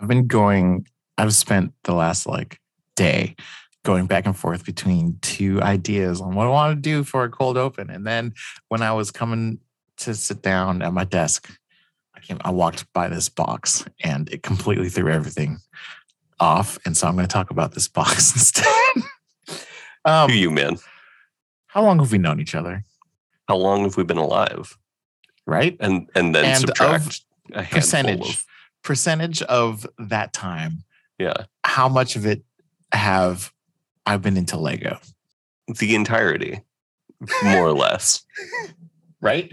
I've been going, I've spent the last like day going back and forth between two ideas on what I want to do for a cold open. And then when I was coming to sit down at my desk, I came, I walked by this box and it completely threw everything off. And so I'm going to talk about this box instead. um, Who you, man? how long have we known each other? How long have we been alive? Right? And and then And subtract a handful percentage. Of Percentage of that time, yeah, how much of it have I been into Lego? the entirety, more or less. Right?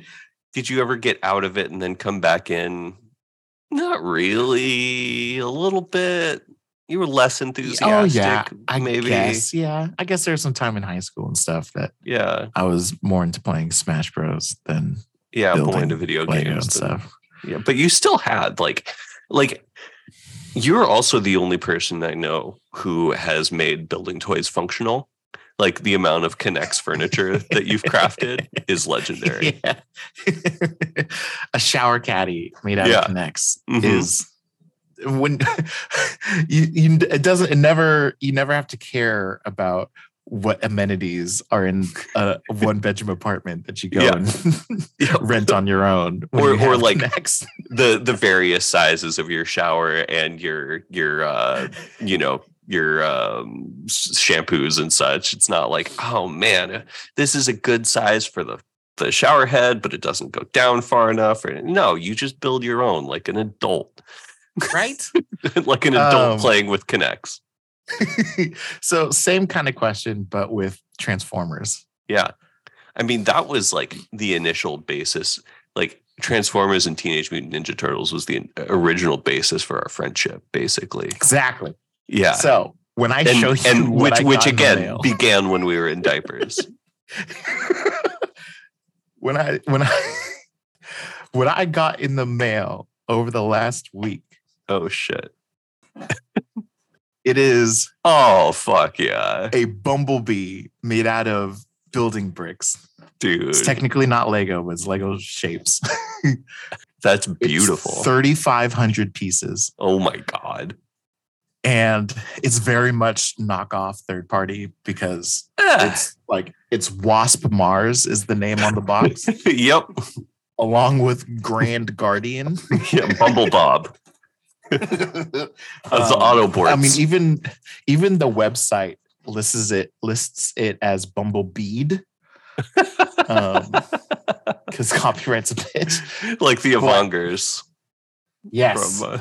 Did you ever get out of it and then come back in? Not really. A little bit. You were less enthusiastic. Oh yeah, I maybe. guess. Yeah, I guess there's some time in high school and stuff that Yeah. I was more into playing Smash Bros. than Yeah. More Building into video Lego games and than- stuff. Yeah, but you still had like like you're also the only person I know who has made building toys functional. Like the amount of K'NEX furniture that you've crafted is legendary. Yeah. a shower caddy made out Yeah. of K'NEX Mhm. is when you, you it doesn't it never you never have to care about what amenities are in a one bedroom apartment that you go Yeah. and Yeah. rent on your own Or- you or like- K'NEX. The the various sizes of your shower and your your uh you know your um shampoos and such. It's not like, oh man, this is a good size for the the shower head, but it doesn't go down far enough. Or, no, you just build your own like an adult. right like an adult Um, playing with K'NEX. so same kind of question but with transformers Yeah. I mean, that was like the initial basis. Like Transformers and Teenage Mutant Ninja Turtles was the uh, original basis for our friendship, basically. exactly Yeah. so when i show and you and which which again began when we were in diapers. when I when I what I got in the mail over the last week, oh shit. It is Oh fuck yeah. a bumblebee made out of building bricks. Dude. It's technically not Lego, but it's Lego shapes. that's beautiful. Thirty five hundred pieces, oh my god. and it's very much knockoff third party because Ah, it's like it's Wasp Mars is the name on the box, yep. along with Grand Guardian. Yeah, Bumble Bob. That's the Um, Autobots. I mean, even even the website lists it lists it as Bumblebead um because copyright's a bitch. like the But- Avongers Yes, from uh,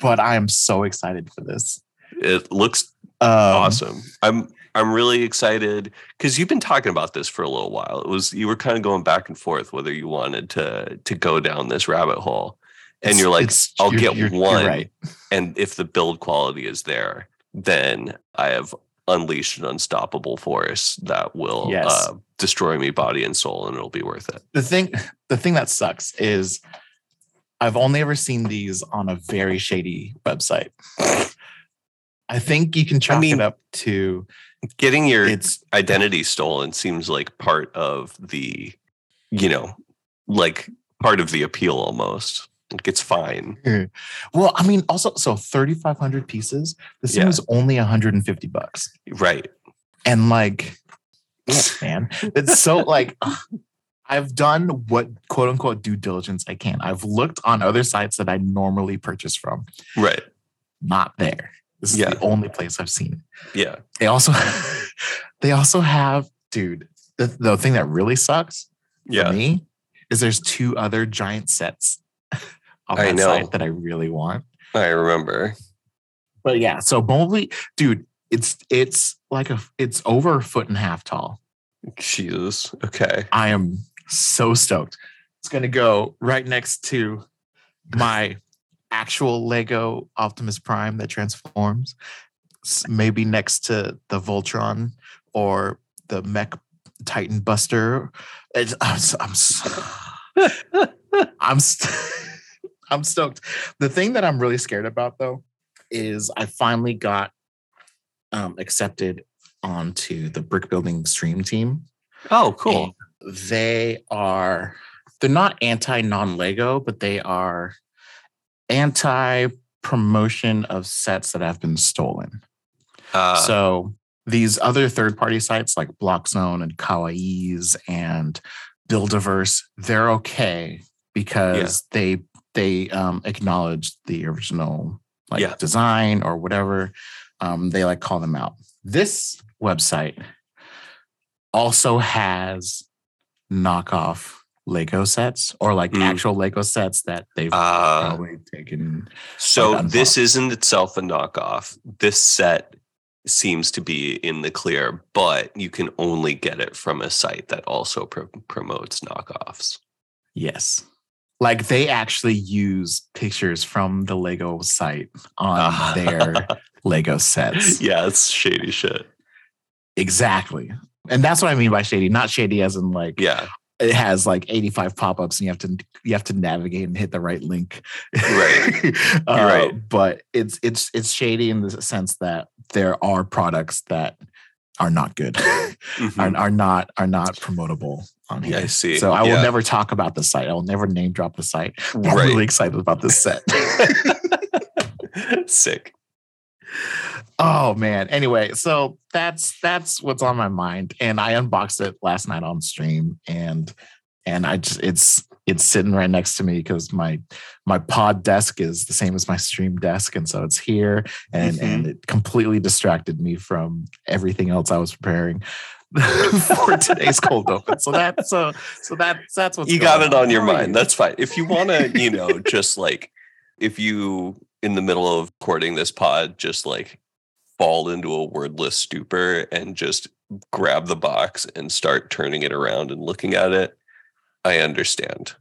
but I am so excited for this. it looks Um, awesome. I'm I'm really excited because you've been talking about this for a little while. It was you were kind of going back and forth whether you wanted to to go down this rabbit hole, and it's- you're like, I'll you're- get you're- you're one, right. and if the build quality is there, then I have unleashed an unstoppable force that will Yes. uh, destroy me body and soul, and it'll be worth it. The thing, the thing that sucks is I've only ever seen these on a very shady website. I think you can chalk mean, it up to Getting your it's identity stolen seems like part of the, you know, like part of the appeal almost. It's fine. Mm-hmm. well, I mean, also so 3,500 pieces. This thing Yeah. was only 150 bucks. Right. and like man it's so like i've done what quote unquote due diligence i can i've looked on other sites that i normally purchase from Right. not there this is Yeah. the only place i've seen it Yeah. they also they also have dude the, the thing that really sucks for Yeah. me is there's two other giant sets on I that know. site that i really want I remember. but yeah so bumblebee dude it's it's like a it's over a foot and a half tall Jesus. Okay. I am so stoked. It's going to go right next to my actual Lego Optimus Prime that transforms, maybe next to the Voltron or the Mech Titan Buster. It's, I'm, I'm, s- I'm, st- I'm stoked. The thing that I'm really scared about though is I finally got um, accepted onto the brick building stream team Oh, cool. and they are they're not anti non-Lego, but they are anti promotion of sets that have been stolen. Uh, so these other third party sites like Blockzone and Kawaii's and Buildiverse, they're okay because they they um, acknowledge the original like Yeah. design or whatever. Um, they like call them out. This website also has knockoff Lego sets or like Mm. actual Lego sets that they've uh, probably taken. so like this isn't itself a knockoff. This set seems to be in the clear, but you can only get it from a site that also pro- promotes knockoffs. Yes. Like they actually use pictures from the Lego site on their Lego sets. yeah, it's shady shit. Exactly. And that's what I mean by shady. Not shady as in like Yeah, it has like 85 pop-ups and you have to you have to navigate and hit the right link. Right. Uh, right. But it's it's it's shady in the sense that there are products that are not good. Mhm. are, are not are not promotable on here. I see. So I will never talk about the site. I will never name drop the site. I'm Right. really excited about this set. Sick. oh man. Anyway, so that's that's what's on my mind. And I unboxed it last night on stream and and I just it's it's sitting right next to me because my my pod desk is the same as my stream desk. And so it's here and mm-hmm. and it completely distracted me from everything else I was preparing for today's cold open. So that's so so that's that's what's you got it on your mind. you? That's fine. If you want to, you know, just like if you in the middle of recording this pod, just like fall into a wordless stupor and just grab the box and start turning it around and looking at it, I understand.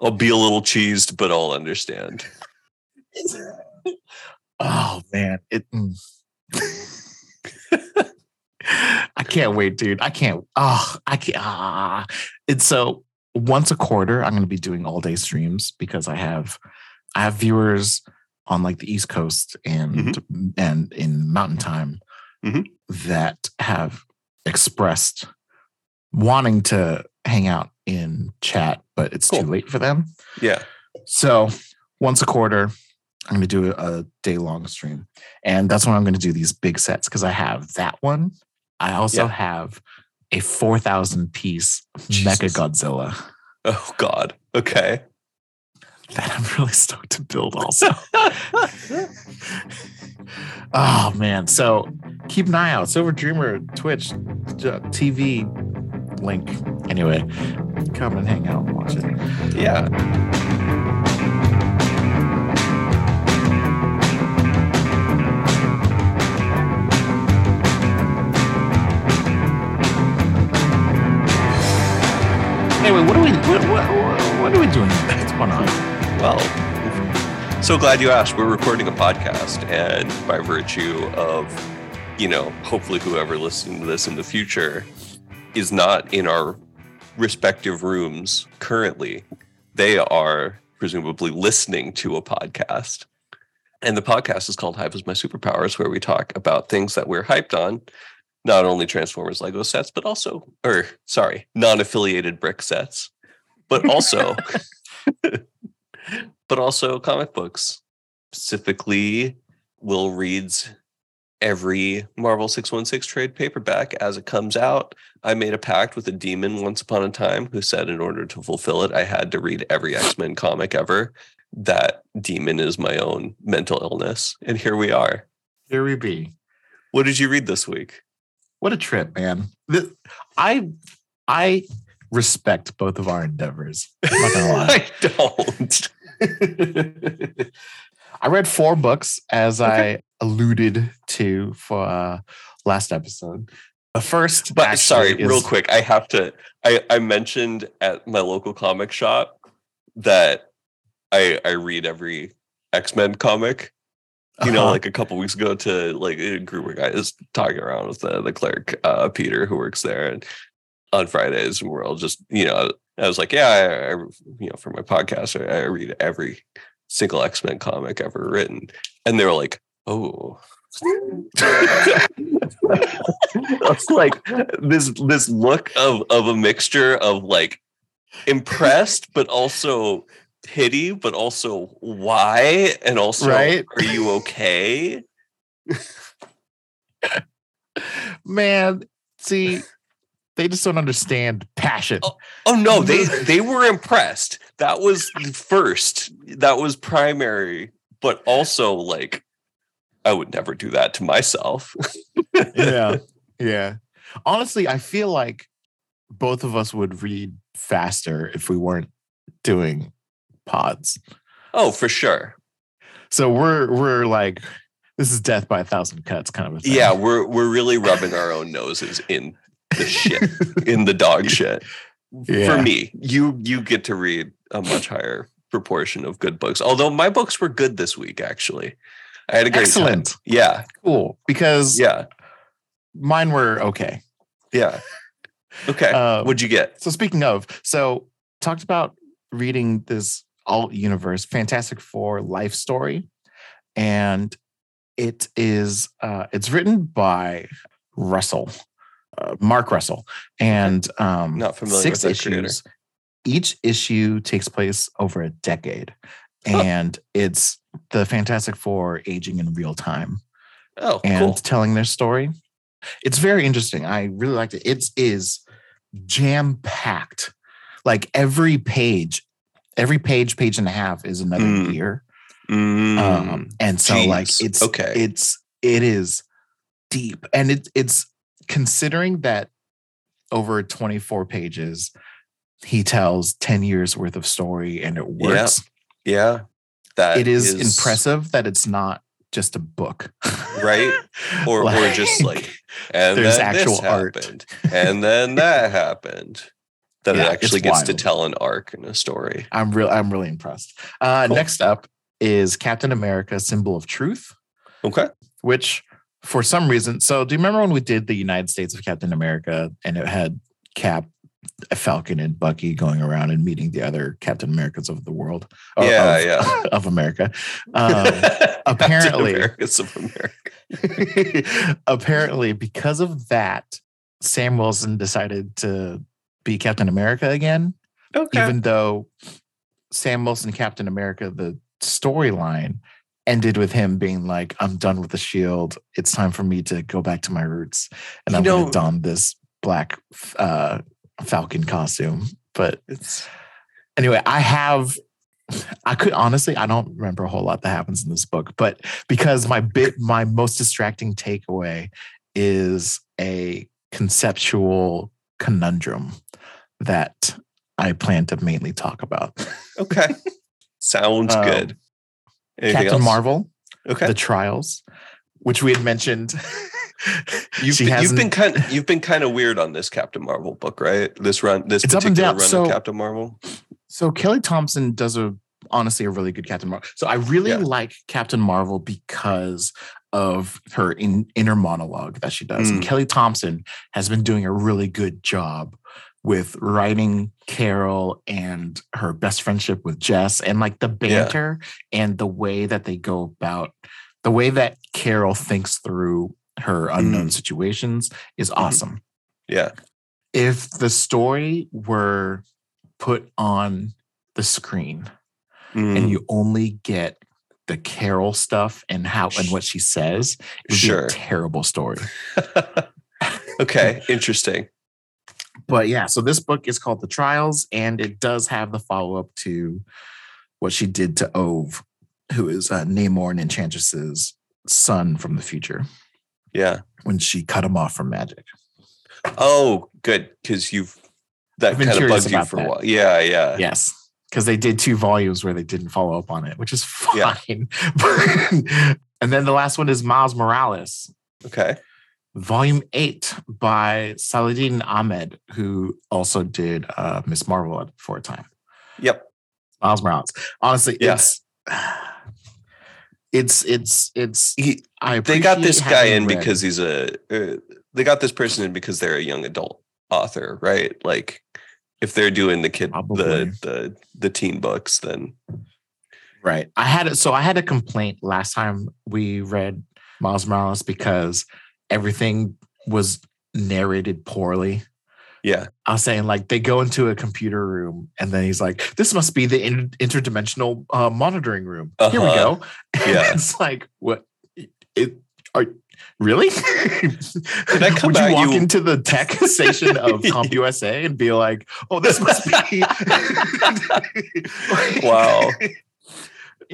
I'll be a little cheesed, but I'll understand. Oh man, it. mm. I can't wait, dude. I can't. Oh, I can't. Ah, And so once a quarter. I'm going to be doing all day streams because I have I have viewers on like the East Coast and and in Mountain Time Mhm. that have expressed wanting to hang out in chat, but it's Cool. too late for them. Yeah. So once a quarter, I'm going to do a day long stream. And that's when I'm going to do these big sets because I have that one. I also Yeah. have a 4,000 piece Jesus. Mecha Godzilla Oh God. Okay. that I'm really stoked to build also. oh, man. So keep an eye out. Silver Dreamer, Twitch, TV link. Anyway, come and hang out and watch it. Yeah. Anyway, what are we what, what, what, are we doing? What's going on? Well, so glad you asked. We're recording a podcast, and by virtue of, you know, hopefully whoever listening to this in the future is not in our respective rooms currently, they are presumably listening to a podcast. And the podcast is called Hype is My Superpowers, where we talk about things that we're hyped on, not only Transformers Lego sets, but also, or sorry, non affiliated brick sets, but also but also comic books. Specifically, Will reads every Marvel 616 trade paperback as it comes out. I made a pact with a demon once upon a time who said in order to fulfill it, I had to read every X Men comic ever. That demon is my own mental illness. And here we are. Here we be. What did you read this week? What a trip, man. I I respect both of our endeavors. I'm not gonna lie. I don't. I read four books as I alluded to for uh, last episode. The first, But sorry, real quick, I have to. I I mentioned at my local comic shop that I I read every X Men comic. You know, Uh-huh. like a couple weeks ago, to like a group of guys talking around with the the clerk, uh, Peter, who works there, and on Fridays, and we're all just you know, I was like, yeah, I, I you know, for my podcast, I, I read every single X Men comic ever written, and they were like, oh. it's like this this look of of a mixture of like impressed but also pity, but also why? And also, Right? are you okay? Man, see, they just don't understand passion. Oh, Oh no, they they were impressed. That was the first. That was primary, but also like I would never do that to myself. yeah. Yeah. Honestly, I feel like both of us would read faster if we weren't doing pods. Oh, for sure. So we're we're like this is death by a thousand cuts kind of a thing. Yeah, we're we're really rubbing our own noses in the shit, in the dog shit. Yeah. For me, you you get to read a much higher proportion of good books. Although my books were good this week, actually. I had a great Excellent. time. Yeah, Cool. Because yeah, mine were okay. yeah. Okay. Uh, What'd you get? So speaking of, so talked about reading this alt universe Fantastic Four life story, and it is uh, it's written by Russell, uh, Mark Russell, and um, Not familiar six with creator. issues. Each issue takes place over a decade, and it's the Fantastic Four aging in real time Oh, and cool. telling their story. It's very interesting. I really liked it. It is jam packed. Like every page, every page, page and a half is another Mm. year. Mm, Um, and so like it's Okay. it's it is deep. And it's it's considering that over 24 pages, he tells 10 years worth of story and it works. yeah, that it is, impressive that it's not just a book. right? Or or just like and there's actual art. happened, and then that happened. That Yeah, it actually gets to tell an arc in a story. I'm real. I'm really impressed. Uh, Cool. Next up is Captain America: Symbol of Truth, Okay. which for some reason. So, do you remember when we did the United States of Captain America, and it had Cap, Falcon, and Bucky going around and meeting the other Captain Americas of the world? or Yeah, of, yeah. of America. Um, apparently- Americans of America. apparently, because of that, Sam Wilson decided to be Captain America again. Okay. even though Sam Wilson, Captain America, the storyline ended with him being like, I'm done with the shield. It's time for me to go back to my roots. And You I'm going to don this black uh, Falcon costume. But it's anyway, I have. I could honestly, I don't remember a whole lot that happens in this book, but because my bit, my most distracting takeaway is a conceptual conundrum that I plan to mainly talk about. okay. Sounds Um, good. Anything Captain else? Marvel, Okay. the trials, which we had mentioned. You've been, you've been kind you've been kind of weird on this Captain Marvel book, right? This run, this It's and particular run So- of Captain Marvel. So Kelly Thompson does a honestly a really good Captain Marvel. So I really Yeah. like Captain Marvel because of her in, inner monologue that she does. And Mm. Kelly Thompson has been doing a really good job with writing Carol and her best friendship with Jess and like the banter and the way that they go about the way that Carol thinks through her unknown situations is awesome Yeah. if the story were put on the screen Mm, and you only get the Carol stuff and how and what she says, it would Sure. be a terrible story. okay. Interesting. But yeah, so this book is called The Trials, and it does have the follow up to what she did to Ove, who is uh, Namor and Enchantress's son from the future, Yeah. when she cut him off from magic. Oh, good. Because you've that I've been kind of bugged you for a that. while. Yeah. Yeah. Yes. Because they did two volumes where they didn't follow up on it, which is Yeah. fine. and then the last one is Miles Morales, Okay. Volume eight by Saladin Ahmed, who also did uh, Miss Marvel for a time. Yep. Miles Morales. Honestly, Yeah. it's it's it's it's He, I they got this guy in read- because he's a. Uh, they got this person in because they're a young adult author, right? Like, if they're doing the kid Probably. the the the teen books, then Right. I had it. So I had a complaint last time we read Miles Morales because everything was narrated poorly. Yeah. I was saying like they go into a computer room and then he's like, "This must be the in- interdimensional uh, monitoring room." Here we Uh-huh. go. And Yeah. it's like what? It are really? I come Would you walk you- into the tech station of CompUSA and be like, "Oh, this must be"? Wow.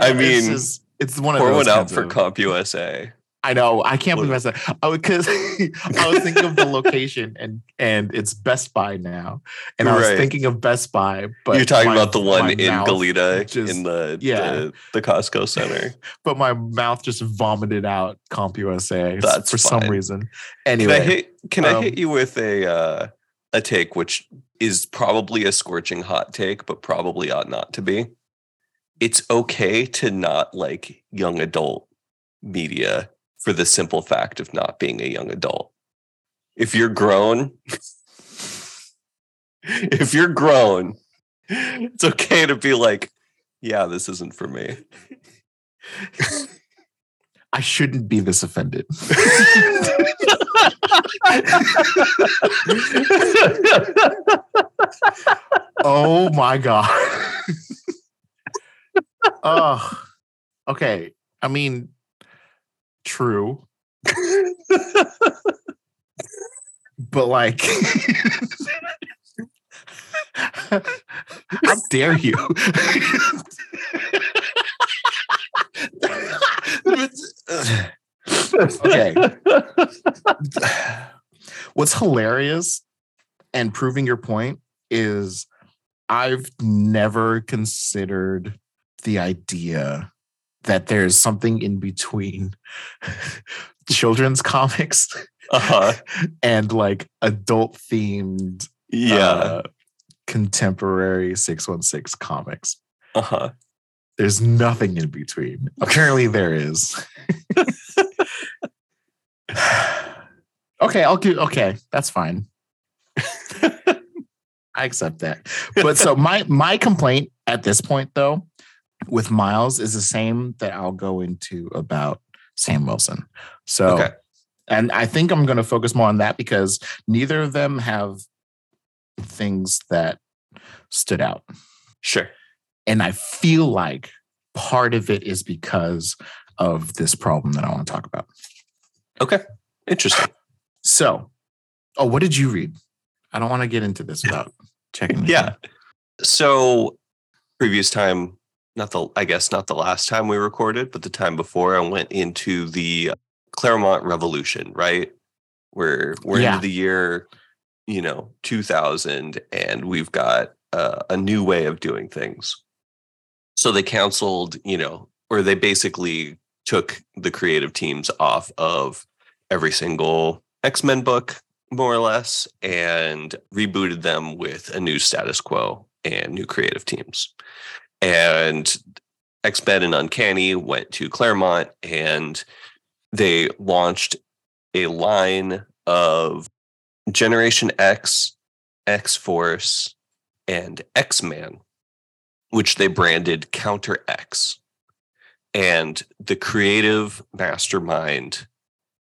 I it's mean, just- it's one of Pour those one out kinds for of- CompUSA. I know. I can't believe I said because I was thinking of the location and and it's Best Buy now, and I was thinking of Best Buy. But You're talking my- about the one in Goleta just- in the, yeah. the the Costco Center. but my mouth just vomited out CompUSA That's for some fine. reason. Can Anyway, I hit can I um, hit you with a uh, a take which is probably a scorching hot take, but probably ought not to be. It's okay to not like young adult media for the simple fact of not being a young adult. If you're grown, if you're grown, it's okay to be like, yeah, this isn't for me. I shouldn't be this offended. oh my god. oh, okay. I mean, true, but like, how dare you? okay. What's hilarious and proving your point is I've never considered the idea that there's something in between children's comics Uh-huh. and like adult themed Yeah. uh, contemporary 616 comics. uh-huh. There's nothing in between. Apparently there is. okay, I'll do okay, that's fine. I accept that. But so my my complaint at this point though with Miles is the same that I'll go into about Sam Wilson. So Okay. and I think I'm going to focus more on that because neither of them have things that stood out. Sure. And I feel like part of it is because of this problem that I want to talk about. Okay. Interesting. So, oh, what did you read? I don't want to get into this without checking. Yeah. So previous time, not the I guess not the last time we recorded, but the time before I went into the Claremont Revolution, right? We're we're Yeah. into the year, you know, 2000 and we've got uh, a new way of doing things. So they canceled, you know, or they basically took the creative teams off of every single X-Men book more or less and rebooted them with a new status quo and new creative teams. And X-Men and Uncanny went to Claremont and they launched a line of Generation X, X Force, and X Man, which they branded Counter X. And the creative mastermind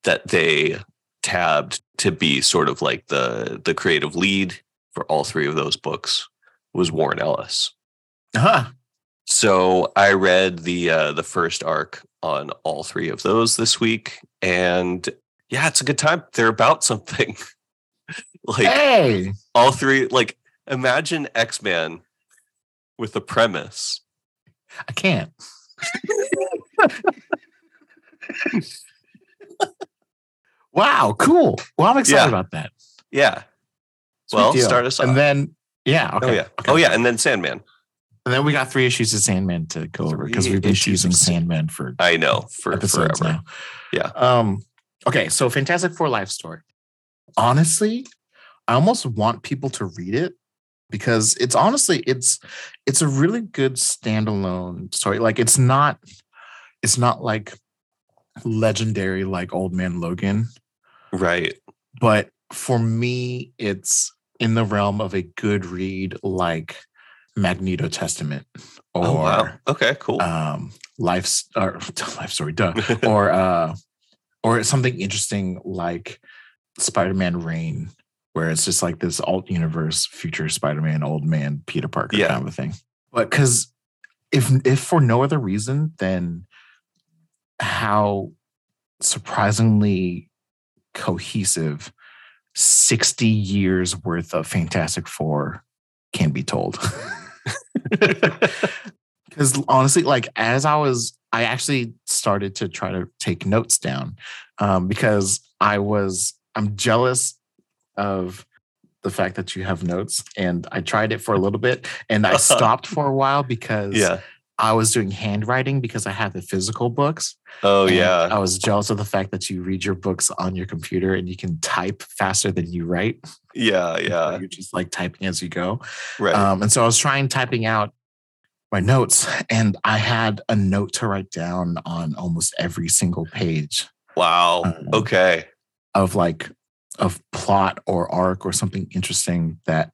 that they tabbed to be sort of like the the creative lead for all three of those books was Warren Ellis. Uh-huh. So I read the uh, the first arc on all three of those this week, and yeah, it's a good time. They're about something. like Hey, all three, like imagine X Men with a premise. I can't. wow, cool. Well, I'm excited Yeah. about that. Yeah. Sweet Well, deal. start us off. And then, yeah, okay. oh yeah. okay. Oh yeah, and then Sandman. And then we got three issues of Sandman to go over because we've been using Sandman for I know for episodes forever. now. Yeah. Um. Okay. So Fantastic Four life story. Honestly, I almost want people to read it because it's honestly it's it's a really good standalone story. Like it's not it's not like legendary like Old Man Logan, Right. but for me, it's in the realm of a good read like Magneto Testament or oh wow. Okay. Cool. um life's or life story duh or uh or something interesting like spider-man Reign where it's just like this alt universe future Spider-Man, old man Peter Parker Yeah. kind of a thing. But because if if for no other reason than how surprisingly cohesive 60 years worth of Fantastic Four can be told. Because honestly, like as I was, I actually started to try to take notes down um, because I was, I'm jealous of the fact that you have notes. And I tried it for a little bit and I stopped for a while because yeah. I was doing handwriting because I had the physical books. Oh yeah. I was jealous of the fact that you read your books on your computer and you can type faster than you write. Yeah. Yeah. You're just like typing as you go. Right. Um, and so I was trying typing out my notes, and I had a note to write down on almost every single page wow. um, Okay. of like of plot or arc or something interesting that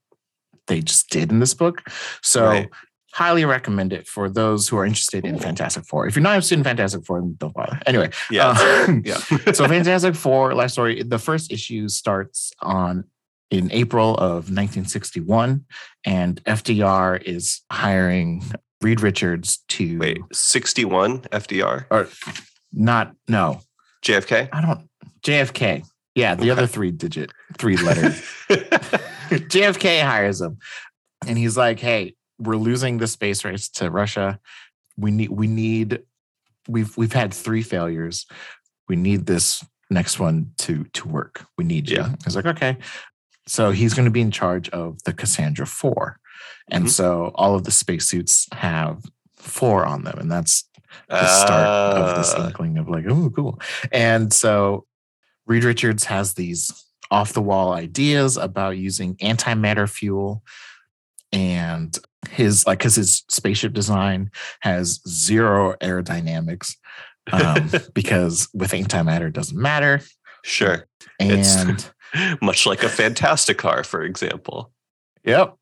they just did in this book. So Right. Highly recommend it for those who are interested in Fantastic Four. If you're not interested in Fantastic Four, don't bother. Anyway, Yeah. uh, yeah. so Fantastic Four life story. The first issue starts on in April of 1961, and FDR is hiring Reed Richards to Wait. Sixty-one FDR. or not no JFK. I don't JFK. Yeah, the other three digit, three letter. JFK hires him, and he's like, "Hey, we're losing the space race to Russia. We need, we need, we've we've had three failures. We need this next one to to work. We need you." Yeah. He's like, "Okay." So he's going to be in charge of the Cassandra Four, and Mhm. so all of the spacesuits have four on them, and that's the start of this Ah, inkling of like, oh, cool. And so Reed Richards has these off the wall ideas about using antimatter fuel and his like because his spaceship design has zero aerodynamics um, because with antimatter it doesn't matter sure. and It's- Much like a fantastic car, for example. Yep.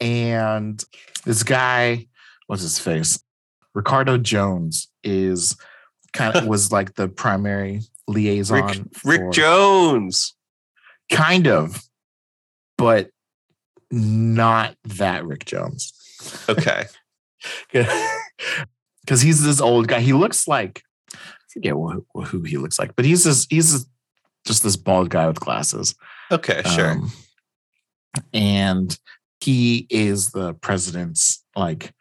And this guy, what's his face? Ricardo Jones is kind of was like the primary liaison. Rick for- Jones. kind of, but not that Rick Jones. Okay. Because he's this old guy. He looks like I forget who, who he looks like, but he's this he's this, just this bald guy with glasses. Okay. Sure. Um, and he is the president's like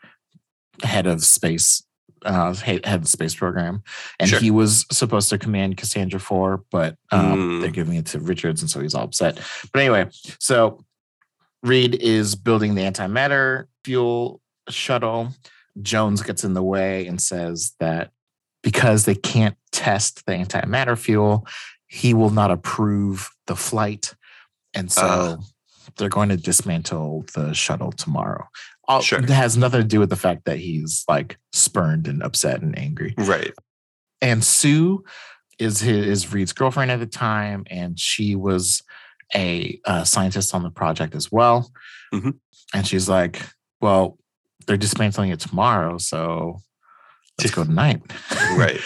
head of space, uh, head of the space program, and Sure. he was supposed to command Cassandra Four, but um, Mm. they're giving it to Richards, and so he's all upset. But anyway, so Reed is building the antimatter fuel shuttle. Jones gets in the way and says that because they can't test the antimatter fuel, he will not approve the flight. And so Ah. they're going to dismantle the shuttle tomorrow. All, Sure. It has nothing to do with the fact that he's like spurned and upset and angry. right. And Sue is his is Reed's girlfriend at the time, and she was a, uh scientist on the project as well. Mhm. And she's like, "Well, they're dismantling it tomorrow, so let's go tonight." Right.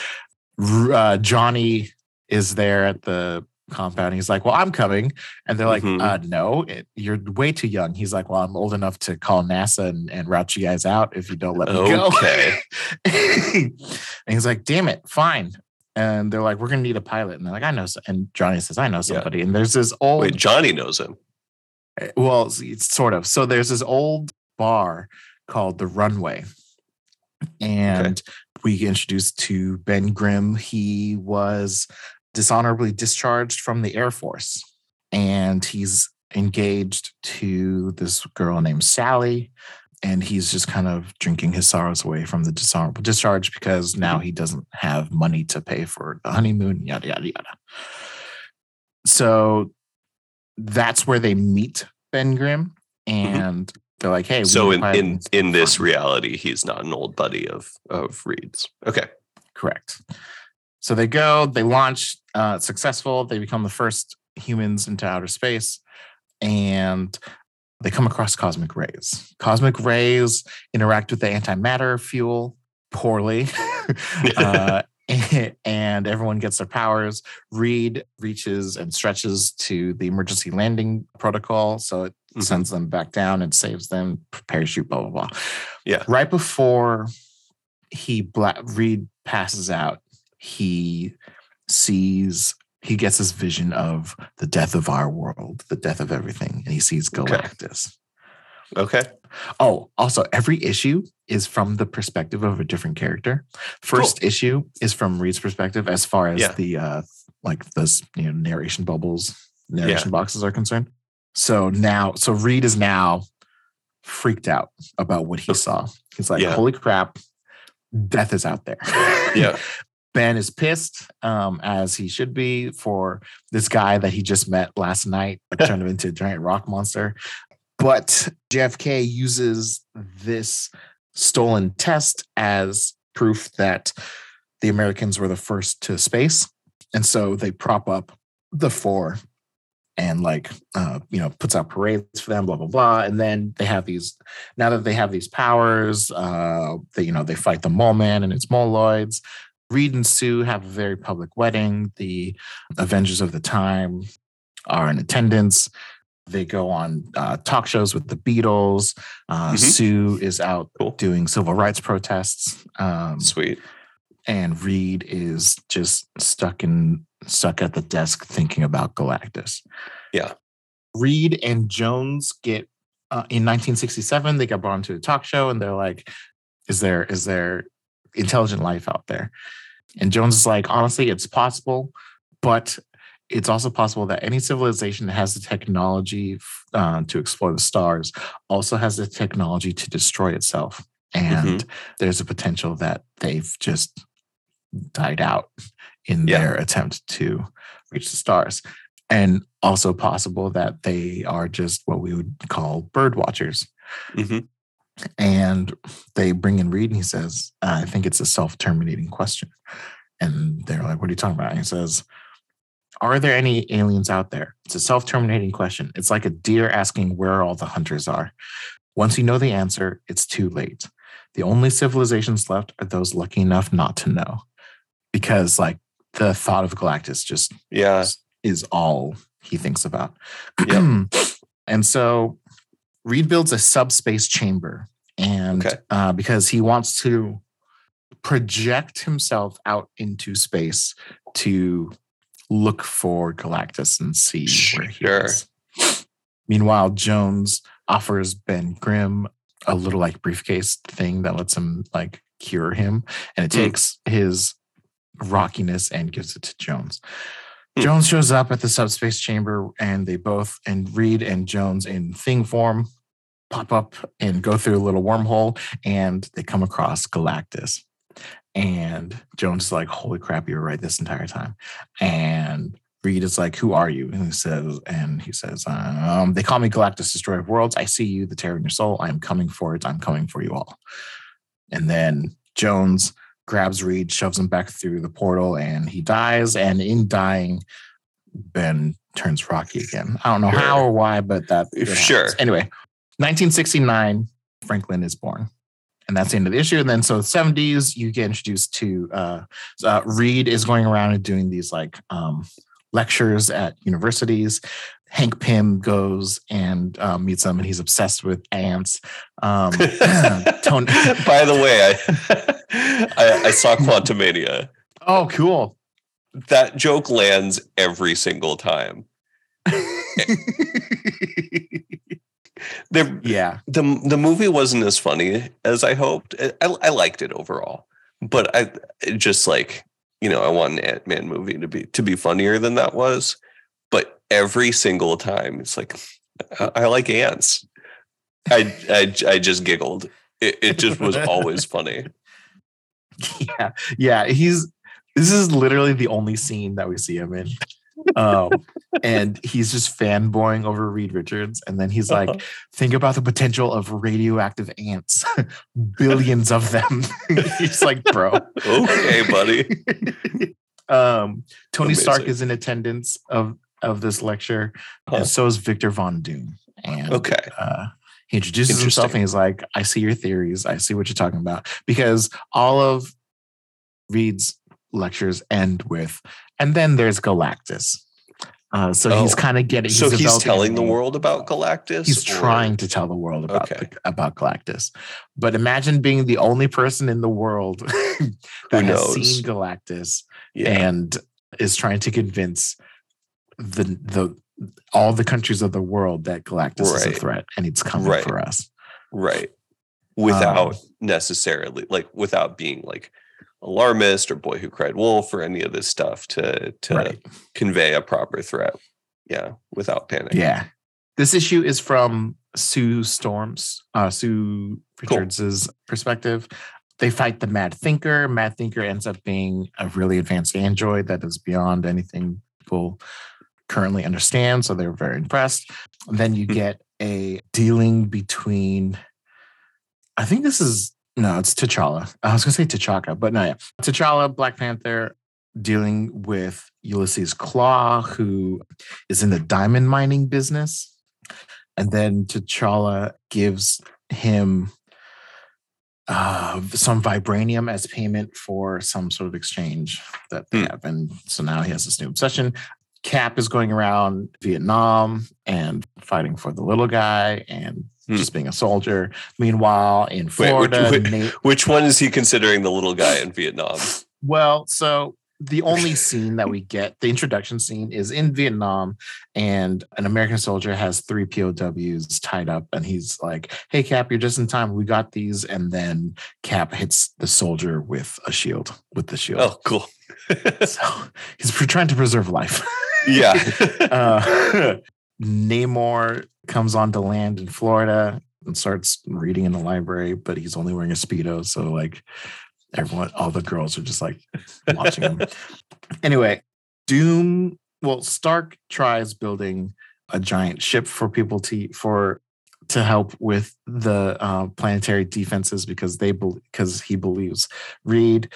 Uh, Johnny is there at the compound. He's like, "Well, I'm coming," and they're like, Mhm. uh, "No, it, you're way too young." He's like, "Well, I'm old enough to call NASA and, and route you guys out if you don't let me Okay. go." and he's like, "Damn it, fine." And they're like, "We're gonna need a pilot," and they're like, "I know." So-. And Johnny says, "I know somebody." And there's this old Wait, Johnny knows him. Eh, well, it's- sort of. So there's this old bar called the Runway, and we get introduced to Ben Grimm. He was dishonorably discharged from the Air Force, and he's engaged to this girl named Sally. And he's just kind of drinking his sorrows away from the dishonorable discharge because now he doesn't have money to pay for the honeymoon, yada, yada, yada. So that's where they meet Ben Grimm. And they're like, hey, So in in in this reality, he's not an old buddy of of Reed's. Okay. Correct. So they go, they launch, uh, successful. They become the first humans into outer space, and they come across cosmic rays. Cosmic rays interact with the antimatter fuel poorly, uh, and everyone gets their powers. Reed reaches and stretches to the emergency landing protocol, so it Mhm. sends them back down and saves them. Parachute, blah blah blah. Yeah. Right before he black Reed passes out, he sees he gets this vision of the death of our world, the death of everything, and he sees Galactus. Okay. Oh, also, every issue is from the perspective of a different character. First issue is from Reed's perspective, as far as Yeah. the uh, like those you know narration bubbles, narration boxes are concerned. So now, so Reed is now freaked out about what he saw. He's like, Yeah. "Holy crap, death is out there." Yeah. Ben is pissed, um, as he should be, for this guy that he just met last night, turned him into a giant rock monster. But JFK uses this stolen test as proof that the Americans were the first to space. And so they prop up the four and like uh, you know puts out parades for them blah blah blah and then they have these now that they have these powers uh they you know they fight the mole man and its moloids Reed and Sue have a very public wedding. The Avengers of the Time are in attendance. They go on uh, talk shows with the Beatles. Uh, Mhm. Sue is out Cool. doing civil rights protests, um, Sweet. and Reed is just stuck in stuck at the desk thinking about Galactus. Yeah. Reed and Jones get uh, in 1967. They got brought into a talk show, and they're like, "Is there is there intelligent life out there?" And Jones is like, "Honestly, it's possible, but." It's also possible that any civilization that has the technology uh, to explore the stars also has the technology to destroy itself. And there's a potential that they've just died out in Yeah. their attempt to reach the stars. And also possible that they are just what we would call bird watchers. hmm And they bring in Reed and he says, I think it's a self terminating question. And they're like, What are you talking about? And he says, Are there any aliens out there? It's a self terminating question. It's like a deer asking where all the hunters are. Once you know the answer, it's too late. The only civilizations left are those lucky enough not to know. Because, like, the thought of Galactus just Yeah. is all he thinks about. Yep. and so Reed builds a subspace chamber, and Okay. uh, because he wants to project himself out into space to look for Galactus and see where he is. Meanwhile, Jones offers Ben Grimm a little like briefcase thing that lets him like cure him, and it Hmm. takes his rockiness and gives it to Jones. Hmm. Jones shows up at the subspace chamber, and they both and Reed and Jones in thing form pop up and go through a little wormhole, and they come across Galactus. And Jones is like, "Holy crap, you were right this entire time." And Reed is like, "Who are you?" And he says, "And he says, um, they call me Galactus, Destroyer of Worlds. I see you, the terror in your soul. I am coming for it. I'm coming for you all." And then Jones grabs Reed, shoves him back through the portal, and he dies. And in dying, Ben turns Rocky again. I don't know how or why, but that Sure. happens. Anyway, 1969, Franklin is born. And that's the end of the issue. And then so 70s, you get introduced to uh, uh Reed is going around and doing these like um lectures at universities. Hank Pym goes and uh, meets him, and he's obsessed with ants. Um, Tony, By the way, I, I I saw Quantumania. oh, cool. That joke lands every single time. The yeah, the the movie wasn't as funny as I hoped. I, I liked it overall, but I just like you know I want an Ant Man movie to be to be funnier than that was. But every single time, it's like I, I like ants. I, I I just giggled. It, it just was always funny. yeah, yeah. He's this is literally the only scene that we see him in. Um, and he's just fanboying over Reed Richards. And then he's like, think about the potential of radioactive ants, billions of them. he's like, bro. okay, buddy. um, Tony Stark is in attendance of of this lecture, Huh. and so is Victor Von Doom. And Okay. uh, he introduces himself and he's like, I see your theories. I see what you're talking about. Because all of Reed's lectures end with, and then there's Galactus. Uh, so he's Oh. kind of getting. So he's telling the world about Galactus. He's or- trying to tell the world about Okay. about Galactus. But imagine being the only person in the world that has seen Galactus Yeah. and is trying to convince the the all the countries of the world that Galactus is a threat and it's coming Right. for us. Right. Without Um, necessarily like without being like alarmist or boy who cried wolf or any of this stuff to to Right. convey a proper threat. Yeah, without panic. Yeah. This issue is from Sue Storms, uh, Sue Cool. Richards's perspective. They fight the Mad Thinker. Mad Thinker ends up being a really advanced android that is beyond anything people currently understand. So they're very impressed. And then you Hmm. get a dealing between, I think this is, no, it's T'Challa. I was going to say T'Chaka, but no, yeah. T'Challa, Black Panther, dealing with Ulysses Klaw, who is in the diamond mining business. And then T'Challa gives him uh, some vibranium as payment for some sort of exchange that they Hmm. have. And so now he has this new obsession. Cap is going around Vietnam and fighting for the little guy and Hmm. just being a soldier. Meanwhile, in which- Florida, which- Nate- Which one is he considering the little guy in Vietnam? well, so the only scene that we get, the introduction scene, is in Vietnam, and an American soldier has three POWs tied up, and he's like, "Hey, Cap, you're just in time. We got these." And then Cap hits the soldier with a shield, with the shield. Oh, cool. So he's trying to preserve life. yeah. uh, Namor comes onto land in Florida and starts reading in the library, but he's only wearing a speedo, so like everyone, all the girls are just like watching him. anyway, Doom. Well, Stark tries building a giant ship for people to for to help with the uh, planetary defenses because they because he believes Reed.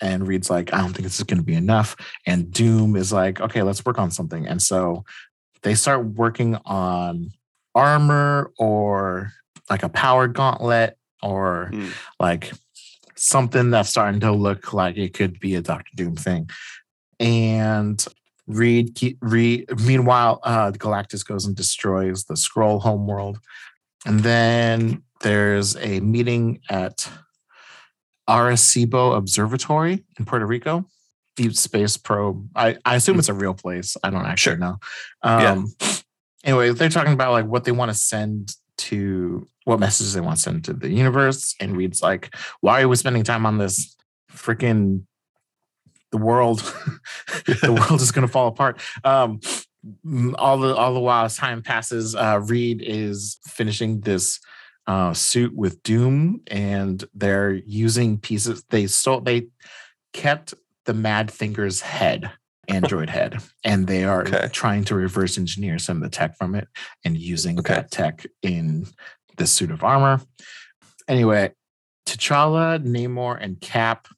And Reed's like, I don't think this is going to be enough. And Doom is like, okay, let's work on something. And so they start working on armor or like a power gauntlet or Hmm. like something that's starting to look like it could be a Doctor Doom thing. And Reed, Reed meanwhile, uh, Galactus goes and destroys the Skrull homeworld. And then there's a meeting at Arecibo Observatory in Puerto Rico. Deep Space Probe. I, I assume it's a real place. I don't actually Sure. know. Yeah. Um, Anyway, they're talking about like what they want to send to what messages they want to send to the universe. And Reed's like, why are we spending time on this freaking the world? the world is going to fall apart. Um, all the all the while as time passes, uh, Reed is finishing this uh, suit with Doom, and they're using pieces. They stole. They kept the Mad Thinker's head, android head, and they are Okay. trying to reverse engineer some of the tech from it and using Okay. that tech in this suit of armor. Anyway, T'Challa, Namor, and Cap,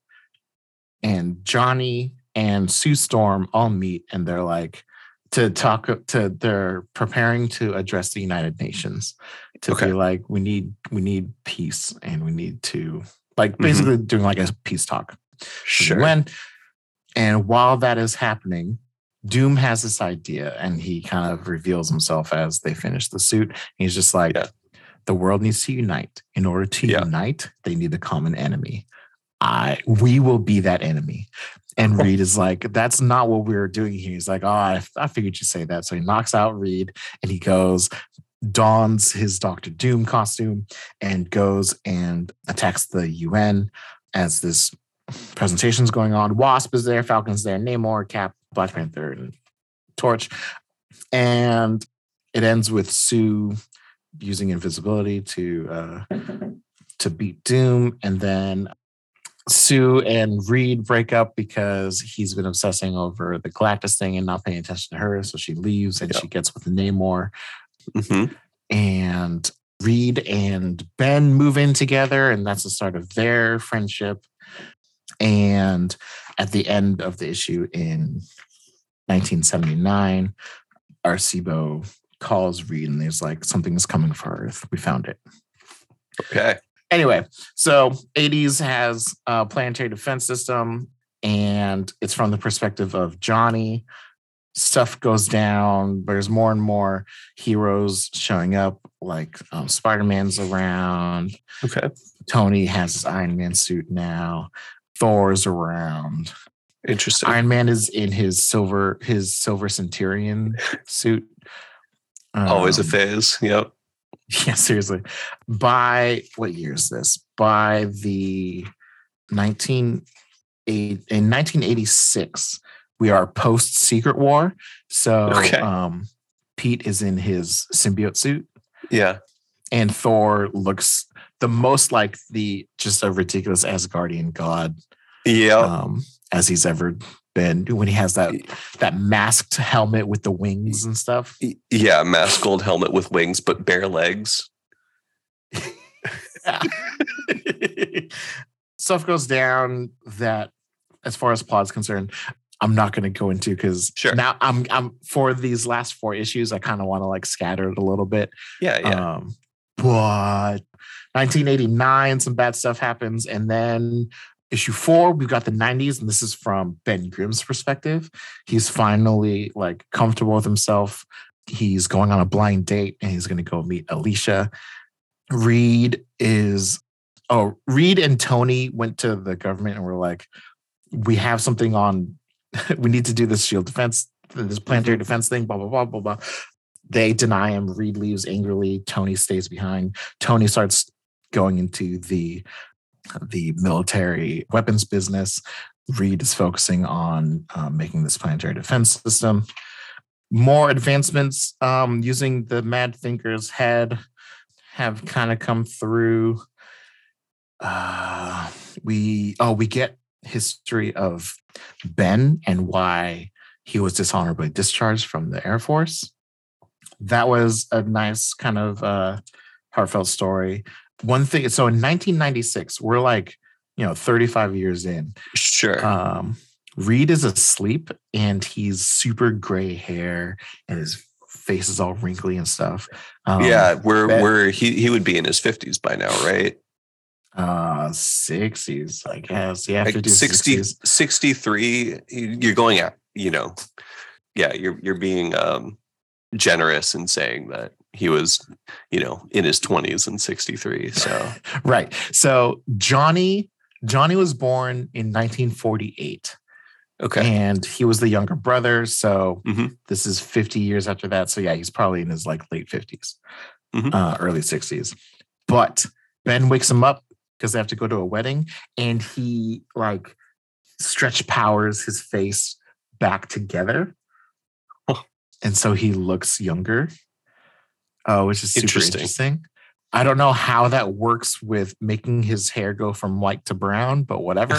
and Johnny and Sue Storm all meet, and they're like to talk to. They're preparing to address the United Nations to Okay. be like, we need we need peace, and we need to like Mhm. basically doing like a peace talk. Sure. When and while that is happening, Doom has this idea and he kind of reveals himself as they finish the suit. He's just like, Yeah. the world needs to unite. In order to Yeah. unite, they need a common enemy. I we will be that enemy. And Reed is like, that's not what we're doing here. He's like, oh, I, I figured you'd say that. So he knocks out Reed and he goes, dons his Doctor Doom costume and goes and attacks the UN as this presentation's going on. Wasp is there, Falcon's there, Namor, Cap, Black Panther, and Torch. And it ends with Sue using invisibility to uh, to beat Doom, and then Sue and Reed break up because he's been obsessing over the Galactus thing and not paying attention to her. So she leaves and Yeah. she gets with Namor Mhm. and Reed and Ben move in together, and that's the start of their friendship. And at the end of the issue in 1979, Arecibo calls Reed and there's like, Something is coming for Earth. We found it. Okay. Anyway, so 80s has a planetary defense system. and it's from the perspective of Johnny. Stuff goes down. But there's more and more heroes showing up, like um, Spider Man's around. Okay. Tony has his Iron Man suit now. Thor's around. Interesting. Iron Man is in his silver his silver Centurion suit. Always a Um, phase. Yep. Yeah, seriously. By what year is this? By the 19 in 1986, we are post Secret War. So Okay. um, Pete is in his symbiote suit, Yeah. and Thor looks the most like the just a ridiculous Asgardian god Yeah. um, as he's ever been. When he has that that masked helmet with the wings and stuff. Yeah. Mask gold helmet with wings, but bare legs. Stuff goes down that, as far as plot's concerned, I'm not going to go into because Sure. now I'm I'm for these last four issues. I kind of want to like scatter it a little bit. Yeah. Yeah. Um, but 1989, some bad stuff happens, and then issue four, we've got the 90s, and this is from Ben Grimm's perspective. He's finally like comfortable with himself. He's going on a blind date, and he's going to go meet Alicia. Reed is oh, Reed and Tony went to the government and were like, "We have something on. we need to do this shield defense, this planetary defense thing." Blah blah blah blah blah. They deny him. Reed leaves angrily. Tony stays behind. Tony starts going into the the military weapons business. Reed is focusing on um, making this planetary defense system. More advancements um, using the Mad Thinker's head have kind of come through. Uh, we oh we get history of Ben and why he was dishonorably discharged from the Air Force. That was a nice kind of uh, heartfelt story. One thing, so in 1996, we're like, you know, 35 years in. Sure. Um, Reed is asleep and he's super gray hair and his face is all wrinkly and stuff. Um, yeah. We're Ben- we're he he would be in his fifties by now, right? Uh, 60s, I guess. Yeah, Like 50s, 60, 60s. 63, You're going at you know. Yeah. You're you're being um generous in saying that he was you know in his twenties and sixty three. So Right. So Johnny, Johnny was born in 1948. okay. and he was the younger brother. So Mhm. this is 50 years after that. So yeah, he's probably in his like late 50s, Mhm. uh, early 60s. But Ben wakes him up because they have to go to a wedding, and he like stretch powers his face back together, and so he looks younger, uh, which is super Interesting. interesting. I don't know how that works with making his hair go from white to brown, but whatever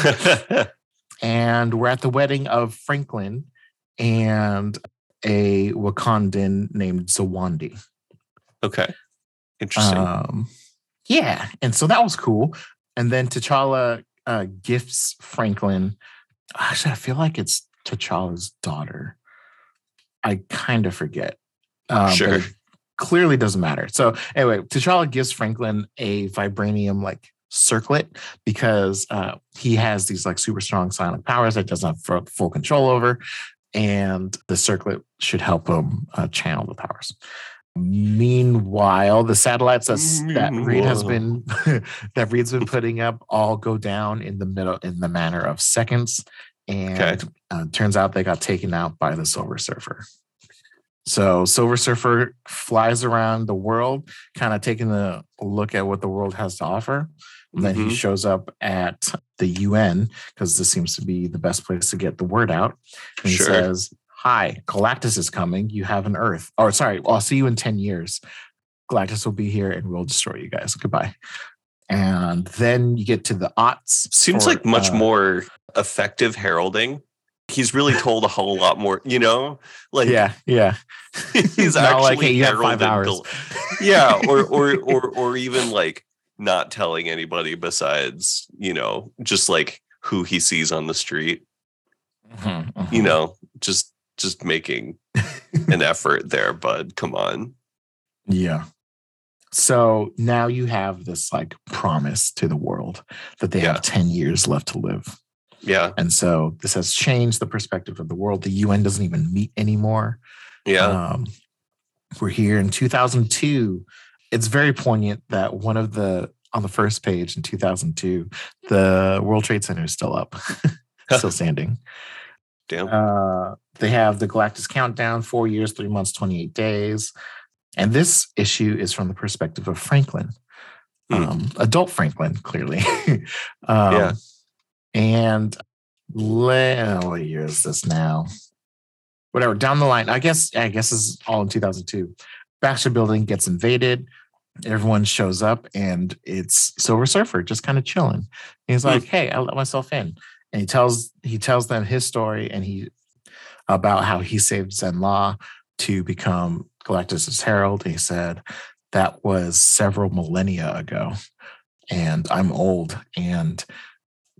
and we're at the wedding of Franklin and a Wakandan named Zawandi. okay. Interesting. Um, yeah, and so that was cool. And then T'Challa uh, gifts Franklin. Actually, I feel like it's T'Challa's daughter. I kind of forget. Um, but Sure. it clearly doesn't matter. So anyway, T'Challa gives Franklin a vibranium like circlet because uh, he has these like super strong psionic powers that doesn't have full control over, and the circlet should help him uh, channel the powers. Meanwhile, the satellites that's, that Reed has been that Reed's been putting up all go down in the middle in the manner of seconds, and Okay. uh, turns out they got taken out by the Silver Surfer. So Silver Surfer flies around the world, kind of taking a look at what the world has to offer. And then Mhm. he shows up at the UN because this seems to be the best place to get the word out. And he says, Hi, Galactus is coming. You have an Earth. Or sorry, I'll see you in 10 years. Galactus will be here and we'll destroy you guys. Goodbye. And then you get to the aughts. Seems or, like much uh, more effective heralding. He's really told a whole lot more, you know? Like Yeah, yeah. he's Not actually like, hey, you have five hours. Gal- yeah, or or or or even like not telling anybody besides, you know, just like who he sees on the street, Mhm, you mhm. know, just just making an effort there, bud. Come on. Yeah. So now you have this like promise to the world that they Yeah. have 10 years left to live. Yeah. And so this has changed the perspective of the world. The UN doesn't even meet anymore. Yeah. Um, we're here in 2002. It's very poignant that one of the on the first page in 2002, the World Trade Center is still up, still standing. Damn. Uh, they have the Galactus countdown: four years, three months, 28 days. And this issue is from the perspective of Franklin, Hmm. um, adult Franklin, clearly. um, Yeah. And le- what year is this now? Whatever. Down the line, I guess. I guess this is all in 2002. Baxter Building gets invaded. Everyone shows up, and it's Silver Surfer just kind of chilling. He's like, "Hey, I let myself in," and he tells he tells them his story, and he about how he saved Zenn-La to become Galactus's herald. He said that was several millennia ago, and I'm old, and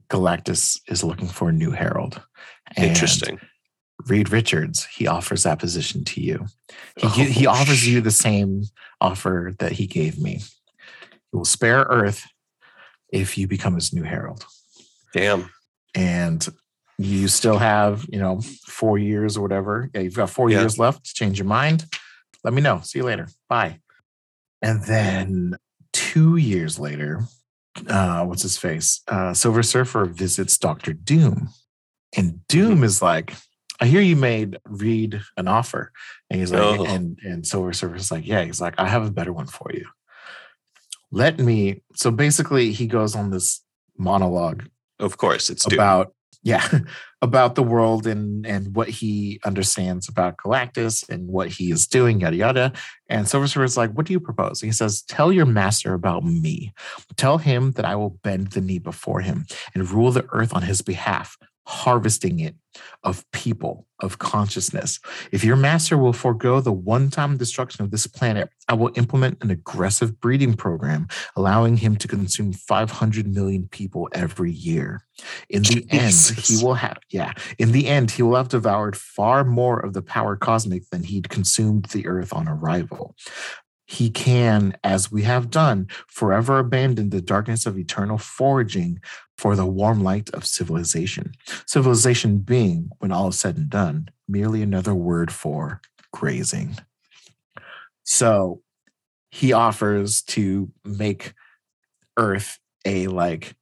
Galactus is looking for a new herald. And Interesting. Reed Richards, he offers that position to you. He, Oh, he offers you the same offer that he gave me. He will spare Earth if you become his new herald. Damn. And you still have, you know, four years or whatever. Yeah, you've got four Yeah. years left to change your mind. Let me know. See you later. Bye. And then two years later, uh, what's his face? Uh, Silver Surfer visits Doctor Doom. And Doom is like, I hear you made Reed an offer. And he's like, Oh. and, and Silver Surfer's like, yeah, he's like, I have a better one for you. Let me. So basically, he goes on this monologue Of course, it's about yeah about the world and and what he understands about galactus and what he is doing yada yada. And silver surfer is like what do you propose? And he says tell your master about me. Tell him that i will bend the knee before him and rule the earth on his behalf harvesting it of people of consciousness. If your master will forego the one-time destruction of this planet i will implement an aggressive breeding program allowing him to consume 500 million people every year. In the end he will have yeah in the end he will have devoured far more of the power cosmic than he'd consumed the earth on arrival he can as we have done forever abandon the darkness of eternal foraging for the warm light of civilization civilization being when all is said and done merely another word for grazing so he offers to make earth a like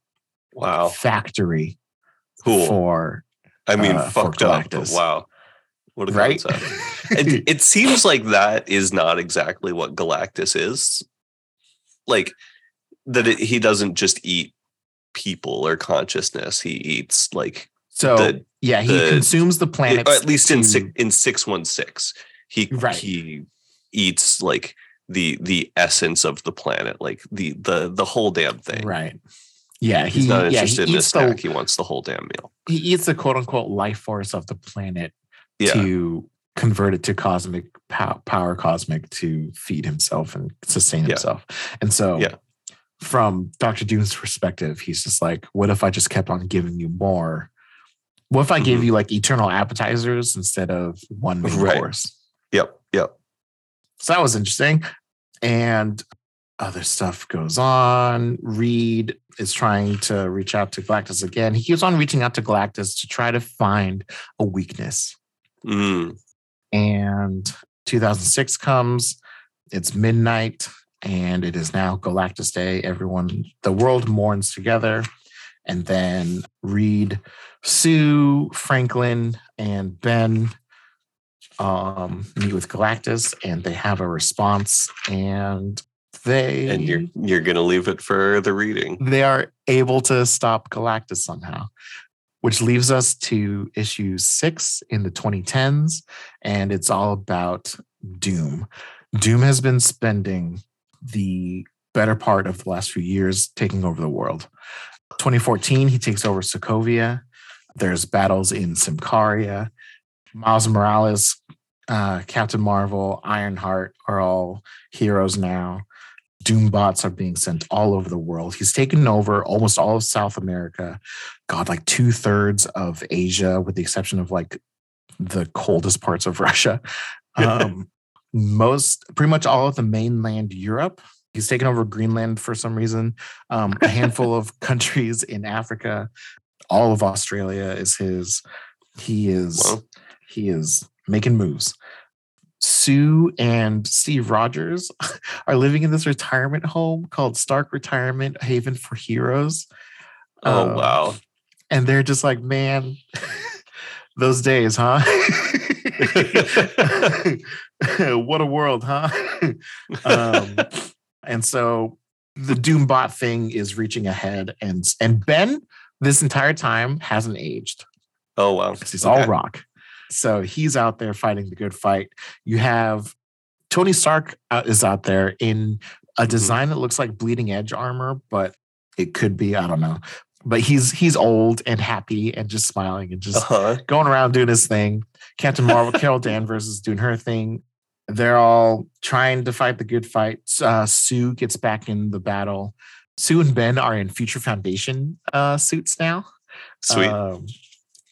wow. factory Cool. for I mean, uh, fucked up. Wow. What a right concept. it, it seems like that is not exactly what Galactus is. Like that it, he doesn't just eat people or consciousness. He eats like so the- yeah he the- consumes the planet or at least in six, in six one six. He Right. he eats like the the essence of the planet, like the the the whole damn thing. right yeah He's he not yeah, interested he in a eats snack. the He wants the whole damn meal. he eats the quote unquote life force of the planet Yeah. to convert it to cosmic pow- power cosmic to feed himself and sustain Yeah. himself and so Yeah. from dr doom's perspective he's just like what if i just kept on giving you more what if i gave Mhm. you like eternal appetizers instead of one main Right. course Yep. Yep. So that was interesting. And other stuff goes on. Reed is trying to reach out to Galactus again. He keeps on reaching out to Galactus to try to find a weakness. Mm. And 2006 comes, it's midnight, and it is now Galactus Day. Everyone, the world mourns together. And then Reed, Sue, Franklin, and Ben um, meet with Galactus, and they have a response, and they And you're you're gonna leave it for the reading. they are able to stop Galactus somehow, which leaves us to issue six in the 2010s. And it's all about Doom. Doom has been spending the better part of the last few years taking over the world. 2014, he takes over Sokovia. There's battles in Symkaria. Miles Morales, uh, Captain Marvel, Ironheart are all heroes now. Doombots are being sent all over the world. He's taken over almost all of South America. God, like two thirds of Asia, with the exception of like the coldest parts of Russia. Um, most, pretty much all of the mainland Europe. He's taken over Greenland for some reason. Um, a handful of countries in Africa. all of Australia is his. He is Wow. he is making moves. Sue and Steve Rogers are living in this retirement home called Stark Retirement Haven for Heroes. Oh Um, wow. And they're just like, man, those days, huh? what a world, huh? um, and so the Doombot thing is reaching ahead, and and Ben this entire time hasn't aged Oh wow. because he's Okay. all rock. So he's out there fighting the good fight. You have Tony Stark uh, is out there in a Mhm. design that looks like bleeding edge armor, but it could be I don't know. But he's he's old and happy and just smiling and just Uh-huh. going around doing his thing. Captain Marvel, Carol Danvers is doing her thing. They're all trying to fight the good fight. Uh, Sue gets back in the battle. Sue and Ben are in Future Foundation uh, suits now. Sweet. Um,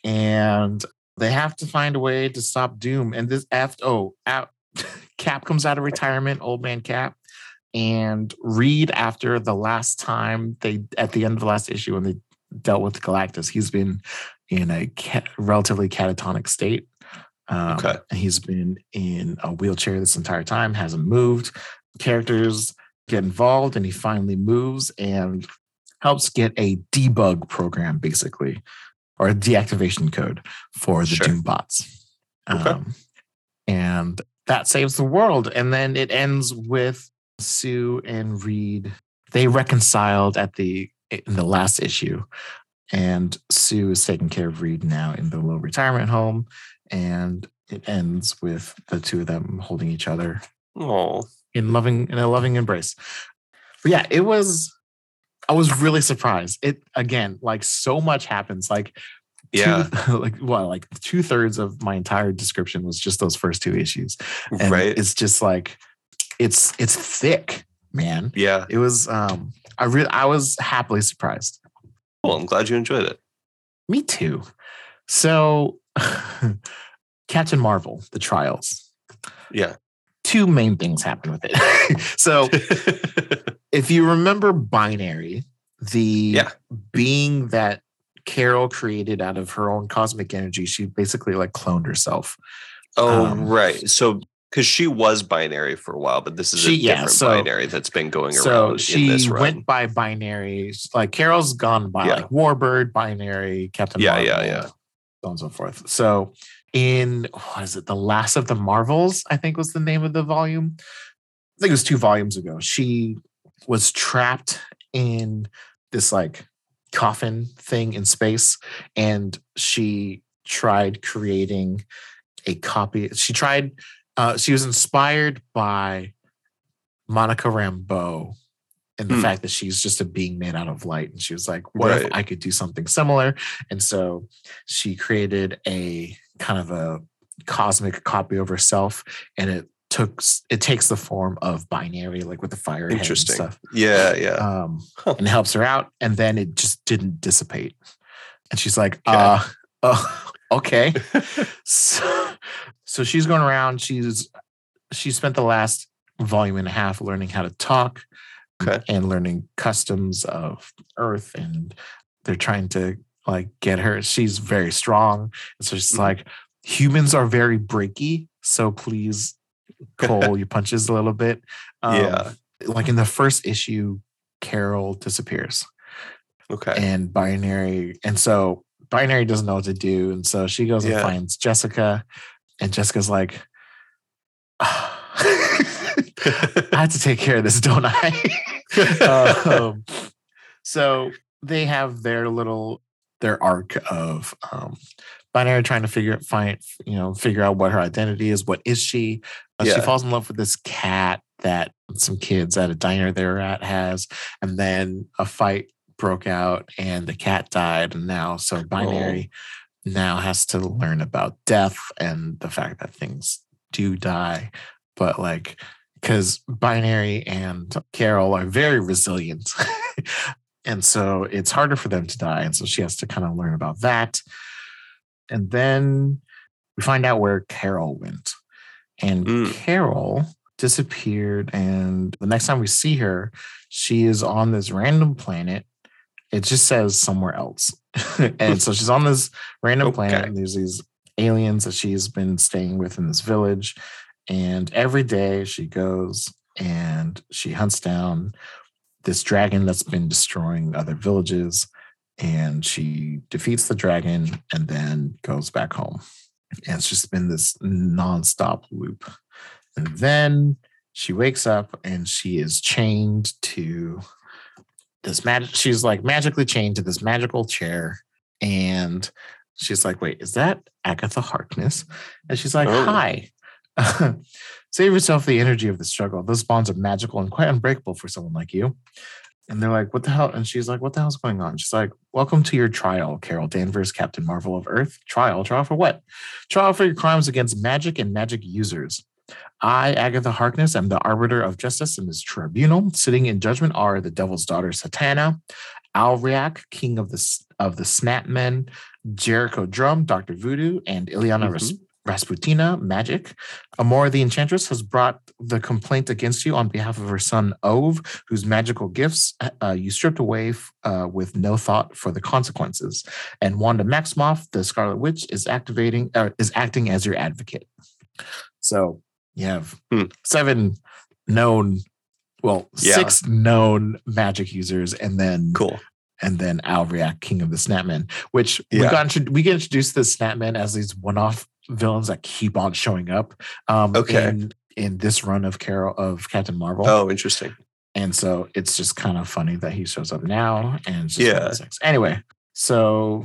and they have to find a way to stop Doom. And this after oh, out, Cap comes out of retirement, old man Cap, and Reed after the last time they at the end of the last issue when they dealt with Galactus, he's been in a relatively catatonic state. Um, Okay. and He's been in a wheelchair this entire time, hasn't moved. Characters get involved, and he finally moves and helps get a debug program, basically, or a deactivation code for the Sure. Doom bots. Okay. Um, and that saves the world. And then it ends with Sue and Reed. They reconciled at the in the last issue, and Sue is taking care of Reed now in the little retirement home, and it ends with the two of them holding each other Oh. in loving in a loving embrace. But yeah, it was. I was really surprised. It again, like so much happens. Like Yeah. two, like well, like two thirds of my entire description was just those first two issues, and right. it's just like it's it's thick, man. yeah. It was. um I really I was happily surprised. Cool. I'm glad you enjoyed it. Me too. So, Captain Marvel, the trials. Yeah. Two main things happen with it. so, if you remember binary, the Yeah. being that Carol created out of her own cosmic energy, she basically like cloned herself. oh, Um, right. So because she was binary for a while, but this is She- a yeah, different so- binary that's been going So around in she went by binary. Like Carol's gone by Yeah. like Warbird, binary, Captain Yeah, Marvel, yeah, yeah. so on and so forth. So in what is it, The Last of the Marvels, I think was the name of the volume. I think it was two volumes ago. She was trapped in this like coffin thing in space, and she tried creating a copy. She tried uh, she was inspired by Monica Rambeau and the Hmm. fact that she's just a being made out of light. And she was like, what if I could do something similar? And so she created a kind of a cosmic copy of herself and it took it takes the form of binary, like with the fire Interesting. stuff. Yeah, yeah. Um, Huh. and helps her out. And then it just didn't dissipate. And she's like, Okay. uh, oh, okay so, so she's going around she's she spent the last volume and a half learning how to talk Okay. and learning customs of earth and they're trying to like get her she's very strong and so she's Mhm. like humans are very breaky so please pull your punches a little bit Um, Yeah. like in the first issue carol disappears okay. and binary and so binary doesn't know what to do and so she goes and finds jessica and jessica's like i have to take care of this don't i um, so they have their little their arc of um binary trying to figure find you know figure out what her identity is what is she? Uh, she falls in love with this cat that some kids at a diner they were at has and then a fight broke out and the cat died and now so binary now has to learn about death and the fact that things do die. But like because binary and carol are very resilient and so it's harder for them to die and so she has to kind of learn about that and then we find out where carol went and Mm. carol disappeared and the next time we see her she is on this random planet it just says somewhere else and so she's on this random Okay. planet. And there's these aliens that she's been staying with in this village. And every day she goes and she hunts down this dragon that's been destroying other villages. And she defeats the dragon and then goes back home. And it's just been this nonstop loop. And then she wakes up and she is chained to this magic. She's like magically chained to this magical chair. And she's like, wait, is that Agatha Harkness? And she's like, Oh. hi. Save yourself the energy of the struggle. Those bonds are magical and quite unbreakable for someone like you. And they're like, what the hell? And she's like, what the hell's going on? She's like, welcome to your trial, Carol Danvers, Captain Marvel of Earth. Trial? Trial for what? Trial for your crimes against magic and magic users. I, Agatha Harkness, am the arbiter of justice in this tribunal. Sitting in judgment are the devil's daughter Satana, Alriak, king of the of the Snapmen, Jericho Drumm, Doctor Voodoo, and Illyana mm-hmm. Ras- Rasputina, magic. Amora the Enchantress has brought the complaint against you on behalf of her son Ove, whose magical gifts uh, you stripped away uh, with no thought for the consequences. And Wanda Maximoff, the Scarlet Witch, is activating uh, is acting as your advocate. So you have Hmm. seven known, well, Yeah. six known magic users, and then Cool. and then Alriak, King of the Snapmen, which we got we get introduced to the Snapmen as these one-off villains that keep on showing up. Um, Okay. In, in this run of Carol of Captain Marvel, Oh, interesting. and so it's just kind of funny that he shows up now. And Yeah. one of the six. Anyway, so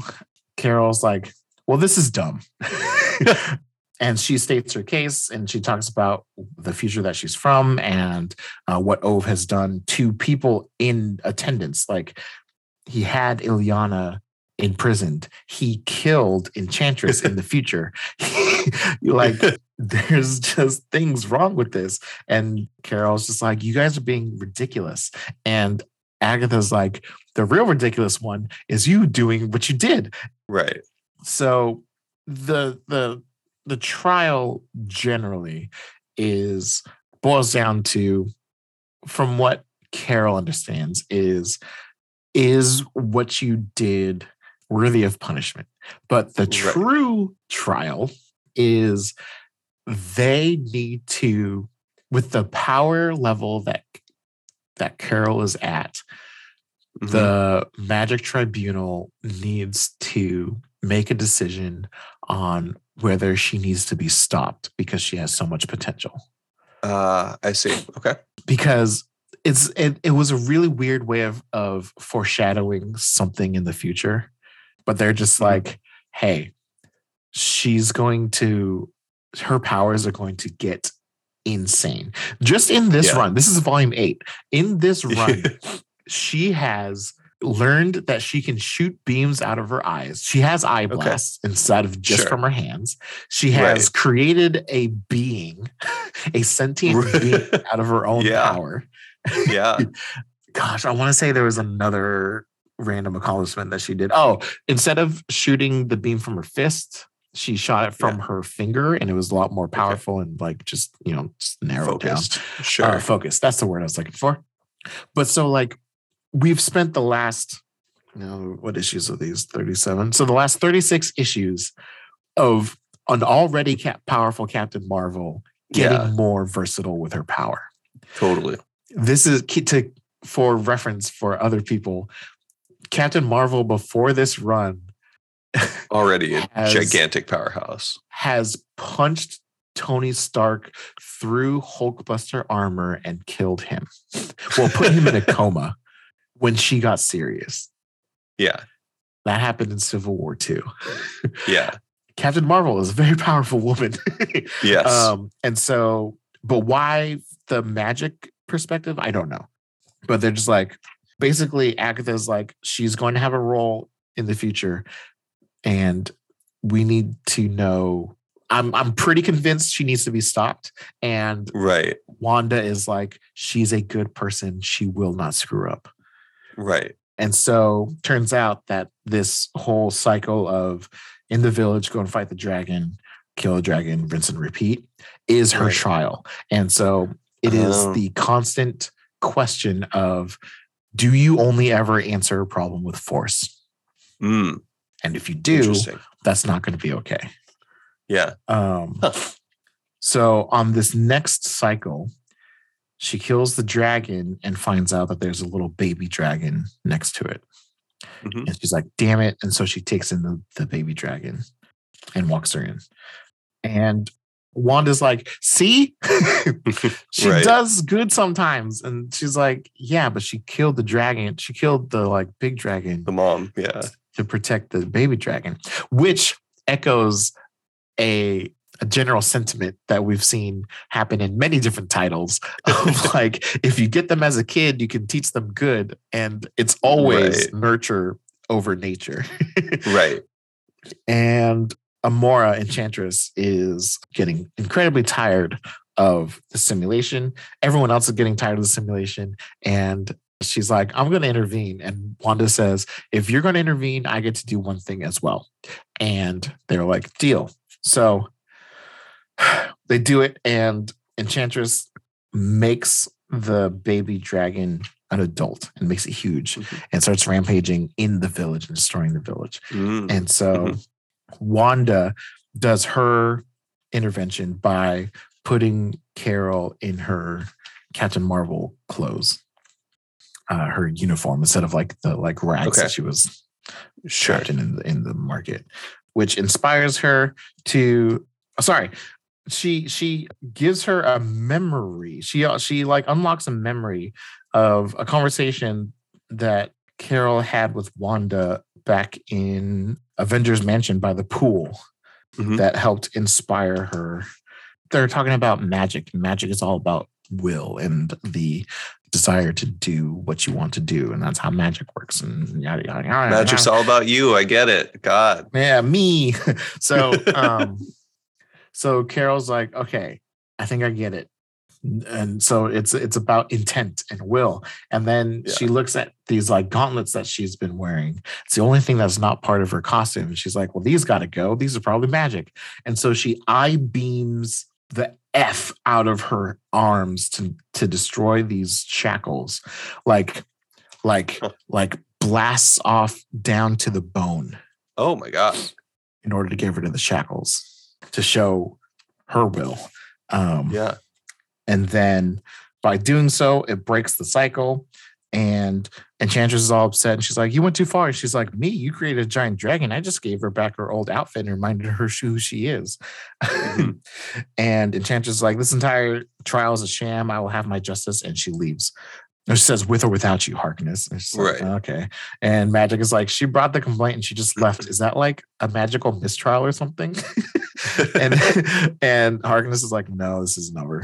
Carol's like, "Well, this is dumb." And she states her case and she talks about the future that she's from and uh, what Ove has done to people in attendance. Like he had Illyana imprisoned, he killed Enchantress in the future. like there's just things wrong with this. And Carol's just like, you guys are being ridiculous. And Agatha's like, the real ridiculous one is you doing what you did Right. so the the the trial generally is boils down to from what carol understands is is what you did worthy of punishment but the Right. true trial is they need to with the power level that that carol is at Mhm. the magic tribunal needs to make a decision on whether she needs to be stopped because she has so much potential uh, I see. Okay. because it's it, it was a really weird way of of foreshadowing something in the future but they're just like hey she's going to her powers are going to get insane just in this Yeah. run this is volume 8 in this run she has learned that she can shoot beams out of her eyes. She has eye Okay. blasts instead of just Sure. from her hands. She has Right. created a being, a sentient being out of her own Yeah. power. yeah. Gosh, I want to say there was another random accomplishment that she did. Oh, instead of shooting the beam from her fist, she shot it from her finger and it was a lot more powerful and like just, you know, just narrowed down Focused. Sure. uh, focus. That's the word I was looking for. But so like we've spent the last, you know, what issues are these? 37. So the last 36 issues of an already cap- powerful Captain Marvel getting Yeah. more versatile with her power. totally. This is key to for reference for other people. Captain Marvel before this run Already a Has- gigantic powerhouse. has punched Tony Stark through Hulkbuster armor and killed him. Well, put him in a coma when she got serious. Yeah. That happened in Civil War too. Yeah. Captain Marvel is a very powerful woman. Yes. um, and so, but why the magic perspective? I don't know. But they're just like, basically, Agatha's like, she's going to have a role in the future. And we need to know. I'm I'm pretty convinced she needs to be stopped. And right. Wanda is like, she's a good person. She will not screw up. Right. And so turns out that this whole cycle of in the village, go and fight the dragon, kill a dragon, rinse and repeat is her Right. trial. And so it is Oh. the constant question of do you only ever answer a problem with force? Mm, And if you do, that's not going to be okay. Yeah. Um, Huh. So on this next cycle, she kills the dragon and finds out that there's a little baby dragon next to it. Mhm. And she's like, damn it. And so she takes in the, the baby dragon and walks her in. And Wanda's like, see, she Right. does good sometimes. And she's like, yeah, but she killed the dragon. She killed the like big dragon The mom. Yeah. to protect the baby dragon, which echoes a, a general sentiment that we've seen happen in many different titles. Of like, if you get them as a kid, you can teach them good, and it's always Right. nurture over nature. Right. and Amora Enchantress is getting incredibly tired of the simulation. Everyone else is getting tired of the simulation. And she's like, I'm going to intervene. And Wanda says, If you're going to intervene, I get to do one thing as well. And they're like, Deal. So they do it. And Enchantress makes the baby dragon an adult and makes it huge Mhm. and starts rampaging in the village and destroying the village. Mm, And so Mhm. Wanda does her intervention by putting Carol in her Captain Marvel clothes, uh, her uniform instead of like the like rags Okay. that she was Sure. trapped in in the, in the market, which inspires her to. oh, Sorry, she she gives her a memory. She uh, she like unlocks a memory of a conversation that Carol had with Wanda back in Avengers Mansion by the pool Mhm. that helped inspire her. They're talking about magic, magic is all about will and the desire to do what you want to do, and that's how magic works. And yada yada yada. Magic's all about you. I get it. God. yeah, me. so, um, so Carol's like, okay, I think I get it. And so it's it's about intent and will. And then Yeah. she looks at these like gauntlets that she's been wearing. It's the only thing that's not part of her costume. And she's like, well, these got to go. These are probably magic. And so she eye beams the F out of her arms to to destroy these shackles, like like like blasts off down to the bone Oh my God. in order to get rid of the shackles to show her will. Um, Yeah. And then by doing so, it breaks the cycle. And Enchantress is all upset. And she's like, You went too far. And she's like, Me, you created a giant dragon. I just gave her back her old outfit and reminded her who she is. Mhm. and Enchantress is like, This entire trial is a sham. I will have my justice. And she leaves. And she says, With or without you, Harkness. She's like, Right. Okay. And Magic is like, She brought the complaint and she just left. Is that like a magical mistrial or something? and and Harkness is like, no, this isn't over.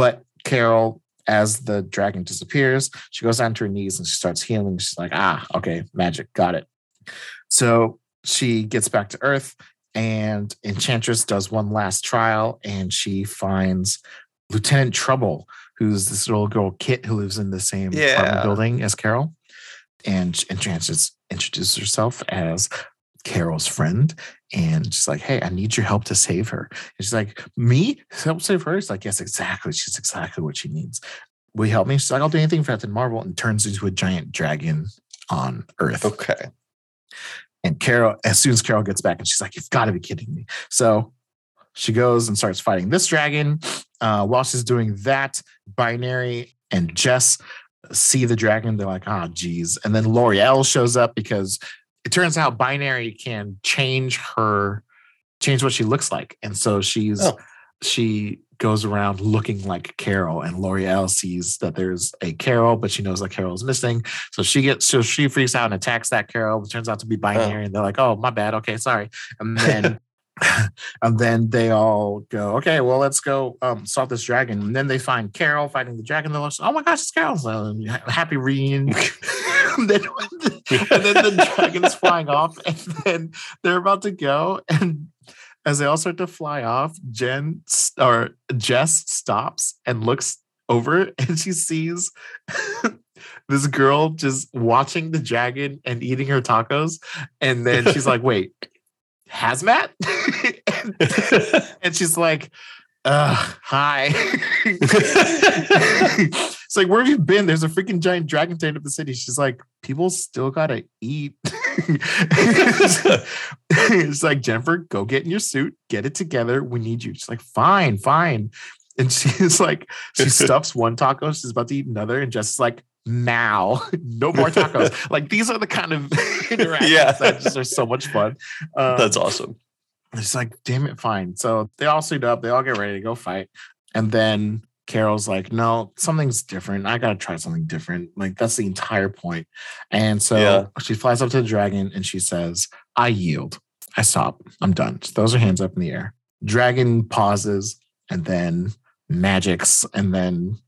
But Carol, as the dragon disappears, she goes down to her knees and she starts healing. She's like, ah, okay, magic, got it. So she gets back to Earth, and Enchantress does one last trial, and she finds Lieutenant Trouble, who's this little girl Kit who lives in the same apartment building as Carol. And Enchantress introduces herself as Carol's friend. And she's like, Hey, I need your help to save her. And she's like, Me? Help save her? She's like, Yes, exactly. She's exactly what she needs. Will you help me? She's like, I'll do anything for Captain Marvel and turns into a giant dragon on Earth. Okay. And Carol, as soon as Carol gets back, and she's like, You've got to be kidding me. So she goes and starts fighting this dragon. Uh, while she's doing that, Binary and Jess see the dragon. They're like, Oh, geez. And then Lauri-Ell shows up because it turns out Binary can change her, change what she looks like. And so she's, Oh. she goes around looking like Carol, and Lauri-Ell sees that there's a Carol, but she knows that Carol is missing. So she gets so she freaks out and attacks that Carol. It turns out to be binary, and they're like, "Oh, my bad. Okay, sorry." And then and then they all go, "Okay, well, let's go um, stop this dragon." And then they find Carol fighting the dragon. They're like, "Oh my gosh, it's Carol!" So happy reunion. and, then the, and then the dragon's flying off, and then they're about to go, and as they all start to fly off, Jen or Jess stops and looks over and she sees this girl just watching the dragon and eating her tacos. And then she's like, wait, hazmat? and, and she's like, uh, hi. It's like, where have you been? There's a freaking giant dragon tail of the city. She's like, people still gotta eat. it's like Jennifer, go get in your suit, get it together. We need you. She's like, fine, fine. And she's like, she stuffs one taco, she's about to eat another, and Jess is like, now, no more tacos. like these are the kind of interactions Yeah. that just are so much fun. Um, That's awesome. it's like, damn it, fine. So they all suit up, they all get ready to go fight. And then Carol's like, no, something's different. I gotta try something different. Like that's the entire point. And so Yeah. she flies up to the dragon and she says, I yield. I stop. I'm done. She throws her hands up in the air. Dragon pauses and then magics, and then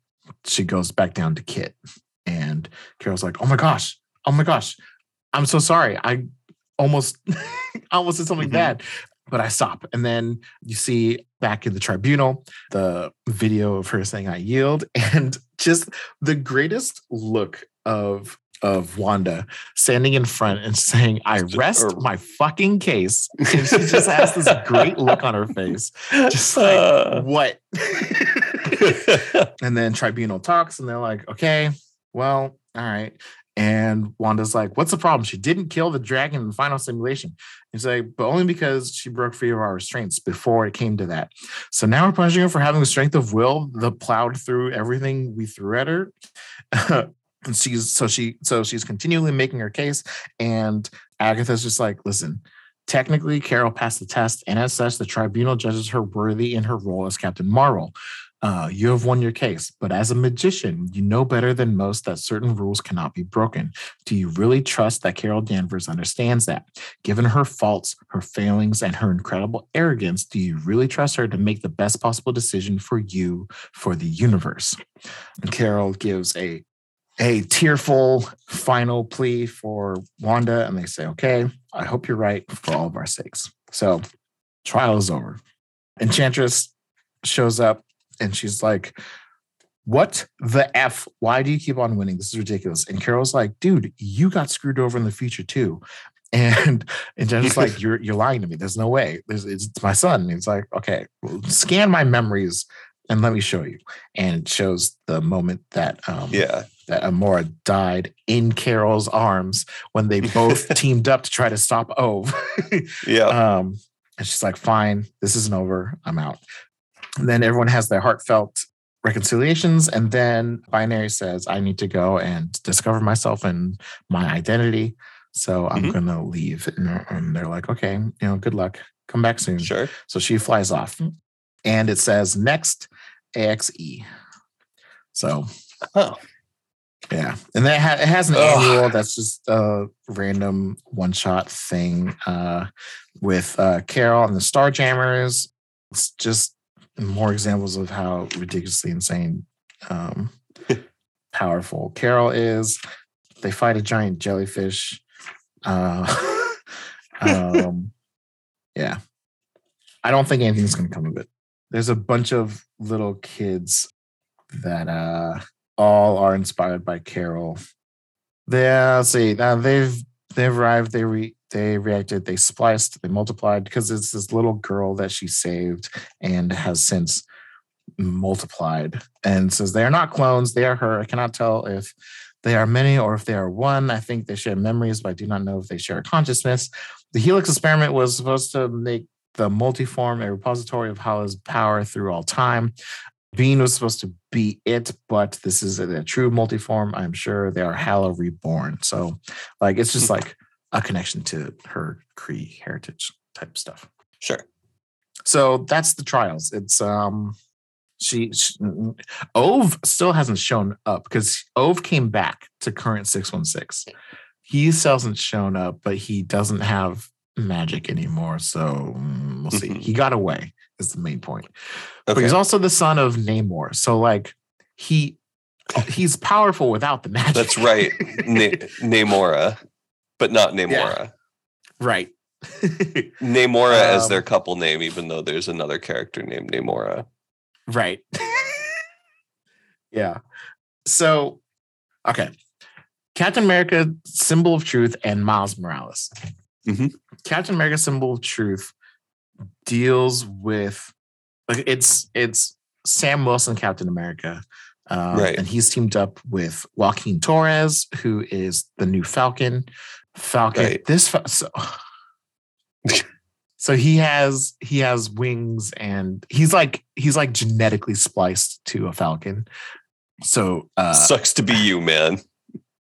she goes back down to Kit. And Carol's like, oh my gosh, oh my gosh, I'm so sorry. I almost I almost did something Mhm. bad, but I stop. And then you see back in the tribunal the video of her saying I yield, and just the greatest look of of Wanda standing in front and saying, I Just- rest or- my fucking case. And she just has this great look on her face. Just like, Uh, what? and then tribunal talks and they're like, okay, well, all right. And Wanda's like, what's the problem? She didn't kill the dragon in the final simulation. He's like, but only because she broke free of our restraints before it came to that. So now we're punishing her for having the strength of will that plowed through everything we threw at her. and she's so she so she's continually making her case. And Agatha's just like, listen, technically Carol passed the test, and as such, the tribunal judges her worthy in her role as Captain Marvel. Uh, you have won your case, but as a magician, you know better than most that certain rules cannot be broken. Do you really trust that Carol Danvers understands that? Given her faults, her failings, and her incredible arrogance, do you really trust her to make the best possible decision for you, for the universe? And Carol gives a a tearful final plea for Wanda, and they say, "Okay, I hope you're right for all of our sakes." So, trial is over. Enchantress shows up and she's like, What the F? Why do you keep on winning? This is ridiculous. And Carol's like, Dude, you got screwed over in the future too. And and Jen's like, You're you're lying to me. There's no way. There's, it's my son. And he's like, Okay, well, scan my memories and let me show you. And it shows the moment that um yeah. that Amora died in Carol's arms when they both teamed up to try to stop Ove. Yeah. Um, and she's like, fine, this isn't over. I'm out. And then everyone has their heartfelt reconciliations. And then Binary says, I need to go and discover myself and my identity. So I'm Mhm. going to leave. And, they're like, okay, you know, good luck. Come back soon. Sure. So she flies off. And it says, next AXE. So Oh. yeah, and then it, ha- it has an Ugh. annual that's just a random one shot thing uh, with uh, Carol and the Starjammers. It's just more examples of how ridiculously insane, um, powerful Carol is. They fight a giant jellyfish. Uh, um, yeah, I don't think anything's going to come of it. There's a bunch of little kids that uh all are inspired by Carol. Yeah, let's see. Now they've they've arrived, they re they reacted, they spliced, they multiplied because it's this little girl that she saved and has since multiplied and says they are not clones, they are her. I cannot tell if they are many or if they are one. I think they share memories, but I do not know if they share a consciousness. The Helix experiment was supposed to make the multiform a repository of Hala's power through all time. Bean was supposed to be it, but this is a, a true multiform. I'm sure they are Hala reborn. So, like, it's just hmm. like a connection to her Kree heritage type stuff. Sure. So that's the trials. It's um, she, she Ove still hasn't shown up because Ove came back to current six one six. He still hasn't shown up, but he doesn't have magic anymore. So mm, we'll see. Mhm. He got away. Is the main point but he's also the son of Namor. So like he he's powerful without the magic. That's right. Na- Namora, but not Namora. right. Namora as Um, their couple name, even though there's another character named Namora. right. yeah. So okay. Captain America, symbol of truth, and Miles Morales. Mhm. Captain America, symbol of truth, deals with like it's it's Sam Wilson, Captain America, um, Right. and he's teamed up with Joaquin Torres, who is the new Falcon. Falcon. Right. This fa- so, so he has he has wings and he's like he's like genetically spliced to a falcon. So uh Sucks to be you, man.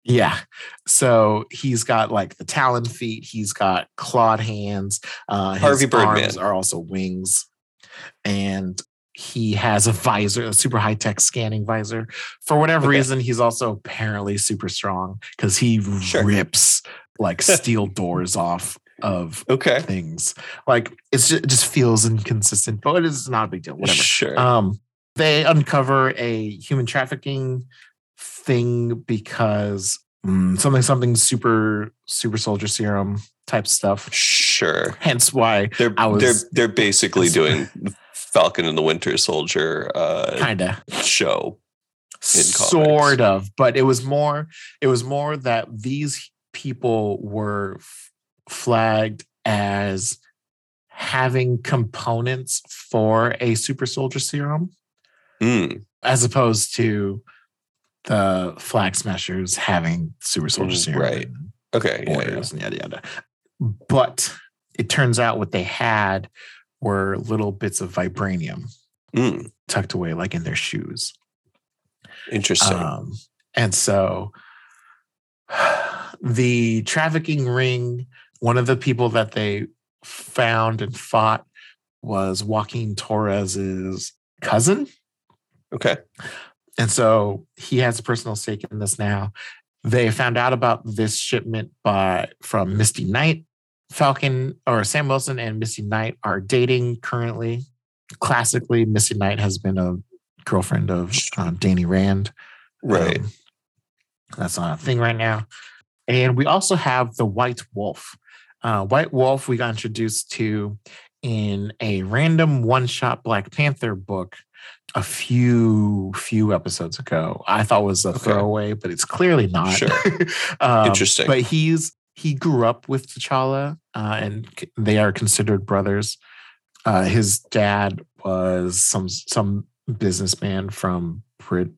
yeah. So he's got like the talon feet, he's got clawed hands, uh his Harvey Birdman. arms are also wings. And he has a visor, a super high tech scanning visor. For whatever Okay. reason, he's also apparently super strong because he Sure. rips like steel doors off of Okay. things. Like it's just, it just feels inconsistent, but it's not a big deal. Whatever. Sure. Um, they uncover a human trafficking thing because mm, something something super super soldier serum type stuff. sure. Hence why They're I was- they're they're basically doing Falcon and the Winter Soldier uh kinda show. sort of, but it was more it was more that these people were f- flagged as having components for a super soldier serum Mm, as opposed to the flag smashers having super soldier Mm, serum right. okay. yeah, yeah. and yada yada. But it turns out what they had were little bits of vibranium Mm, tucked away like in their shoes. interesting. Um, and so the trafficking ring, one of the people that they found and fought was Joaquin Torres's cousin. okay. And so he has a personal stake in this now. They found out about this shipment by from Misty Knight. Falcon or Sam Wilson and Misty Knight are dating currently. Classically, Misty Knight has been a girlfriend of uh, Danny Rand. Right. Um, that's not a thing right now. And we also have the White Wolf. Uh, White Wolf, we got introduced to in a random one shot Black Panther book a few few episodes ago. I thought was a Okay. throwaway, but it's clearly not. Sure. Um, Interesting. But he's he grew up with T'Challa, uh, and they are considered brothers. Uh, his dad was some some businessman from Brit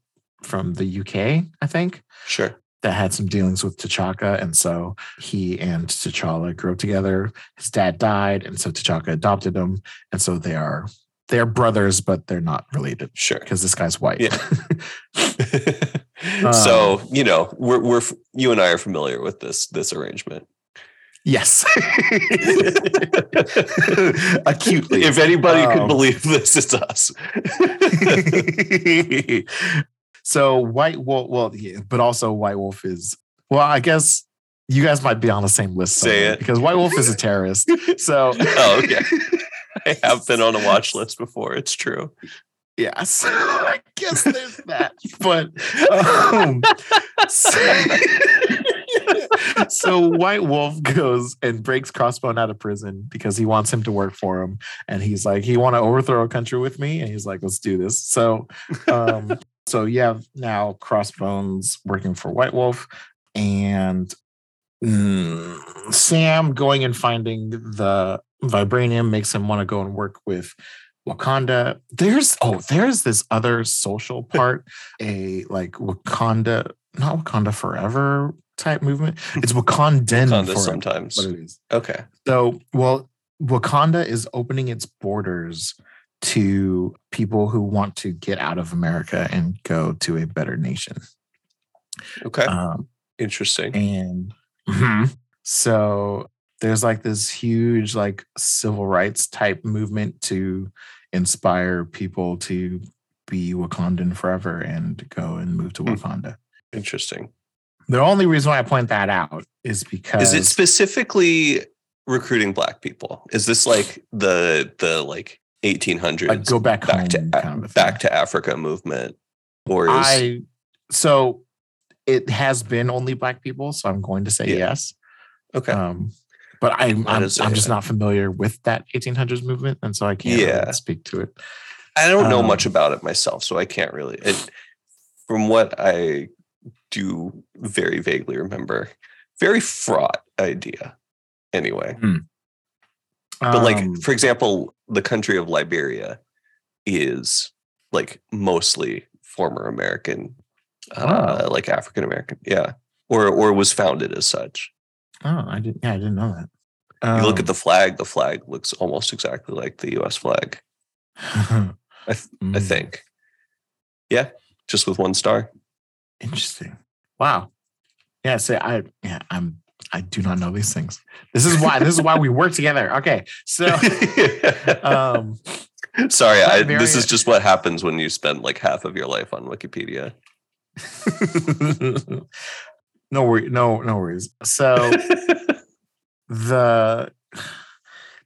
from the UK, I think, Sure. That had some dealings with T'Chaka, and so he and T'Challa grew up together. His dad died, and so T'Chaka adopted him, and so they are they're brothers, but they're not related Sure. because this guy's white. Yeah. Um, so you know we're we're you and I are familiar with this this arrangement. yes, acutely. if anybody could Um, believe this, it's us. so White Wolf, well, yeah, but also White Wolf is well, I guess you guys might be on the same list. Say it. because White Wolf is a terrorist. So oh, okay. I have been on a watch list before. It's true. yeah, so I guess there's that. But um, so, so White Wolf goes and breaks Crossbone out of prison because he wants him to work for him, and he's like, "He want to overthrow a country with me?" And he's like, "Let's do this." So, um, so you have now Crossbones working for White Wolf, and mm, Sam going and finding the vibranium makes him want to go and work with Wakanda. There's oh, there's this other social part, a like Wakanda, not Wakanda forever type movement. It's Wakandan Wakanda forever. sometimes. What it is. Okay. So, well, Wakanda is opening its borders to people who want to get out of America and go to a better nation. Okay. Um, Interesting. and Mhm. so there's like this huge like civil rights type movement to inspire people to be Wakandan forever and go and move to Hmm. Wakanda. Interesting. The only reason why I point that out is because Is it specifically recruiting black people? Is this like the the like 1800s like go back, home to kind of back to Africa movement, or is I so it has been only black people, so I'm going to say Yeah. yes. okay? Um, but I'm I'm, I'm just not familiar with that 1800s movement, and so I can't really speak to it. I don't know much um, about it myself, so I can't really. It, from what I do, very vaguely remember, very fraught idea. Anyway, but like Um, for example, the country of Liberia is like mostly former American, uh, Wow. like African American, yeah, or or was founded as such. Oh, I didn't. Yeah, I didn't know that. You look Um, at the flag. The flag looks almost exactly like the U.S. flag. I th- I Mm, think. Yeah, just with one star. interesting. Wow. Yeah. So I. Yeah. I'm. I do not know these things. This is why. this is why we work together. Okay. So. Um. Sorry, I, this is just what happens when you spend like half of your life on Wikipedia. no worry. No. No worries. So. the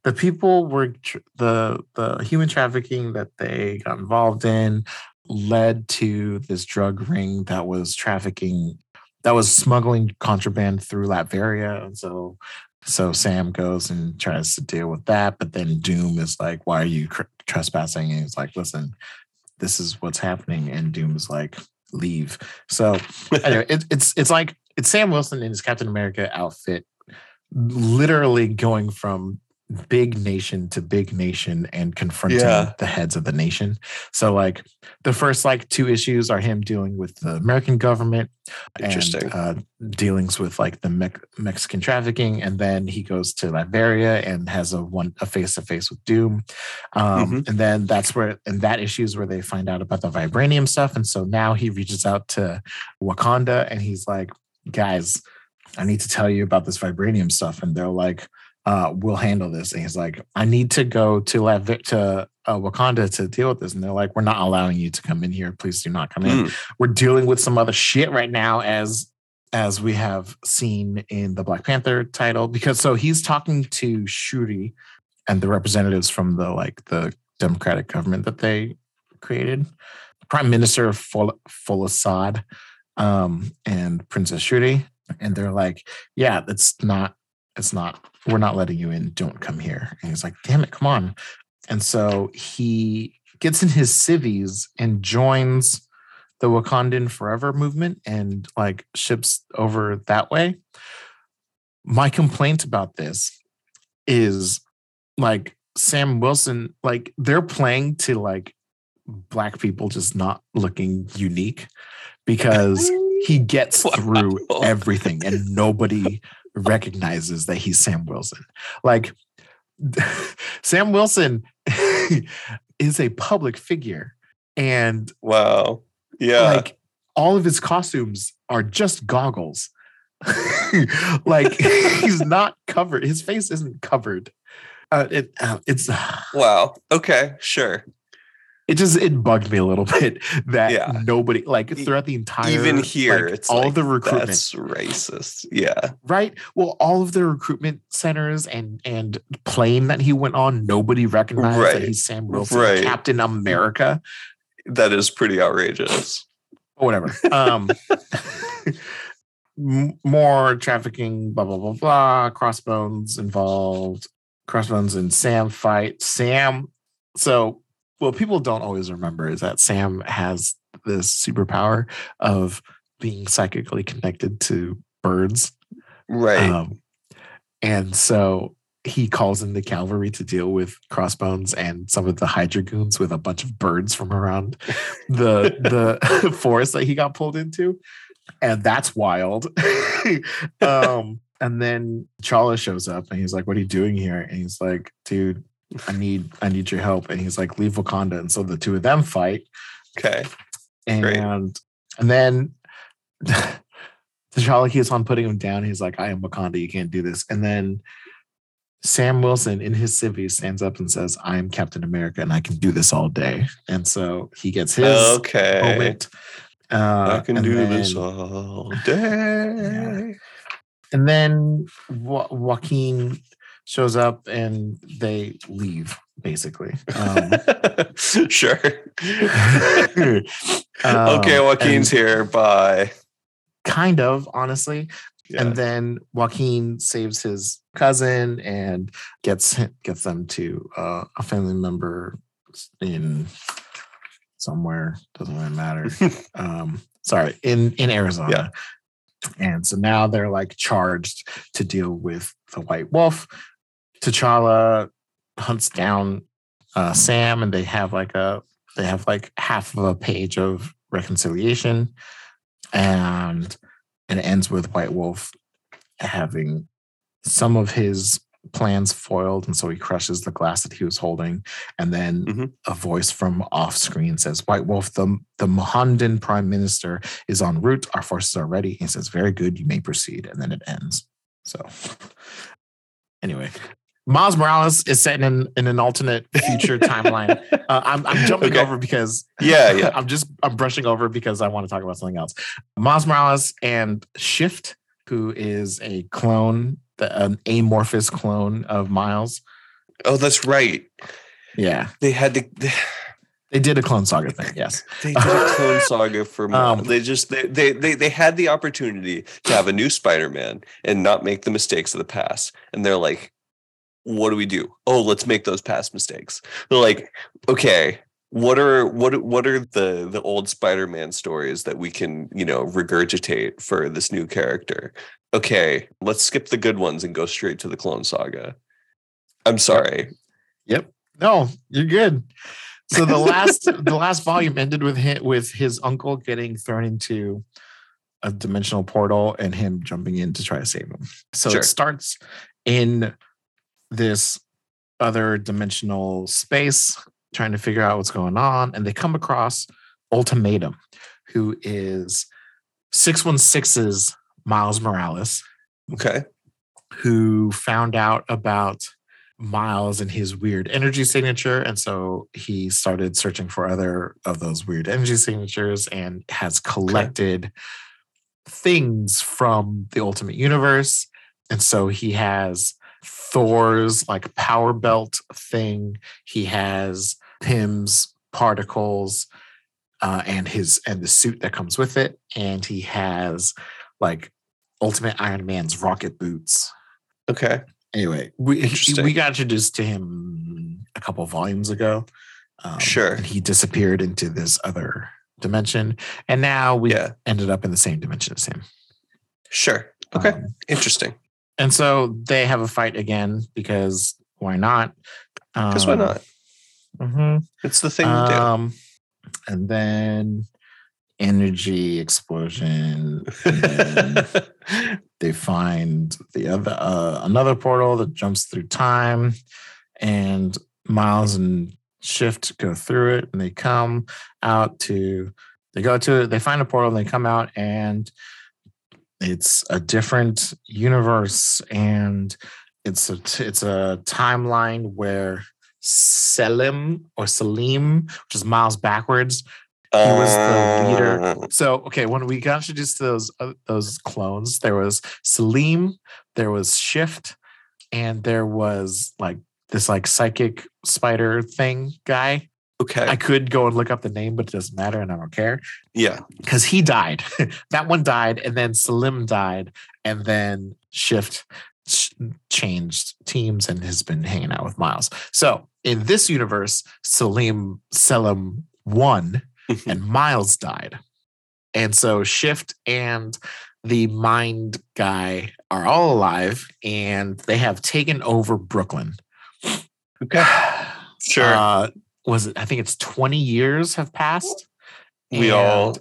the people were the the human trafficking that they got involved in led to this drug ring that was trafficking that was smuggling contraband through Latveria and so so Sam goes and tries to deal with that but then Doom is like why are you cr- trespassing? And he's like listen this is what's happening and Doom is like leave. So anyway, it, it's it's like it's Sam Wilson in his Captain America outfit, literally going from big nation to big nation and confronting Yeah. the heads of the nation. So like the first like two issues are him dealing with the American government Interesting. and uh, dealings with like the Mex- Mexican trafficking, and then he goes to Latveria and has a one a face to face with Doom, um, Mhm. and then that's where and that issue is where they find out about the vibranium stuff, and so now he reaches out to Wakanda and he's like, guys, I need to tell you about this vibranium stuff, and they're like. Uh, we'll handle this. And he's like, I need to go to Latv- to uh, Wakanda to deal with this. And they're like, we're not allowing you to come in here. Please do not come in Mm, we're dealing with some other shit right now as as we have seen in the Black Panther title because so he's talking to Shuri and the representatives from the like the democratic government that they created prime minister Fol- Folasade um and princess Shuri and they're like yeah it's not it's not we're not letting you in. Don't come here. And he's like damn it come on. And so he gets in his civvies and joins the Wakandan Forever movement and like ships over that way. My complaint about this is like Sam Wilson, like they're playing to like black people just not looking unique because he gets through everything and nobody recognizes that he's Sam Wilson. Like Sam Wilson is a public figure and Wow. Yeah. like all of his costumes are just goggles. like he's not covered. His face isn't covered. Uh, it uh, it's wow. Okay. Sure. It just it bugged me a little bit that Yeah. nobody like throughout the entire Even here, like, it's all like, the recruitment That's racist. Yeah. right well all of the recruitment centers and and plane that he went on nobody recognized that he's sam wilson Right. captain america That is pretty outrageous. whatever um more trafficking blah blah blah blah crossbones involved crossbones and sam fight sam so what people don't always remember is that sam has this superpower of being psychically connected to birds Right. Um, and so he calls in the cavalry to deal with crossbones and some of the Hydra goons with a bunch of birds from around the the forest that he got pulled into. And that's wild. um, and then T'Challa shows up and he's like, What are you doing here? And he's like, dude, I need I need your help. And he's like, leave Wakanda. And so the two of them fight okay. and Great. and then T'Challa keeps on putting him down. He's like, "I am Wakanda. You can't do this." And then Sam Wilson in his civvy stands up and says, "I am Captain America, and I can do this all day." And so he gets his okay. moment. Uh, I can do this all day. And then jo- Joaquin shows up, and they leave basically. Um, sure. okay, um, Joaquin's here. Bye. Kind of, honestly. Yeah. and then Joaquin saves his cousin and gets gets them to uh, a family member in somewhere doesn't really matter. um, sorry, in in Arizona. Yeah. And so now they're like charged to deal with the White Wolf. T'Challa hunts down uh, Sam, and they have like a they have like half of a page of reconciliation, and and it ends with White Wolf having some of his plans foiled and so he crushes the glass that he was holding and then Mhm. a voice from off screen says white wolf the the Wakandan prime minister is en route. Our forces are ready. He says very good. You may proceed. And then it ends. So anyway miles morales is set in, in an alternate future timeline uh, I'm, I'm jumping Okay. over because Yeah, yeah. I'm just I'm brushing over because I want to talk about something else. Miles Morales and Shift, who is a clone, the, an amorphous clone of Miles. Oh, that's right. Yeah, They had to. They, they did a clone saga thing. Yes, they did a clone saga for. Miles. Um, they just they, they they they had the opportunity to have a new Spider-Man and not make the mistakes of the past, and they're like, "What do we do? Oh, let's make those past mistakes." They're like, "Okay." What are what what are the the old Spider-Man stories that we can you know regurgitate for this new character? Okay, let's skip the good ones and go straight to the Clone Saga. I'm sorry. Yep. No, you're good. So the last the last volume ended with him with his uncle getting thrown into a dimensional portal and him jumping in to try to save him. So Sure. it starts in this other dimensional space, trying to figure out what's going on, and they come across Ultimatum, who is 616's Miles Morales, Okay. who found out about Miles and his weird energy signature. And so he started searching for other of those weird energy signatures and has collected things from the Ultimate Universe. And so he has Thor's like power belt thing. He has Pym's particles uh, and his and the suit that comes with it. And he has like Ultimate Iron Man's rocket boots Okay. anyway, we we got introduced to him a couple volumes ago. Um, Sure. and he disappeared into this other dimension, and now we Yeah. ended up in the same dimension as him. Sure. Okay. Um, Interesting. And so they have a fight again because why not? Because why not? mhm. It's the thing to do. Um, and then energy explosion. And then they find the other uh, another portal that jumps through time and miles and shift go through it and they come out to they go to they find a portal and they come out and it's a different universe and it's a it's a timeline where Selim or Salim, which is Miles backwards, he was the leader. Uh, so okay, when we got introduced to those uh, those clones, there was Salim, there was Shift, and there was like this like psychic spider thing guy. Okay. I could go and look up the name, but it doesn't matter, and I don't care yeah. because he died. that one died, and then Salim died, and then Shift ch- changed teams and has been hanging out with Miles. So in this universe, Salim Selim won and Miles died. And so Shift and the Mind guy are all alive and they have taken over Brooklyn. Okay. Sure. Uh, was it? I think it's 20 years have passed. we all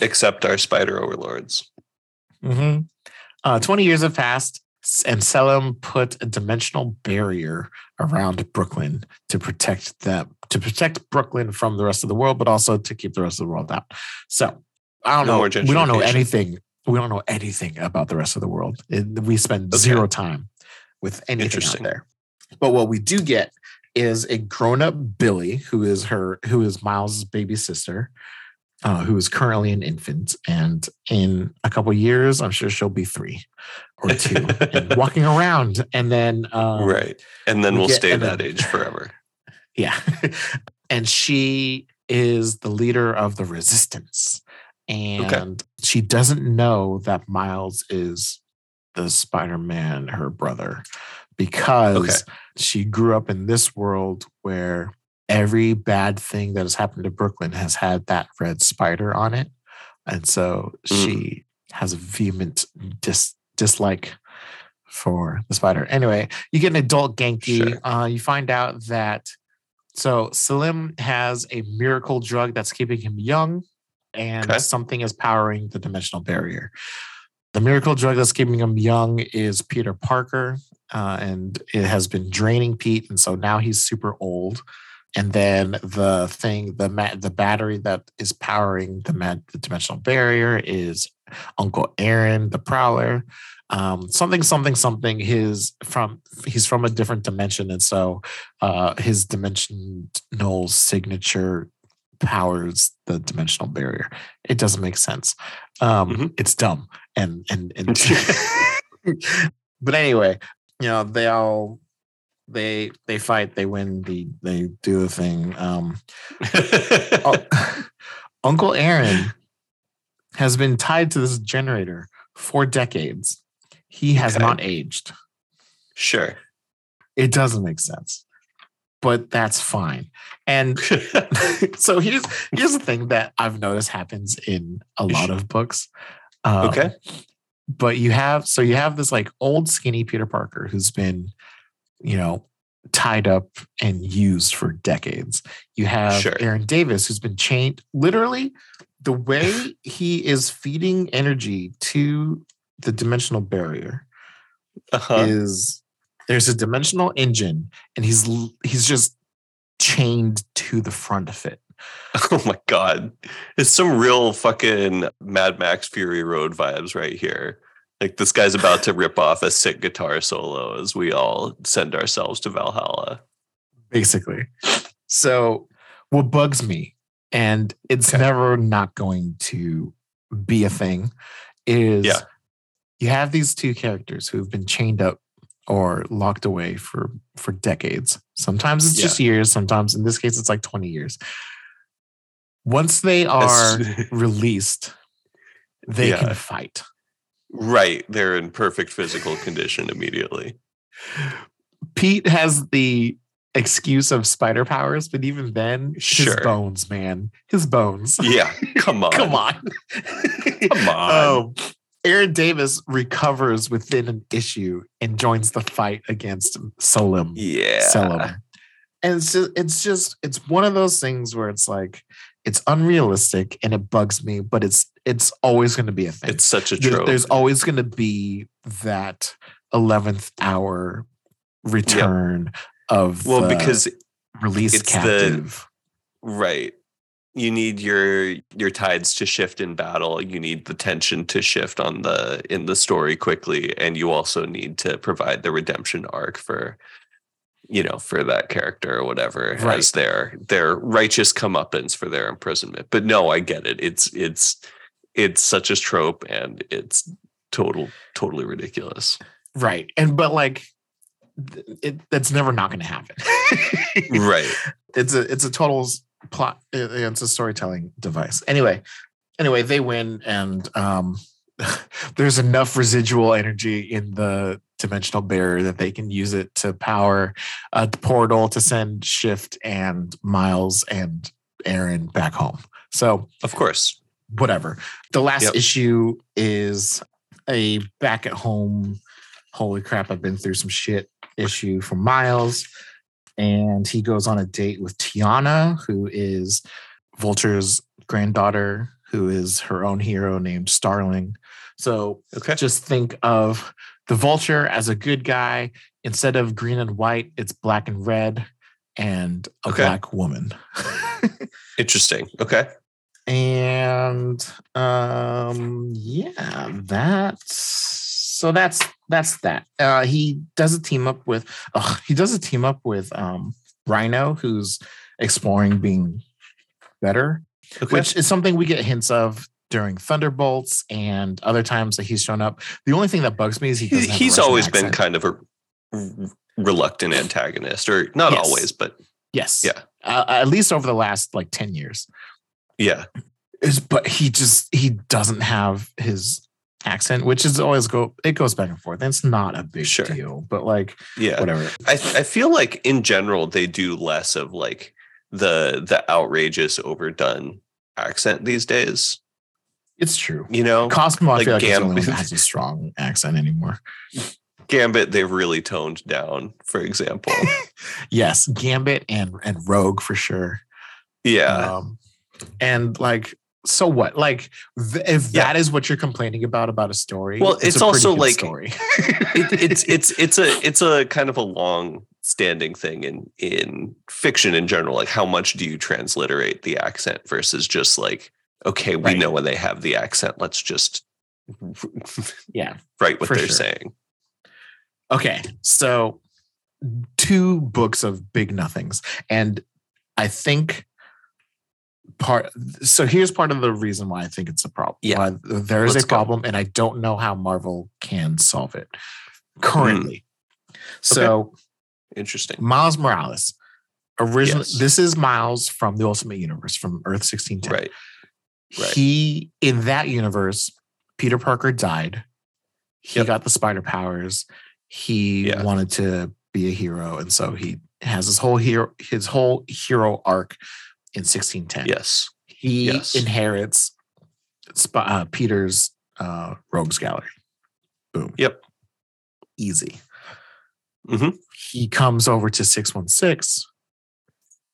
accept our spider overlords. Mhm. Uh, 20 years have passed, and Selim put a dimensional barrier around Brooklyn to protect them, to protect Brooklyn from the rest of the world, but also to keep the rest of the world out. So I don't No know. We don't know anything. We don't know anything about the rest of the world. It- we spend Okay. zero time with anything out there. But what we do get is a grown-up Billie, who is her, who is Miles's baby sister, uh, who is currently an infant, and in a couple years, I'm sure she'll be three or two, and walking around. And then, um, right. And then we we'll get- stay that then- age forever. yeah, and she is the leader of the resistance, and she doesn't know that Miles is the Spider-Man, her brother, because she grew up in this world where every bad thing that has happened to Brooklyn has had that red spider on it. And so Mm. she has a vehement dis- dislike for the spider. Anyway, you get an adult Genki. Sure. Uh, you find out that so Salim has a miracle drug that's keeping him young, and Okay. something is powering the dimensional barrier. The miracle drug that's keeping him young is Peter Parker, uh, and it has been draining Pete, and so now he's super old. And then the thing, the ma- the battery that is powering the, ma- the dimensional barrier is Uncle Aaron, the Prowler. Um, something, something, something. His from he's from a different dimension, and so uh, his dimensional signature powers the dimensional barrier. It doesn't make sense. Um, Mhm. It's dumb, and and and. but anyway, you know they all they they fight, they win, the they do the thing. Um, oh, Uncle Aaron has been tied to this generator for decades. He has Okay. not aged. sure. It doesn't make sense, but that's fine. And so here's here's the thing that I've noticed happens in a lot of books. Um, okay. but you have so you have this like old skinny Peter Parker who's been, you know, tied up and used for decades. You have Sure. Aaron Davis who's been chained literally the way he is feeding energy to the dimensional barrier Uh-huh. is there's a dimensional engine and he's he's just chained to the front of it. Oh my god. It's some real fucking Mad Max Fury Road vibes right here. Like this guy's about to rip off a sick guitar solo as we all send ourselves to Valhalla. basically. So, what bugs me, and it's Okay. never not going to be a thing, is Yeah. you have these two characters who've been chained up or locked away for for decades. Sometimes it's just years. Sometimes, in this case, it's like twenty years. Once they are released, they Yeah. can fight. right. They're in perfect physical condition immediately. Pete has the excuse of spider powers, but even then, Sure. his bones, man, his bones. Yeah. Come on. Come on. Come on. Um, Aaron Davis recovers within an issue and joins the fight against Solim. Yeah. Selim. And it's just, it's just, it's one of those things where it's like, it's unrealistic and it bugs me, but it's, it's always going to be a thing. It's such a trope. there's always going to be that 11th hour return of well, the because released it's the- captive. Right. You need your your tides to shift in battle. You need the tension to shift on the in the story quickly, and you also need to provide the redemption arc for, you know, for that character or whatever Right. as their their righteous comeuppance for their imprisonment. But no, I get it. It's it's it's such a trope, and it's total totally ridiculous. right. And, but like, it, that's never not going to happen. right. it's a it's a total plot uh, it's a storytelling device anyway anyway they win and um there's enough residual energy in the dimensional barrier that they can use it to power a portal to send shift and miles and aaron back home so Of course. whatever the last Yep. issue is a back at home holy crap i've been through some shit issue from miles and he goes on a date with tiana who is vulture's granddaughter who is her own hero named starling so Okay. just think of the vulture as a good guy instead of green and white it's black and red and a Okay. black woman Interesting. Okay. and um yeah that's so that's that's that uh he does a team up with uh, he does a team up with um rhino who's exploring being better Okay. which is something we get hints of during thunderbolts and other times that he's shown up the only thing that bugs me is he He- doesn't have he's always been kind of a reluctant antagonist or not Yes. always but yes Yeah. uh, at least over the last like 10 years yeah is but he just he doesn't have his accent which is always go it goes back and forth. It's not a big Sure. deal but like yeah. whatever. I, I feel like in general they do less of like the the outrageous overdone accent these days. It's true. You know? Cosmo Like like is the only one has a strong accent anymore. Gambit they've really toned down for example. Yes gambit and and rogue for sure. Yeah. Um and like so what? Like, th- if Yeah. that is what you're complaining about about a story, Well, it's a also like- story. it, it's it's it's a it's a kind of a long standing thing in in fiction in general like how much do you transliterate the accent versus just like okay we Right. know when they have the accent let's just yeah. write what they're sure. saying Okay, so two books of big nothings, and I think part. So here's part of the reason why I think it's a problem. Yeah. Why there is Let's a go. problem, and I don't know how Marvel can solve it currently. Hmm. So interesting Miles Morales, originally, Yes. this is Miles from the Ultimate Universe from Earth sixteen ten. right right. He in that universe, Peter Parker died. He Yep. got the spider powers. He Yeah. wanted to be a hero, and so he has his whole hero his whole hero arc in 1610. yes He Yes. inherits Sp- uh, Peter's uh, rogues gallery. Boom. Yep. Easy. Mhm. He comes over to 616.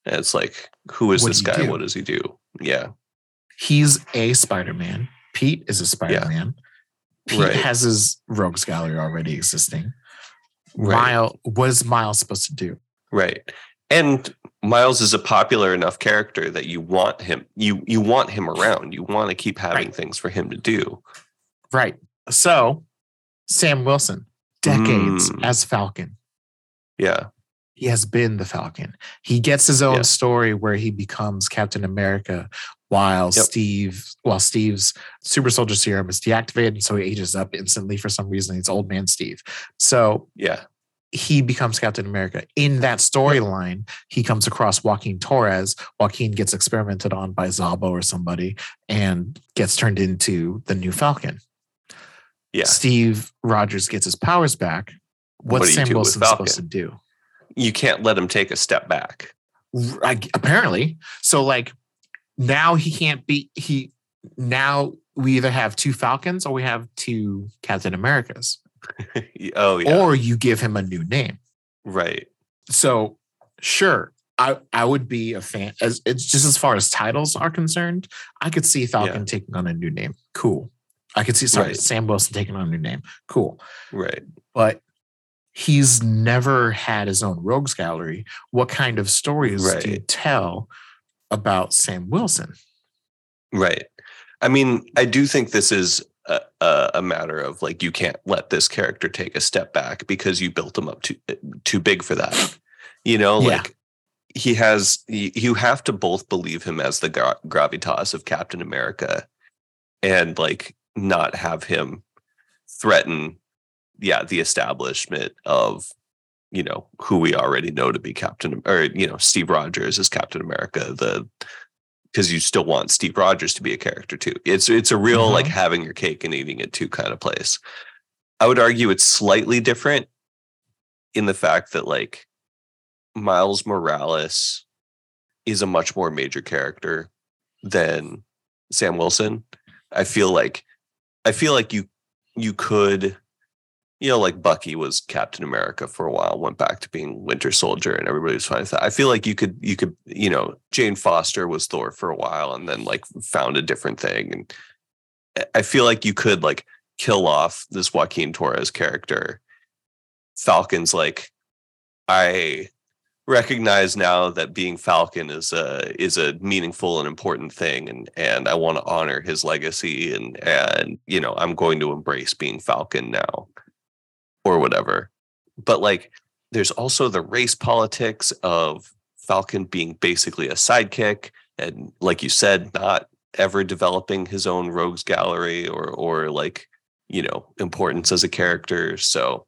And it's like who is What this guy do? what does he do yeah He's a Spider-Man. Pete is a Spider-Man. Pete Right. has his rogues gallery already existing. Right. Mile, what is Miles supposed to do? right and miles is a popular enough character that you want him you you want him around you want to keep having Right. things for him to do Right. So, Sam Wilson, decades Mm. as Falcon. yeah He has been the Falcon. He gets his own Yeah. story where he becomes Captain America while Yep. Steve, while Steve's super soldier serum is deactivated. And so he ages up instantly for some reason. He's old man Steve. So yeah he becomes Captain America. In that storyline, he comes across Joaquin Torres. Joaquin gets experimented on by Zabo or somebody and gets turned into the new Falcon. yeah Steve Rogers gets his powers back. What What's you Sam Wilson supposed to do? you can't let him take a step back I- apparently. So like now he can't be he now we either have two Falcons or we have two Captain Americas. oh yeah. Or you give him a new name. right. So sure i i would be a fan as it's just as far as titles are concerned i could see falcon taking on a new name. Cool. I could see sorry Right. sam wilson taking on a new name. Cool. Right. But he's never had his own rogues gallery. What kind of stories do you tell about sam wilson? Right. I mean i do think this is a, a, a matter of like you can't let this character take a step back because you built him up too eh, too big for that you know Yeah. like he has you have to both believe him as the gra- gravitas of captain america and like not have him threaten yeah the establishment of you know who we already know to be captain or you know steve rogers as captain america the because you still want steve rogers to be a character too. It's it's a real like Mhm. having your cake and eating it too kind of place. I would argue it's slightly different in the fact that like miles morales is a much more major character than sam wilson. I feel like i feel like you you could you know, like Bucky was Captain America for a while, went back to being Winter Soldier, and everybody was fine with that. I feel like you could, you could, you know, Jane Foster was Thor for a while, and then like found a different thing, and I- feel like you could like kill off this Joaquin Torres character. Falcon's like, I recognize now that being Falcon is a is a meaningful and important thing, and and I want to honor his legacy, and and you know, I'm going to embrace being Falcon now or whatever. But like, there's also the race politics of Falcon being basically a sidekick, and like you said, not ever developing his own rogues gallery or or like you know importance as a character. So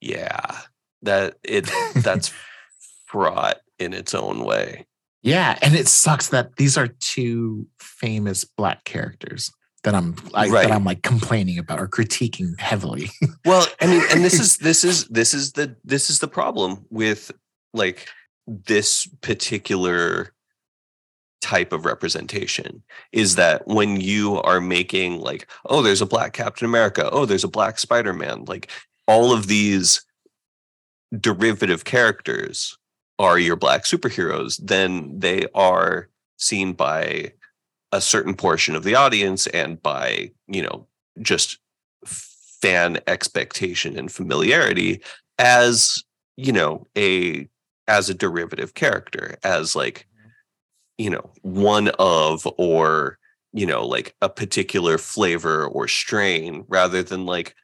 yeah, that it that's fraught in its own way. yeah and it sucks that these are two famous black characters that i'm like Right. that i'm like complaining about or critiquing heavily. Well, I mean, and this is this is this is the this is the problem with like this particular type of representation is that when you are making like oh there's a black captain america. Oh there's a black spider-man. Like all of these derivative characters are your black superheroes then they are seen by a certain portion of the audience and by you know just fan expectation and familiarity as you know a as a derivative character as like you know one of or you know like a particular flavor or strain rather than like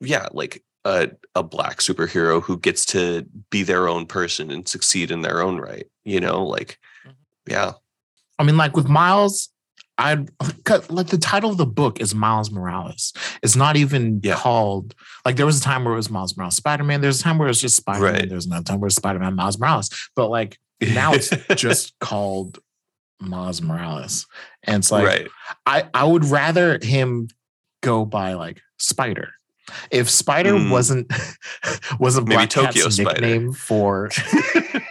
yeah like a, a black superhero who gets to be their own person and succeed in their own right you know like mm-hmm. yeah. I mean, like with Miles, I like the title of the book is Miles Morales. It's not even Yeah. called like there was a time where it was Miles Morales Spider Man. There's a time where it was just Spider Man. Right. There's another time where it's Spider Man Miles Morales. But like now it's just called Miles Morales, and it's like right I I would rather him go by like Spider. If Spider Mm. wasn't wasn't Maybe Black Tokyo Cat's Spider. nickname for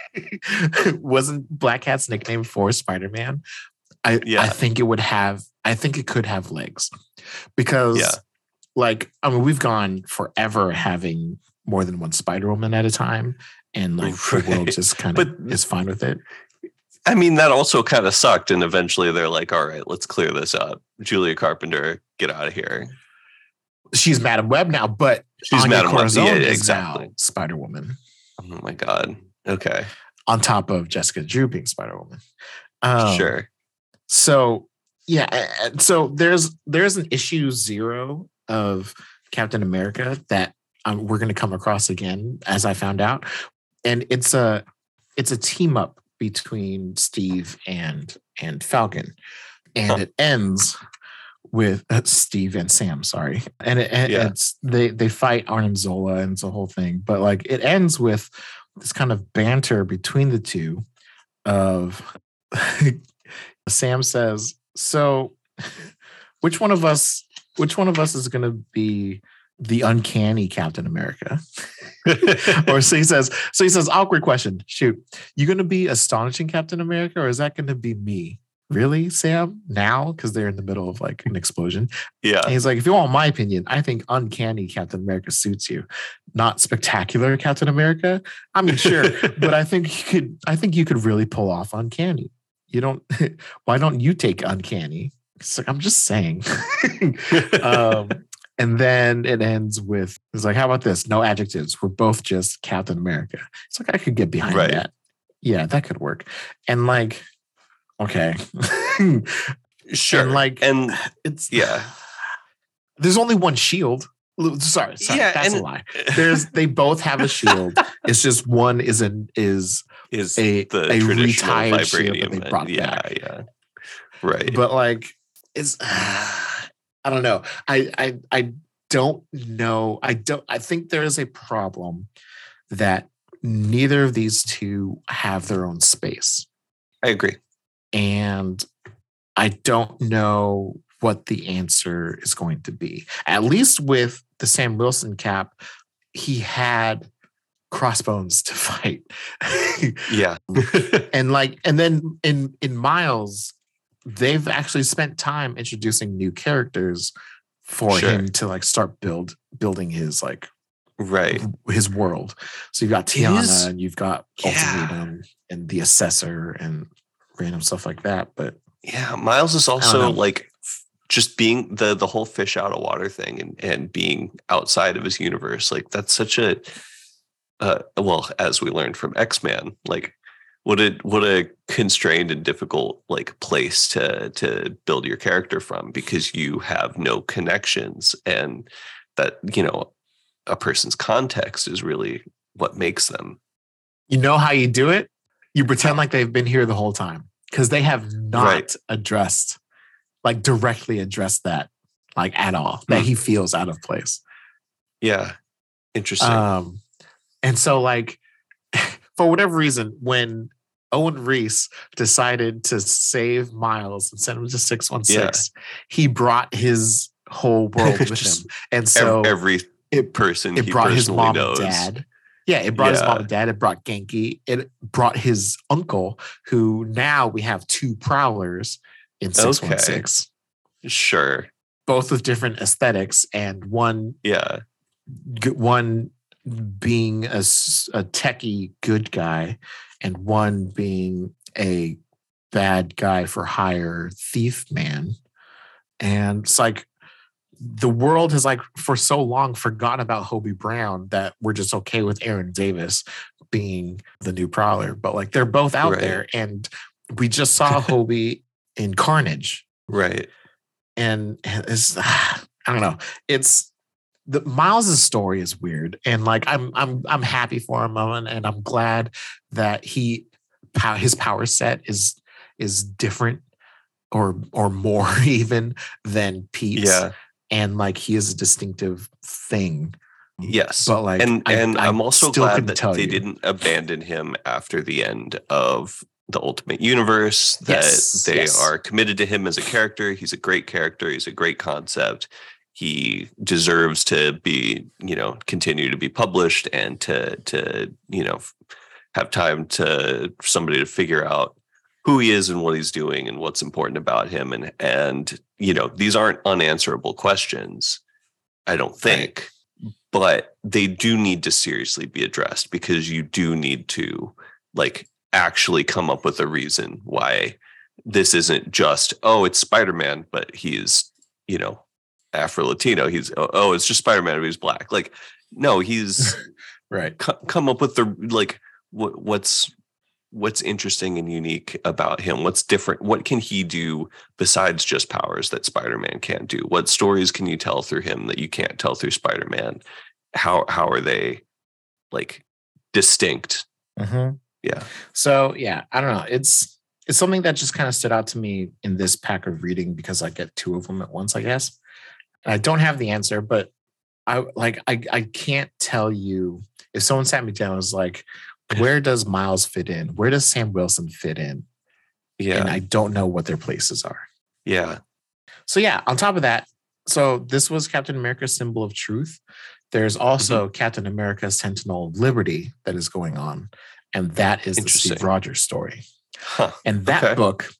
wasn't Black Cat's nickname for Spider Man, I Yeah. I think it would have I think it could have legs because Yeah. like I mean we've gone forever having more than one Spider Woman at a time, and like the world just kind of is fine with it. I mean, that also kind of sucked. And eventually they're like, all right, let's clear this up. Julia Carpenter, get out of here. She's Madam Web now, but She's Anya Madam Web. Corazon Yeah, is exactly. now Spider Woman Oh my God. Okay. on top of Jessica Drew being Spider Woman. Um, sure. So yeah, so there's there's an issue zero of Captain America that um, we're going to come across again, as I found out, and it's a it's a team up between Steve and and Falcon, and Huh. it ends with uh, Steve and Sam. Sorry, and, it, and Yeah. it's they they fight Arnim Zola and it's a whole thing, but like it ends with this kind of banter between the two of Sam says, "So, which one of us? Which one of us is going to be the uncanny Captain America?" or so he says. So he says, "Awkward question. Shoot, you going to be astonishing Captain America, or is that going to be me?" Really, Sam? Now, because they're in the middle of like an explosion. yeah. And he's like, if you want my opinion, I think uncanny Captain America suits you, not spectacular Captain America. I mean, sure, but I think you could. I think you could really pull off uncanny. You don't. Why don't you take uncanny? It's like I'm just saying. um, and then it ends with it's like, how about this? No adjectives. We're both just Captain America. It's like I could get behind Right. that. Yeah, that could work. And like, okay, sure. and like, and it's yeah. There's only one shield. Sorry, sorry Yeah, that's a lie. There's they both have a shield. it's just one is an is is a the a traditional retired shield that they brought yeah. back. Yeah. Right. But like it's I don't know. I I I don't know. I don't I think there is a problem that neither of these two have their own space. I agree. and I don't know what the answer is going to be. At least with the Sam Wilson cap, he had crossbones to fight. Yeah. and like and then in in Miles, they've actually spent time introducing new characters for Sure. him to like start build building his like right. his world. So you've got Tiana and you've got Yeah. Ultimatum and the Assessor and random stuff like that. But Yeah, Miles is also like just being the the whole fish out of water thing and and being outside of his universe. Like that's such a uh well, as we learned from X Men, like what a what a constrained and difficult like place to to build your character from because you have no connections and that, you know, a person's context is really what makes them. you know how you do it? You pretend like they've been here the whole time because they have not Right. addressed, like directly addressed that, like at all, that Hmm. he feels out of place. Yeah. Interesting. Um, and so like for whatever reason, when Owen Reese decided to save Miles and send him to 616, he brought his whole world with him. And so every it, person it he brought his mom knows. and dad. Yeah, it brought his mom and dad. It brought Ganke. It brought his uncle, who now we have two prowlers in Okay. 616, Sure. both with different aesthetics, and one Yeah. one being a, a techie good guy, and one being a bad guy for hire thief man. And it's like the world has like for so long forgotten about Hobie Brown that we're just okay with Aaron Davis being the new prowler. But like they're both out Right. there and we just saw Hobie in Carnage. Right. And it's I don't know. It's the Miles's story is weird. And like I'm I'm I'm happy for him and, and I'm glad that he his power set is is different or or more even than Pete's Yeah. and like he is a distinctive thing. Yes. But like, and I- and I I'm also glad that they you. didn't abandon him after the end of the Ultimate Universe. That Yes, they yes. are committed to him as a character. He's a great character. He's a great concept. He deserves to be, you know, continue to be published and to to you know have time to somebody to figure out who he is and what he's doing and what's important about him and and you know these aren't unanswerable questions. I don't think but they do need to seriously be addressed because you do need to like actually come up with a reason why this isn't just oh it's spider-man but he's you know afro-latino he's oh, oh it's just spider-man but he's black like no he's right. co- come up with the like what what's what's interesting and unique about him what's different what can he do besides just powers that spider-man can't do what stories can you tell through him that you can't tell through spider-man how how are they like distinct Mhm. Yeah. So yeah, I don't know. It's it's something that just kind of stood out to me in this pack of reading because I get two of them at once, I guess. I don't have the answer, but I like I I can't tell you if someone sat me down and was like, where does Miles fit in? Where does Sam Wilson fit in? yeah And I don't know what their places are. yeah So yeah, on top of that, so this was Captain America's symbol of truth. There's also mm-hmm. Captain America's Sentinel of Liberty that is going on, and that is the Steve Rogers story. huh And that Okay. book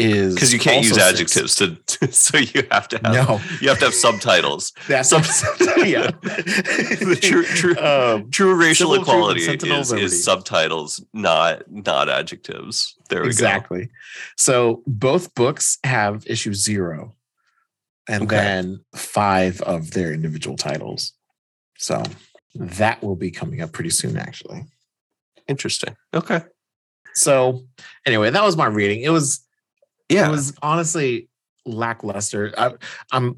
is because you can't use adjectives to so you have to have No, you have to have subtitles that's Sub- yeah. The true- true- Um, true racial Symbol of Truth and equality is, is subtitles not not adjectives there we exactly. So both books have issue zero, and Okay. then five of their individual titles. So that will be coming up pretty soon, actually. interesting okay So anyway, that was my reading. It was yeah it was honestly lackluster. I, I'm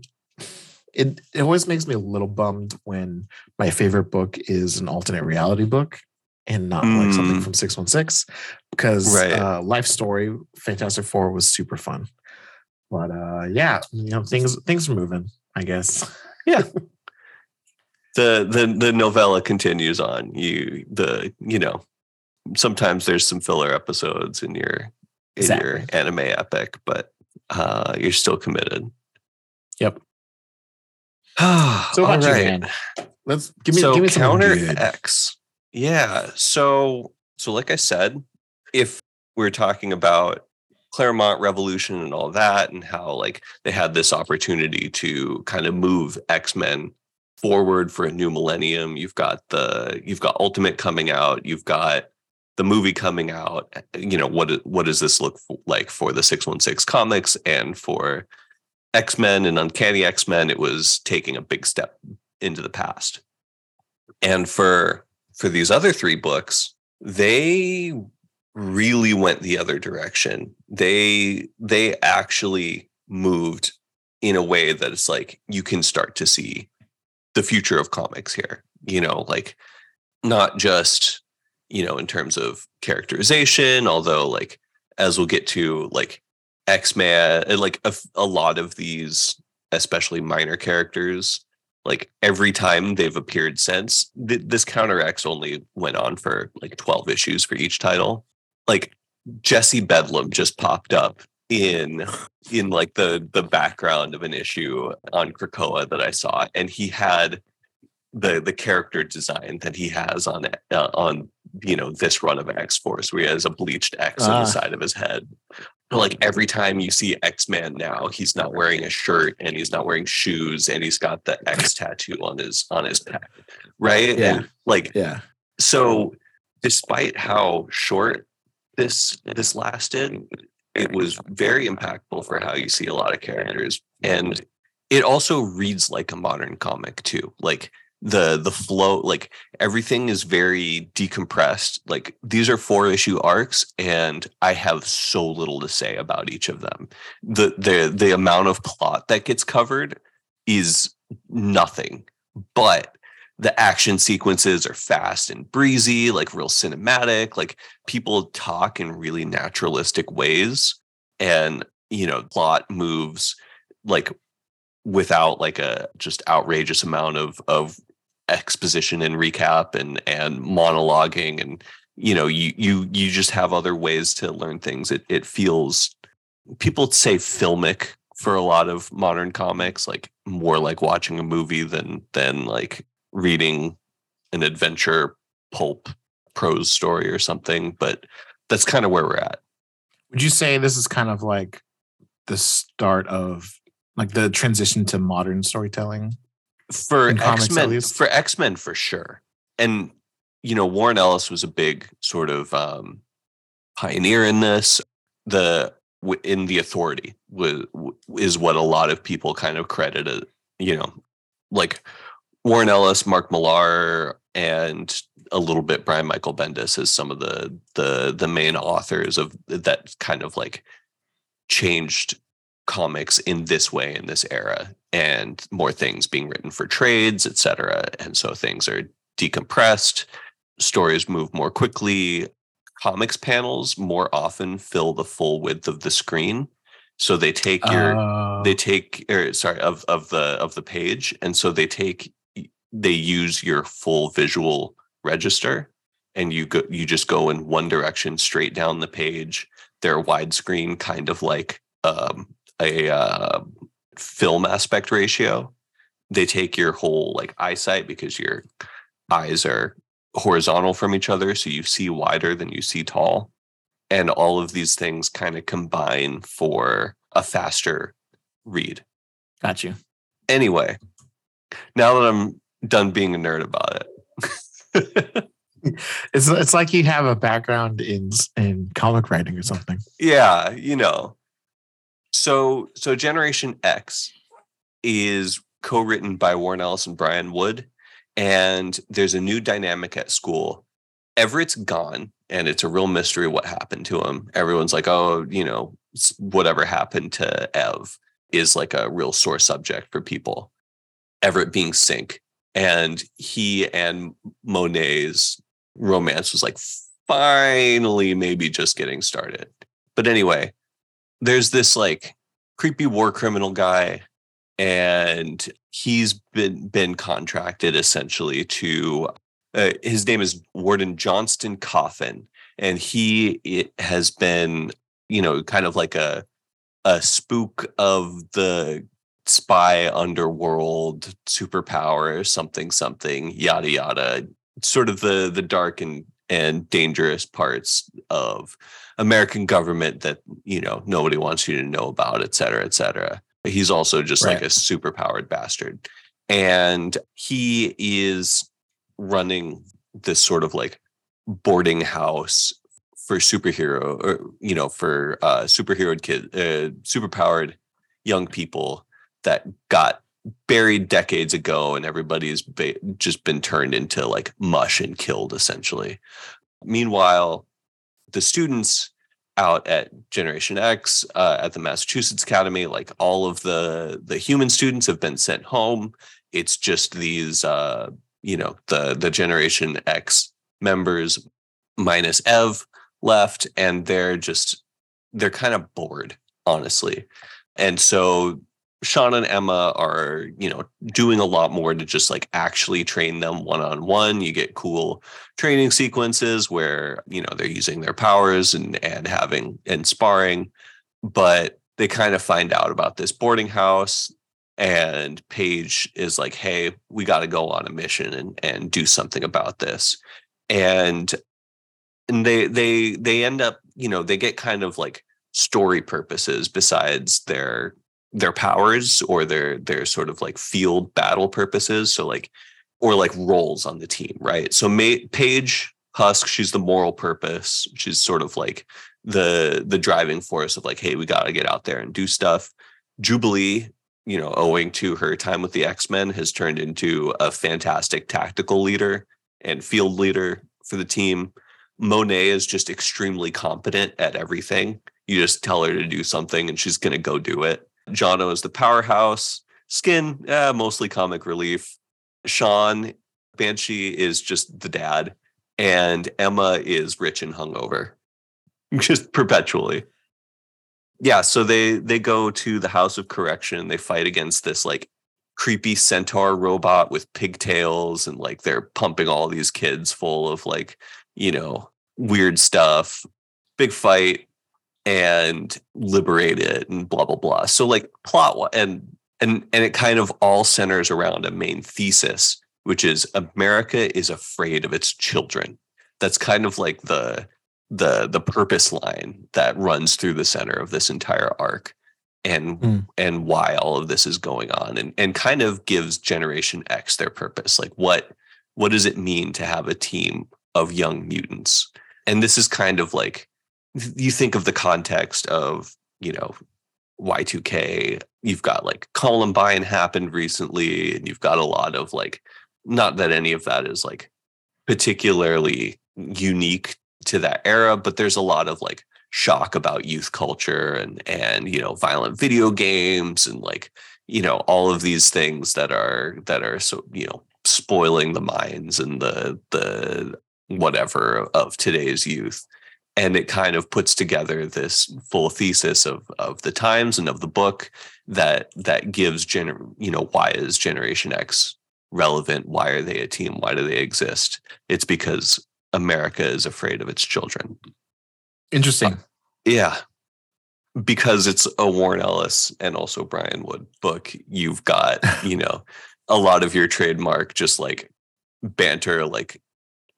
it it always makes me a little bummed when my favorite book is an alternate reality book and not like something Mm. from 616 because Right. uh, life story fantastic four was super fun but uh yeah you know things things are moving i guess yeah the the the novella continues on you the you know sometimes there's some filler episodes in your in your anime epic but uh you're still committed Yep. so so about let's give me so give me counter. X. Yeah. So so like I said, if we're talking about Claremont Revolution and all that, and how like they had this opportunity to kind of move X-Men forward for a new millennium. You've got the you've got Ultimate coming out, you've got the movie coming out. Eh, you know, what what does this look f- like for the 616 comics and for X-Men and Uncanny X-Men? It was taking a big step into the past. And for for these other three books, they really went the other direction. They they actually moved in a way that it's like you can start to see the future of comics here. You know, like not just, you know, in terms of characterization, although like as we'll get to like X-Men and like a lot of these especially minor characters like every time they've appeared since th- this counter x only went on for like 12 issues for each title. Like jesse bedlam just popped up in in like the the background of an issue on krakoa that i saw and he had the the character design that he has on uh, on you know this run of x force where he has a bleached x on Ah. the side of his head like every time you see X-Man now, he's not wearing a shirt and he's not wearing shoes and he's got the X tattoo on his on his back, Right? Yeah. And, like yeah so despite how short this this lasted, it was very impactful for how you see a lot of characters and it also reads like a modern comic too like the the flow like everything is very decompressed like these are four issue arcs and i have so little to say about each of them. The the the amount of plot that gets covered is nothing but the action sequences are fast and breezy like real cinematic like people talk in really naturalistic ways and you know plot moves like without like a just outrageous amount of of exposition and recap and and monologuing and you know you you you just have other ways to learn things it it feels people say filmic for a lot of modern comics like more like watching a movie than than like reading an adventure pulp prose story or something but that's kind of where we're at Would you say this is kind of like the start of like the transition to modern storytelling? For at X-Men for X-Men for sure. And you know, Warren Ellis was a big sort of um pioneer in this. The in the authority was is what a lot of people kind of credit it, you know, like Warren Ellis, Mark Millar, and a little bit Brian Michael Bendis as some of the the the main authors of that kind of like changed comics in this way in this era and more things being written for trades etc and so things are decompressed stories move more quickly comics panels more often fill the full width of the screen. So they take your Uh, they take or sorry of of the of the page and so they take they use your full visual register and you go you just go in one direction straight down the page. They're widescreen kind of like um a uh, film aspect ratio they take your whole like eyesight because your eyes are horizontal from each other so you see wider than you see tall and all of these things kind of combine for a faster read got you. anyway now that i'm done being a nerd about it It's it's like you have a background in in comic writing or something. yeah you know so so generation x is co-written by warren ellis and brian wood and there's a new dynamic at school. Everett's gone and it's a real mystery what happened to him. Everyone's like oh you know whatever happened to ev is like a real sore subject for people. Everett being Synch and he and monet's romance was like finally maybe just getting started. But anyway there's this like creepy war criminal guy and he's been been contracted essentially to uh, his name is warden johnston coffin and he it has been you know kind of like a a spook of the spy underworld superpower something something yada yada sort of the the dark and and dangerous parts of American government that you know nobody wants you to know about, et cetera, et cetera. But He's also just like a super powered bastard, and he is running this sort of like boarding house for superhero or you know for uh superhero kid uh superpowered young people that got buried decades ago and everybody's ba- just been turned into like mush and killed essentially. Meanwhile the students out at generation x uh, at the massachusetts academy like all of the the human students have been sent home. It's just these uh you know the the generation x members minus ev left and they're just they're kind of bored honestly. And so Sean and Emma are, you know, doing a lot more to just like actually train them one on one. You get cool training sequences where, you know, they're using their powers and and having and sparring, but they kind of find out about this boarding house and Paige is like, "Hey, we got to go on a mission and and do something about this." And and they they they end up, you know, they get kind of like story purposes besides their their powers or their their sort of like field battle purposes so like or like roles on the team right so May, Paige Husk, she's the moral purpose. She's sort of like the the driving force of like, hey, we got to get out there and do stuff. Jubilee, you know, owing to her time with the X Men, has turned into a fantastic tactical leader and field leader for the team. Monet is just extremely competent at everything. You just tell her to do something and she's going to go do it. Jono is the powerhouse. Skin, eh, mostly comic relief. Sean, Banshee is just the dad. And Emma is rich and hungover, just perpetually. Yeah, so they they go to the House of Correction. They fight against this like creepy centaur robot with pigtails, and like they're pumping all these kids full of like you know weird stuff. Big fight and liberate it and blah blah blah. So like plot and and and it kind of all centers around a main thesis, which is America is afraid of its children. That's kind of like the the the purpose line that runs through the center of this entire arc and mm. and why all of this is going on and and kind of gives generation x their purpose like what what does it mean to have a team of young mutants and this is kind of like you think of the context of you know Y2K, you've got like Columbine happened recently, and you've got a lot of like, not that any of that is like particularly unique to that era, but there's a lot of like shock about youth culture and and you know violent video games and like you know all of these things that are that are so you know spoiling the minds and the the whatever of today's youth and it kind of puts together this full thesis of of the times and of the book that that gives gener you know why is generation x relevant? Why are they a team? Why do they exist? It's because america is afraid of its children. Interesting. Uh, yeah. Because it's a warren ellis and also brian wood book you've got you know a lot of your trademark just like banter like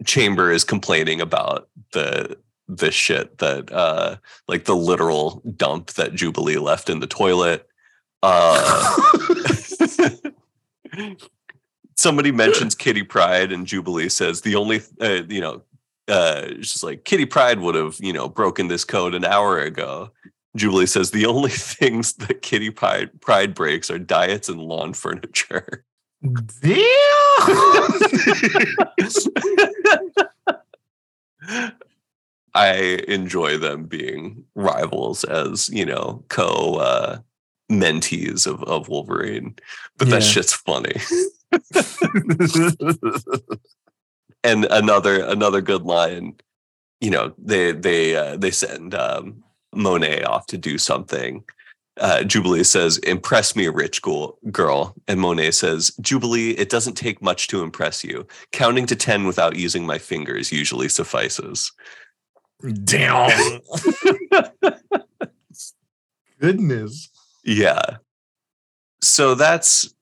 chamber is complaining about the the shit that uh like the literal dump that Jubilee left in the toilet. Uh somebody mentions Kitty Pryde and Jubilee says the only uh, you know uh it's just like Kitty Pryde would have, you know, broken this code an hour ago. Jubilee says the only things that Kitty Pryde, Pryde breaks are diets and lawn furniture. Damn. I enjoy them being rivals as you know co uh, mentees of of Wolverine, but yeah. that shit's funny. and another another good line, you know, they they uh, they send um, Monet off to do something. Uh, Jubilee says, "Impress me, rich girl." Girl, and Monet says, "Jubilee, it doesn't take much to impress you. Counting to ten without using my fingers usually suffices." Damn. Goodness. Yeah. So that's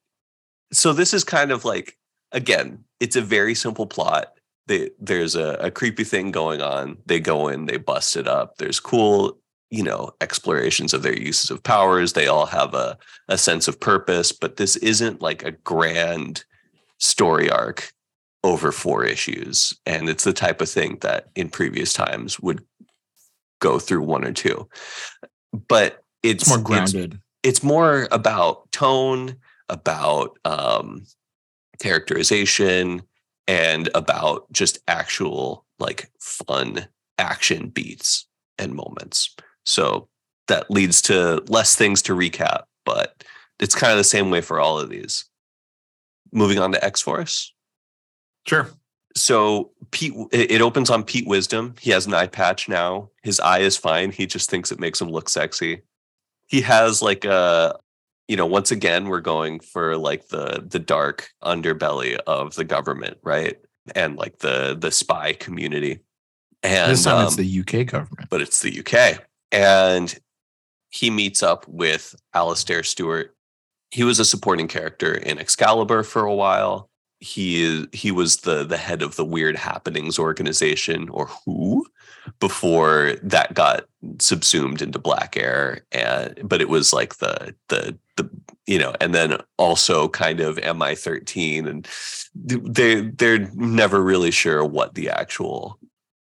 so this is kind of like again, it's a very simple plot. They, there's a, a creepy thing going on. They go in, they bust it up. There's cool, you know, explorations of their uses of powers. They all have a, a sense of purpose, but this isn't like a grand story arc over four issues. And it's the type of thing that in previous times would go through one or two. But it's, it's more grounded. It's, it's, more about tone, about um, characterization, and about just actual like fun action beats and moments. So that leads to less things to recap, but it's kind of the same way for all of these. Moving on to X Force. Sure. So Pete, it opens on Pete Wisdom. He has an eye patch now. His eye is fine. He just thinks it makes him look sexy. He has like a, you know, once again, we're going for like the the dark underbelly of the government, right? And like the the spy community. And this time um, it's the UK government, but it's the UK. And he meets up with Alistaire Stuart. He was a supporting character in Excalibur for a while he he was the the head of the weird happenings organization or who before that got subsumed into black air and but it was like the the the you know, and then also kind of MI13, and they they're never really sure what the actual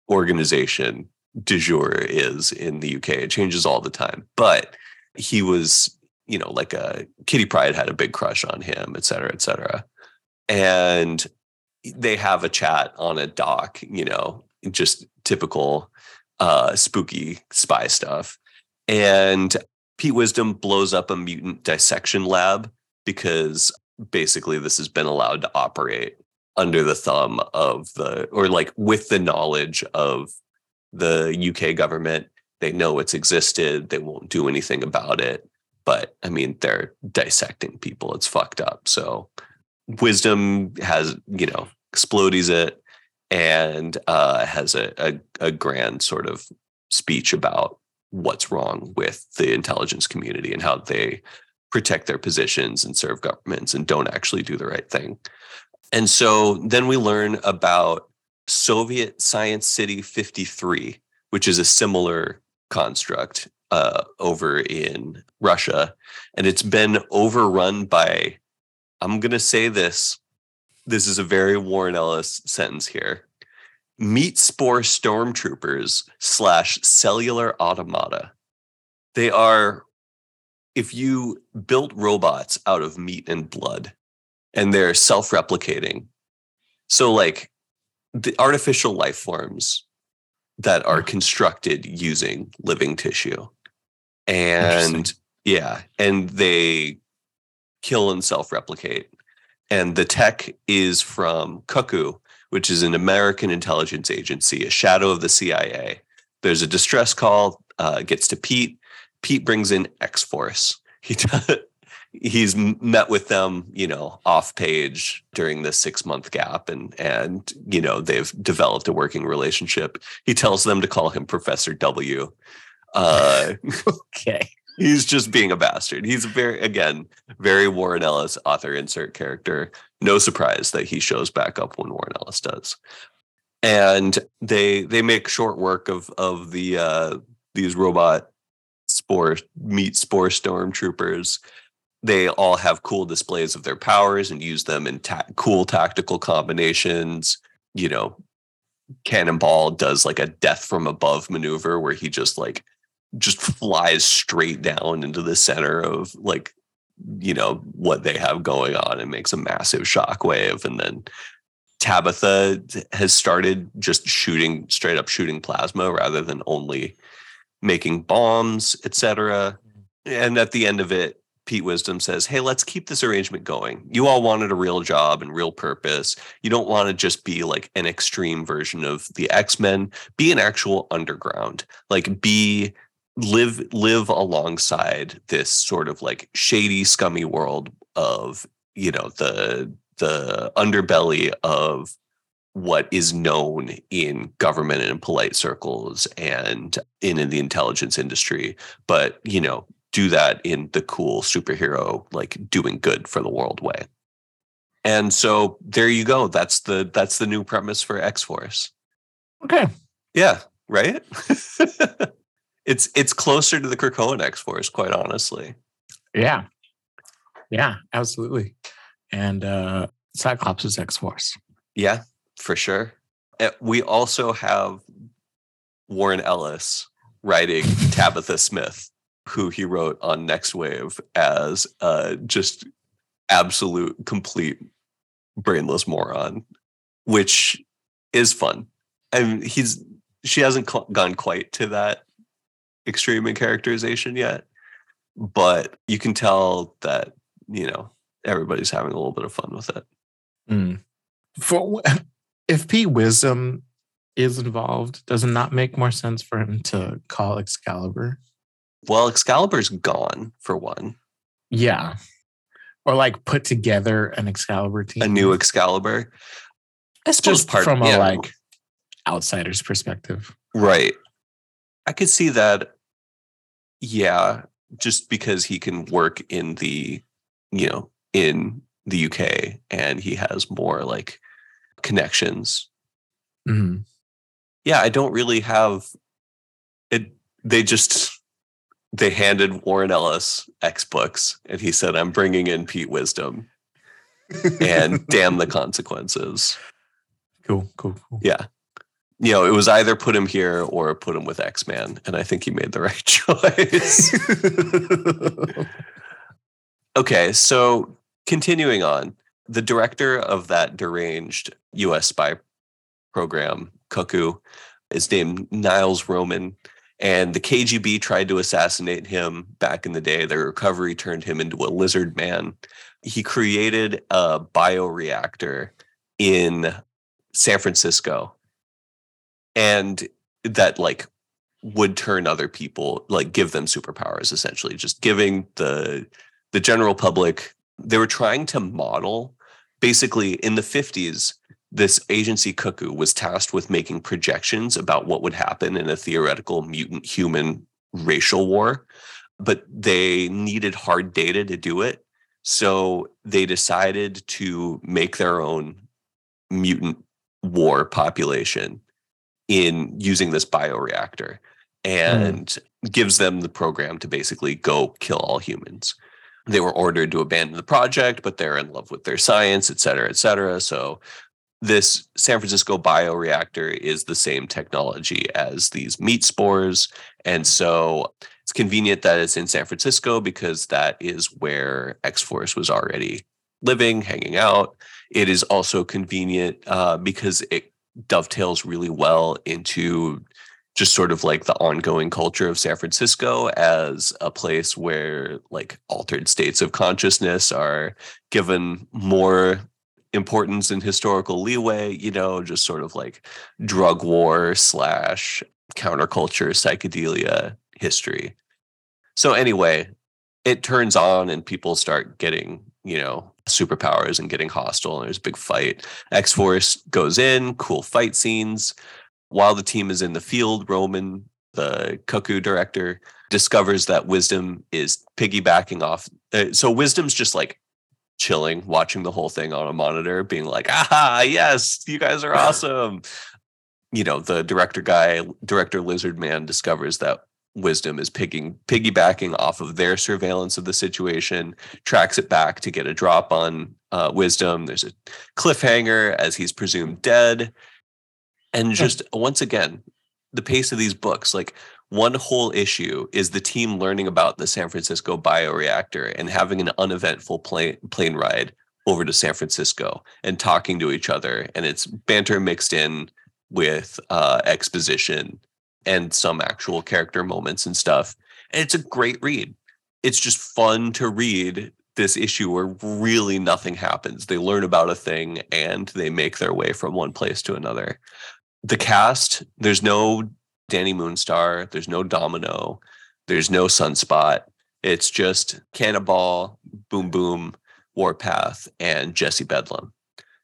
organization du jour is in the UK. It changes all the time, but he was, you know, like a Kitty Pryde had a big crush on him, et cetera, et cetera, and they have a chat on a dock, you know, just typical uh, spooky spy stuff. And Pete Wisdom blows up a mutant dissection lab because basically this has been allowed to operate under the thumb of the, or like with the knowledge of the UK government. They know it's existed, they won't do anything about it. But I mean, they're dissecting people. It's fucked up. So Wisdom has, you know, explodies it and uh, has a, a, a grand sort of speech about what's wrong with the intelligence community and how they protect their positions and serve governments and don't actually do the right thing. And so then we learn about Soviet Science City 53, which is a similar construct uh, over in Russia. And it's been overrun by, I'm going to say this, this is a very Warren Ellis sentence here. Meat spore stormtroopers slash cellular automata. They are, if you built robots out of meat and blood, and they're self replicating. So, like the artificial life forms that are mm-hmm. constructed using living tissue. And yeah, and they kill and self replicate and the tech is from Cuckoo, which is an American intelligence agency, a shadow of the CIA. There's a distress call, uh, gets to Pete. Pete brings in X Force. He he's met with them, you know, off page during this six month gap, and and you know they've developed a working relationship. He tells them to call him Professor W. Uh, okay he's just being a bastard. He's very again very Warren Ellis author insert character. No surprise that he shows back up when Warren Ellis does. And they they make short work of of the uh these robot spore meet spore stormtroopers. They all have cool displays of their powers and use them in ta- cool tactical combinations. You know, Cannonball does like a death from above maneuver where he just like just flies straight down into the center of like you know what they have going on and makes a massive shockwave and then tabitha has started just shooting straight up shooting plasma rather than only making bombs etc mm-hmm. and at the end of it pete wisdom says hey let's keep this arrangement going. You all wanted a real job and real purpose. You don't want to just be like an extreme version of the x-men. Be an actual underground. Like be live live alongside this sort of like shady scummy world of you know the the underbelly of what is known in government and polite circles and in, in the intelligence industry but you know do that in the cool superhero like doing good for the world way. And so there you go. That's the that's the new premise for x-force. Okay. Yeah right it's it's closer to the Krakoan X Force, quite honestly. Yeah, yeah, absolutely. And uh Cyclops is X Force. Yeah, for sure. We also have Warren Ellis writing Tabitha Smith, who he wrote on Nextwave as uh, just absolute, complete brainless moron, which is fun. And he's she hasn't cl- gone quite to that extreme in characterization yet, but you can tell that you know everybody's having a little bit of fun with it. Mm. For if P Wisdom is involved, does it not make more sense for him to call Excalibur? Well, Excalibur's gone for one. Yeah. Or like put together an Excalibur team. A new Excalibur. I suppose Just part, from a yeah. like outsider's perspective. Right. I could see that yeah, just because he can work in the, you know, in the UK and he has more like connections. Mm-hmm. Yeah, I don't really have it. They just they handed Warren Ellis X books, and he said, "I'm bringing in Pete Wisdom, and damn the consequences." cool, cool, cool. Yeah. You know, it was either put him here or put him with X Man, and I think he made the right choice. okay, so continuing on, the director of that deranged U.S. spy program, Cuckoo, is named Niles Roman. And the KGB tried to assassinate him back in the day. Their recovery turned him into a lizard man. He created a bioreactor in San Francisco and that like would turn other people like give them superpowers essentially just giving the the general public they were trying to model basically in the 50s this agency cuckoo was tasked with making projections about what would happen in a theoretical mutant human racial war but they needed hard data to do it so they decided to make their own mutant war population in using this bioreactor and mm. gives them the program to basically go kill all humans they were ordered to abandon the project, but they're in love with their science, et cetera, et cetera. So this San Francisco bioreactor is the same technology as these meat spores. And so it's convenient that it's in San Francisco because that is where X Force was already living, hanging out. It is also convenient uh, because it dovetails really well into just sort of like the ongoing culture of San Francisco as a place where like altered states of consciousness are given more importance and historical leeway, you know, just sort of like drug war slash counterculture psychedelia history. So anyway, it turns on and people start getting, you know, superpowers and getting hostile and there's a big fight. X-Force goes in, cool fight scenes while the team is in the field, Roman, the Cuckoo director, discovers that Wisdom is piggybacking off. Uh, so Wisdom's just like chilling, watching the whole thing on a monitor, being like, "Ah, yes, you guys are awesome." you know, the director guy, director Lizard Man, discovers that Wisdom is pigging, piggybacking off of their surveillance of the situation, tracks it back to get a drop on uh, Wisdom. There's a cliffhanger as he's presumed dead. And just once again the pace of these books like one whole issue is the team learning about the San Francisco bioreactor and having an uneventful plane plane ride over to San Francisco and talking to each other. And it's banter mixed in with uh, exposition and some actual character moments and stuff and it's a great read it's just fun to read this issue where really nothing happens they learn about a thing and they make their way from one place to another the cast, there's no Dani Moonstar, there's no Domino, there's no Sunspot. It's just Cannonball, Boom Boom, Warpath, and Jesse Bedlam.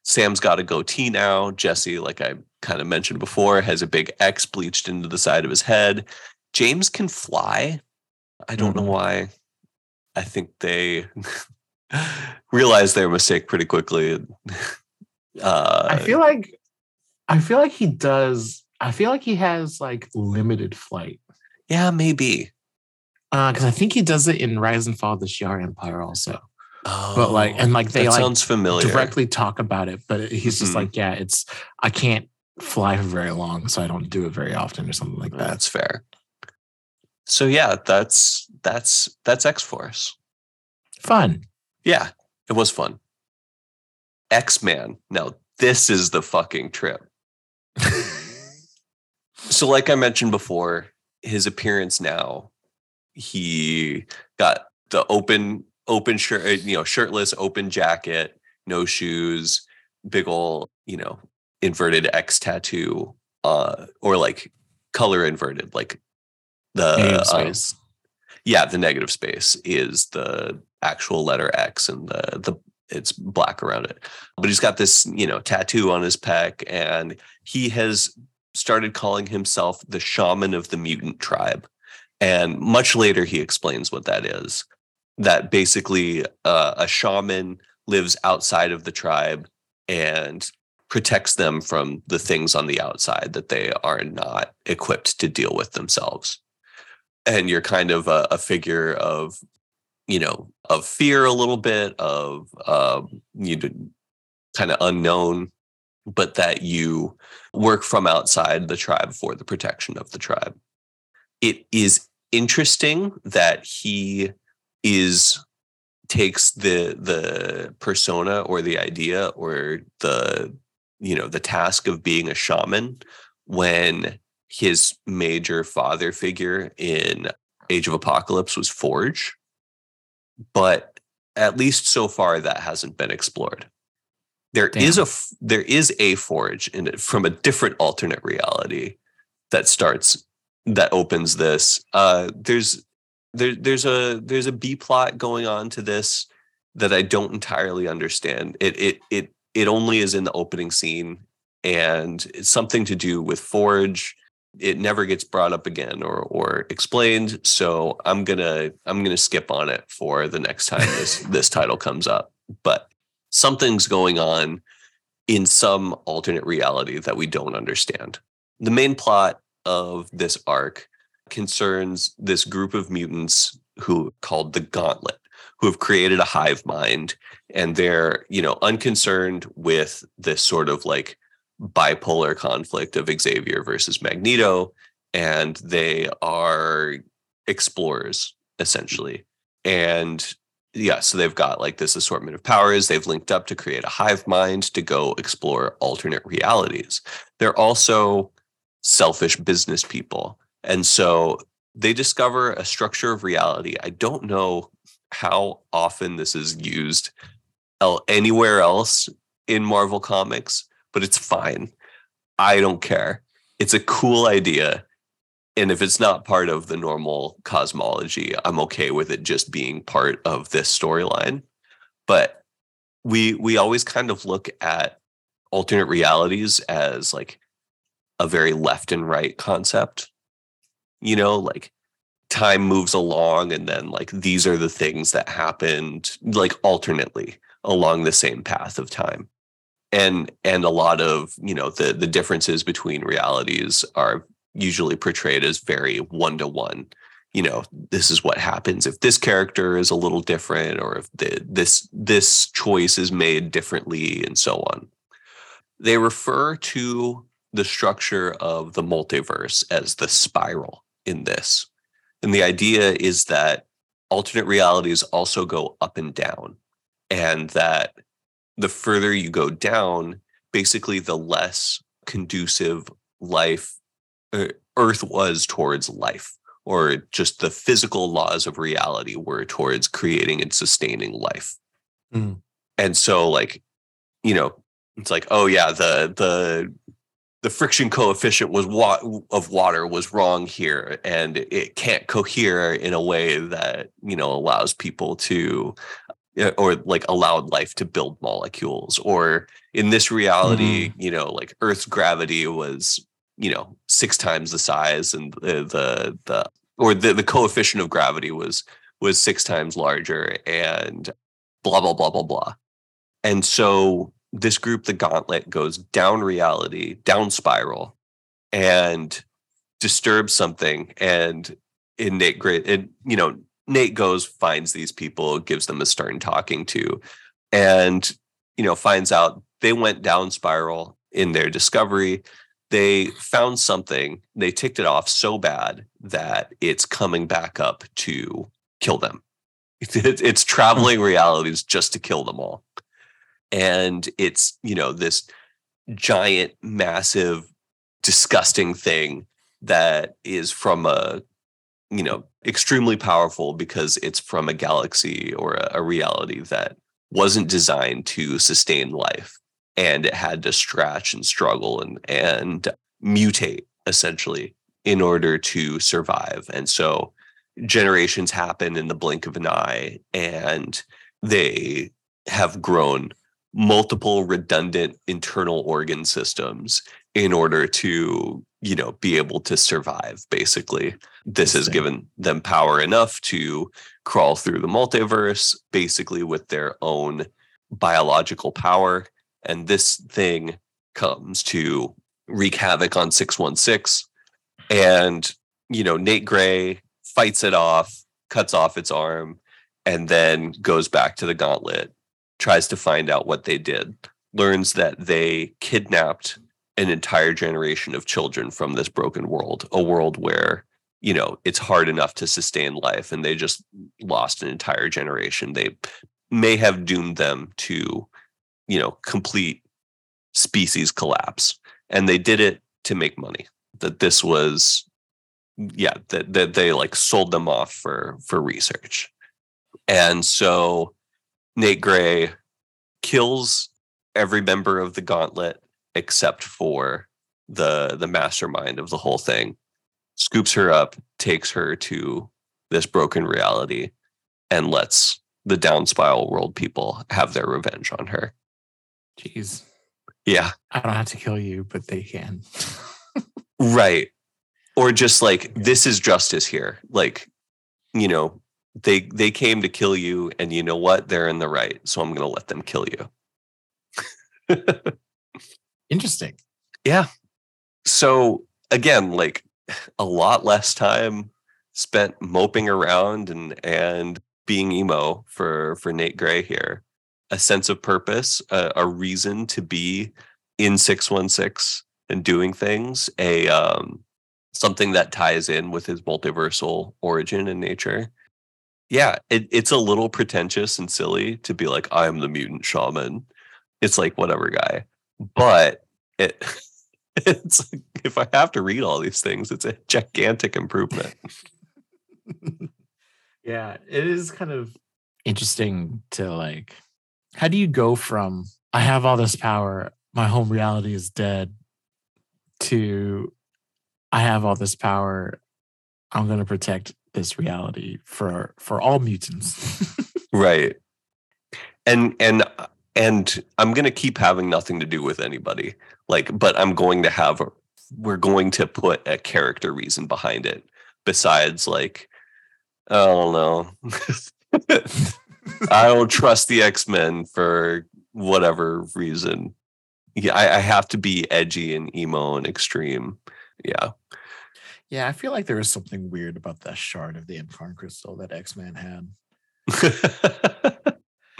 Sam's got a goatee now. Jesse, like I kind of mentioned before, has a big X bleached into the side of his head. James can fly. I don't mm-hmm. know why. I think they realized their mistake pretty quickly. Uh, I feel like I feel like he does. I feel like he has like limited flight. Yeah, maybe. Because uh, I think he does it in Rise and Fall of the Shi'ar Empire also. Oh, but like, and like they like sounds familiar. directly talk about it, but he's just mm-hmm. like, yeah, it's I can't fly for very long, so I don't do it very often or something like mm. that. That's fair. So yeah, that's that's that's X Force. Fun. Yeah, it was fun. X Man. Now this is the fucking trip so, like I mentioned before, his appearance now, he got the open, open shirt, you know, shirtless, open jacket, no shoes, big old, you know, inverted X tattoo, uh, or like color inverted, like the um, yeah, the negative space is the actual letter X, and the the it's black around it. But he's got this, you know, tattoo on his pec, and he has started calling himself the shaman of the mutant tribe. And much later, he explains what that is. That basically uh, a shaman lives outside of the tribe and protects them from the things on the outside that they are not equipped to deal with themselves. and you're kind of a, a figure of you know of fear a little bit of um, you know, kind of unknown but that you work from outside the tribe for the protection of the tribe it is interesting that he is takes the the persona or the idea or the you know the task of being a shaman when his major father figure in Age of Apocalypse was Forge, but at least so far that hasn't been explored. There Damn. is a there is a Forge in it from a different alternate reality that starts that opens this. Uh, there's there, there's a there's a B plot going on to this that I don't entirely understand. It it it it only is in the opening scene and it's something to do with Forge. It never gets brought up again or or explained so i'm gonna i'm gonna skip on it for the next time this this title comes up. But something's going on in some alternate reality that we don't understand. The main plot of this arc concerns this group of mutants who called the gauntlet who have created a hive mind and they're you know unconcerned with this sort of like bipolar conflict of Xavier versus Magneto, and they are explorers essentially. And yeah, so they've got like this assortment of powers. They've linked up to create a hive mind to go explore alternate realities. They're also selfish business people. And so they discover a structure of reality. I don't know how often this is used anywhere else in Marvel Comics, but it's fine. I don't care. It's a cool idea. And if it's not part of the normal cosmology, I'm okay with it just being part of this storyline. But we we always kind of look at alternate realities as like a very left and right concept. You know, like time moves along and then like these are the things that happened like alternately along the same path of time. And and a lot of you know the the differences between realities are usually portrayed as very one to one you know this is what happens if this character is a little different or if the, this this choice is made differently and so on. They refer to the structure of the multiverse as the spiral in this and the idea is that alternate realities also go up and down and that the further you go down, basically the less conducive life uh, Earth was towards life, or just the physical laws of reality were towards creating and sustaining life. Mm. And so, like, you know, it's like, oh yeah, the the the friction coefficient was wa- of water was wrong here and it can't cohere in a way that you know allows people to or like allowed life to build molecules or in this reality mm-hmm. you know like earth's gravity was you know six times the size and the the, the or the, the coefficient of gravity was was six times larger and blah blah blah blah blah and so this group the gauntlet goes down reality down spiral and disturbs something and in Nate Gray and you know Nate goes, finds these people, gives them a stern talking to, and you know, finds out they went down spiral in their discovery. They found something, they ticked it off so bad that it's coming back up to kill them. It's hmm. traveling realities just to kill them all. And it's, you know, this giant, massive, disgusting thing that is from a you know extremely powerful because it's from a galaxy or a, a reality that wasn't designed to sustain life and it had to scratch and struggle and and mutate essentially in order to survive and so generations happen in the blink of an eye and they have grown multiple redundant internal organ systems in order to you know be able to survive basically. This has given them power enough to crawl through the multiverse basically with their own biological power and this thing comes to wreak havoc on 616 and you know Nate Gray fights it off, cuts off its arm, and then goes back to the gauntlet, tries to find out what they did, learns that they kidnapped an entire generation of children from this broken world, a world where you know it's hard enough to sustain life and they just lost an entire generation. They may have doomed them to you know complete species collapse and they did it to make money. That this was yeah that, that they like sold them off for for research. And so nate gray kills every member of the gauntlet except for the the mastermind of the whole thing scoops her up takes her to this broken reality and lets the down spiral world people have their revenge on her Jeez. yeah I don't have to kill you, but they can. Right. Or just like this is justice here. Like, you know, they they came to kill you and you know what? They're in the right. So I'm going to let them kill you. Interesting. Yeah. So again, like a lot less time spent moping around and and being emo for for Nate Gray here. A sense of purpose, a, a reason to be in 616 and doing things, a um something that ties in with his multiversal origin and nature. Yeah, it, it's a little pretentious and silly to be like, I'm the mutant shaman. It's like whatever guy. But it it's if I have to read all these things, it's a gigantic improvement. yeah, it is kind of interesting to like how do you go from I have all this power, my home reality is dead to I have all this power, I'm going to protect this reality for for all mutants. right. And and and I'm going to keep having nothing to do with anybody. Like but I'm going to have we're going to put a character reason behind it besides like I don't know. I don't trust the X-Men for whatever reason. Yeah, I, I have to be edgy and emo and extreme. Yeah. Yeah, I feel like there was something weird about that shard of the M'Kraan crystal that X-Man had.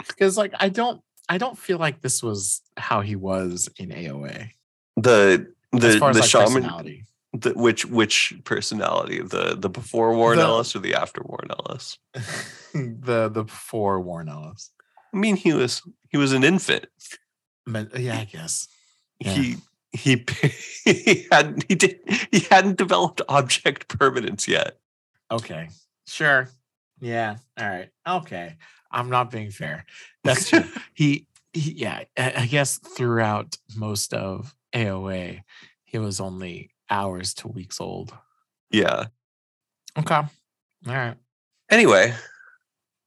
Because like I don't I don't feel like this was how he was in AOA. the As the far as the like shaman personality. the, which which personality the the before Warren The- Ellis or the after Warren Ellis? the the before Warren Ellis. I mean, he was he was an infant. But, yeah, I guess. Yeah. He he he hadn't he did he hadn't developed object permanence yet. Okay. Sure. Yeah. All right. Okay. I'm not being fair. That's true. he, he yeah, I, I guess throughout most of AOA, he was only hours to weeks old. Yeah. Okay. All right. Anyway,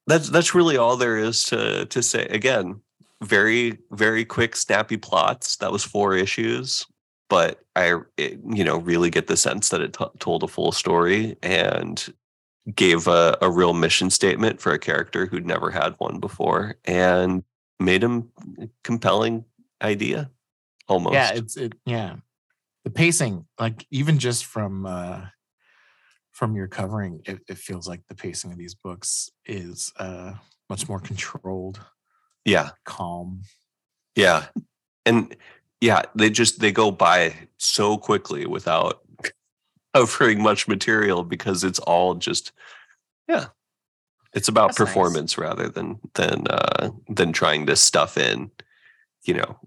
that's that's really all there is to to say. Again, very very quick, snappy plots. That was four issues, but I it, you know really get the sense that it t- told a full story and gave a, a real mission statement for a character who'd never had one before and made him a compelling idea almost. Yeah, it's it yeah. The pacing, like even just from uh from your covering, it, it feels like the pacing of these books is uh much more controlled, yeah. calm. Yeah. And yeah, they just they go by so quickly without covering much material because it's all just yeah. It's about That's nice. performance rather than than uh than trying to stuff in, you know,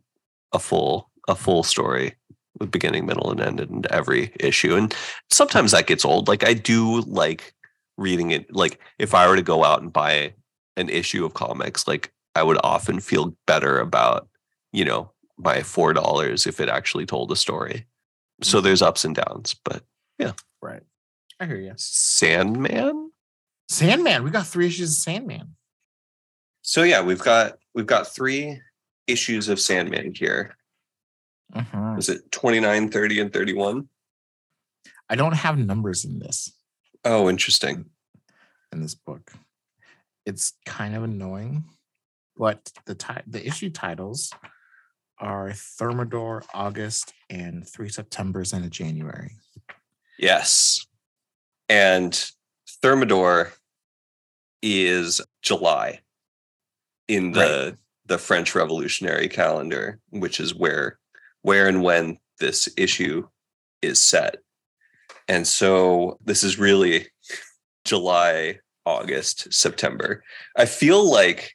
a full a full story with beginning, middle, and end in every issue. And sometimes that gets old. Like I do like reading it like if I were to go out and buy an issue of comics, like I would often feel better about, you know, my four dollars if it actually told a story. So mm-hmm. there's ups and downs, but yeah. Right. I hear you. Sandman. Sandman. We got three issues of Sandman. So yeah, we've got we've got three issues of Sandman here. Mm-hmm. Is it 29, 30, and 31? I don't have numbers in this Oh, interesting. in this book. It's kind of annoying, but the ti- the issue titles are Thermidor, August, and three Septembers and a January. Yes. And Thermidor is July in the the French Revolutionary calendar, which is where where and when this issue is set. And so this is really July, August, September. I feel like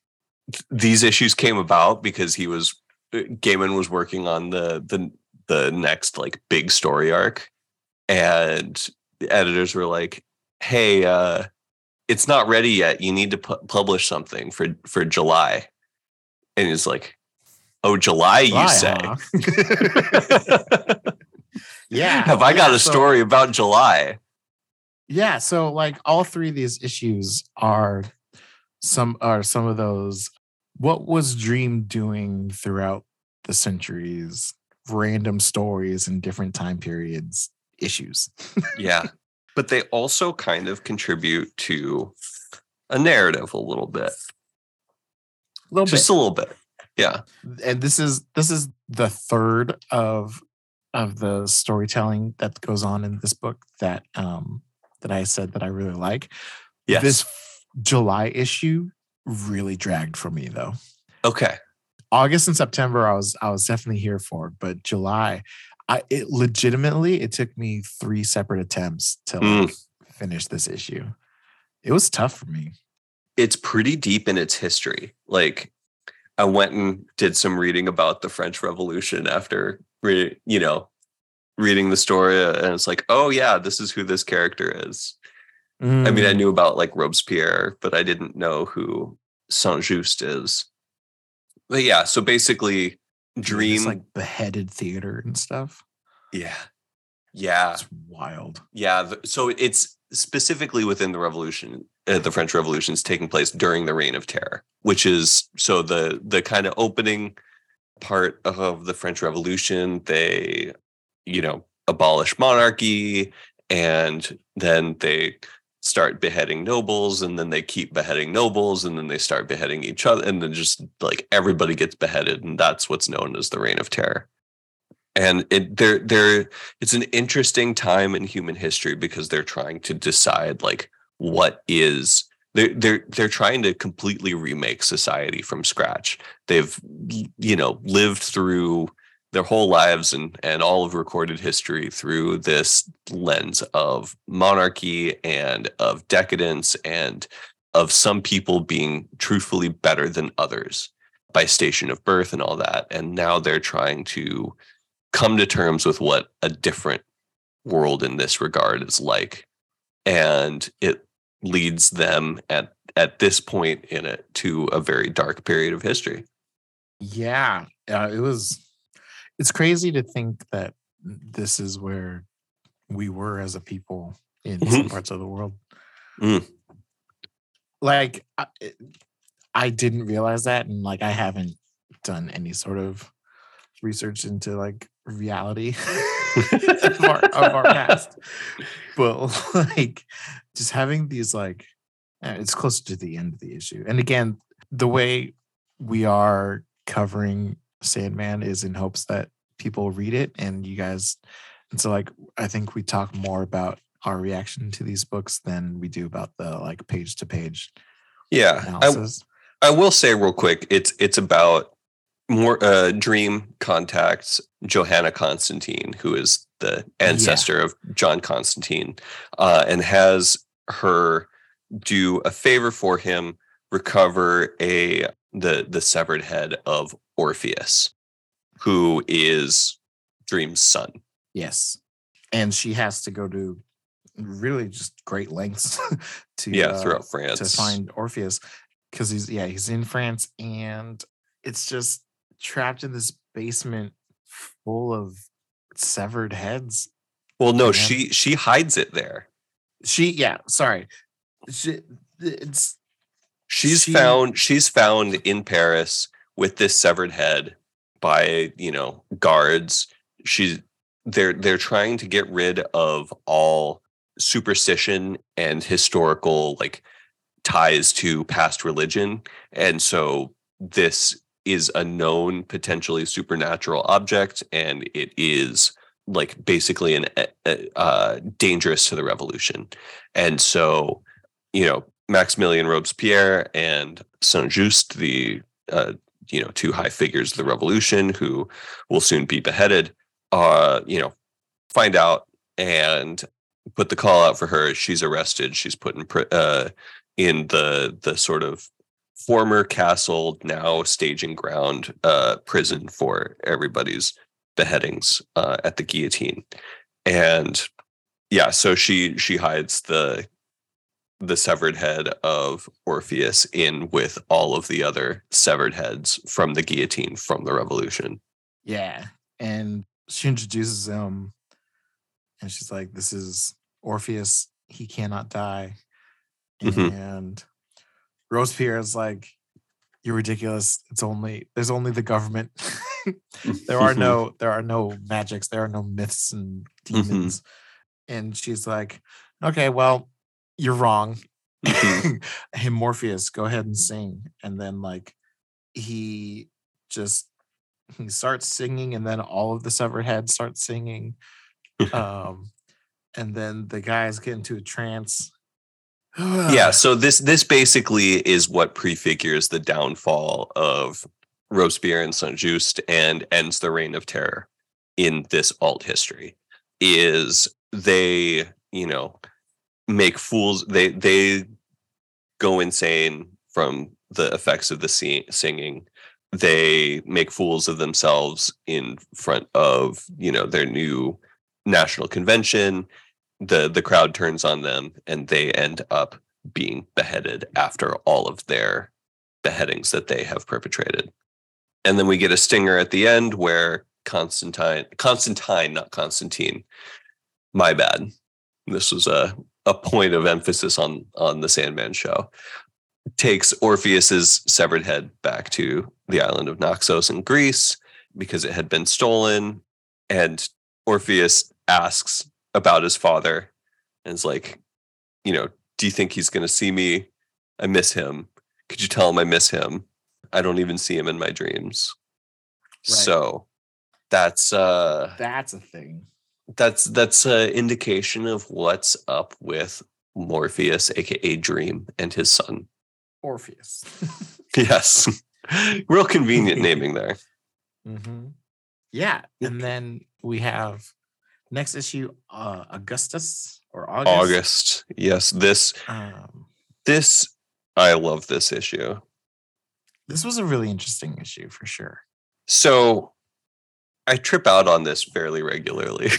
th- these issues came about because he was uh, Gaiman was working on the the the next like big story arc and the editors were like, "Hey, uh it's not ready yet. You need to pu- publish something for for July." And he's like, "Oh, July, you say?" huh? yeah. Have I got yeah, a so- story about July? Yeah, so like all three of these issues are some are some of those what was Dream doing throughout the centuries, random stories in different time periods issues. Yeah. But they also kind of contribute to a narrative a little bit. A little Just a little bit. Yeah. And this is this is the third of of the storytelling that goes on in this book that um that I said that I really like. Yes. This July issue really dragged for me though. okay. August and September, I was I was definitely here for, but July, I it legitimately it took me three separate attempts to like, mm. finish this issue. It was tough for me. It's pretty deep in its history. Like I went and did some reading about the French Revolution after re- you know, reading the story and it's like, "Oh yeah, this is who this character is." I mean, I Mm, knew about like Robespierre, but I didn't know who Saint Just is. But yeah, so basically Dream like beheaded theater and stuff. Yeah. Yeah. It's wild. Yeah. So it's specifically within the revolution, uh, the French Revolution is taking place during the Reign of Terror, which is so the the kind of opening part of the French Revolution. They, you know, abolish monarchy, and then they start beheading nobles, and then they keep beheading nobles, and then they start beheading each other, and then just like everybody gets beheaded, and that's what's known as the Reign of Terror. And it they're they're it's an interesting time in human history because they're trying to decide like what is they're they're they're trying to completely remake society from scratch. They've you know lived through their whole lives and and all of recorded history through this lens of monarchy and of decadence and of some people being truthfully better than others by station of birth and all that and now they're trying to come to terms with what a different world in this regard is like and it leads them at at this point in it to a very dark period of history Yeah. Uh, it was it's crazy to think that this is where we were as a people in some Mhm. parts of the world. Mm. Like I, I didn't realize that and like I haven't done any sort of research into like reality of, our, of our past. But like just having these like uh, it's close to the end of the issue. And again, the way we are covering Sandman is in hopes that people read it and you guys and so like I think we talk more about our reaction to these books than we do about the like page to page yeah I. I will say real quick it's it's about more uh dream contacts johanna constantine who is the ancestor of john constantine uh and has her do a favor for him recover a the the severed head of orpheus who is dream's son Yes. And she has to go to really just great lengths to yeah uh, throughout france to find Orpheus because he's yeah he's in France and it's just trapped in this basement full of severed heads. well no she she hides it there She yeah sorry, she, it's she's She- found she's found in paris with this severed head by you know guards. She's they're they're trying to get rid of all superstition and historical like ties to past religion. And so this is a known potentially supernatural object and it is like basically an uh, uh, dangerous to the revolution. And so you know, Maximilian Robespierre and Saint Just, the uh, you know two high figures of the revolution who will soon be beheaded, uh, you know, find out and put the call out for her. She's arrested. She's put in uh, in the the sort of former castle, now staging ground uh, prison for everybody's beheadings uh, at the guillotine, and yeah, so she she hides the the severed head of Orpheus in with all of the other severed heads from the guillotine from the revolution. Yeah. And she introduces him and she's like, This is Orpheus. He cannot die. Mhm. And Robespierre is like, You're ridiculous. It's only there's only the government. there are no there are no magics, there are no myths and demons. And she's like, Okay, well, you're wrong. Mhm. hey Morpheus, go ahead and sing. And then like he just he starts singing and then all of the severed heads start singing. um and then the guys get into a trance. yeah so this this basically is what prefigures the downfall of robespierre and saint just and ends the reign of terror in this alt history is they you know make fools they they go insane from the effects of the si- singing. They make fools of themselves in front of you know their new national convention. The the crowd turns on them and they end up being beheaded after all of their beheadings that they have perpetrated. And then we get a stinger at the end where constantine constantine not constantine. My bad. This was a a point of emphasis on on the sandman show takes orpheus's severed head back to the island of naxos in greece because it had been stolen and orpheus asks about his father and is like, you know, do you think he's going to see me? I miss him. Could you tell him I miss him? I don't even see him in my dreams. Right. So that's uh That's a thing. That's that's an indication of what's up with Morpheus aka Dream and his son. Orpheus. Yes. Real convenient naming there. hmm Yeah. And then we have next issue, uh Augustus or August. August. Yes, this Um, this I love this issue. this was a really interesting issue for sure. So I trip out on this fairly regularly.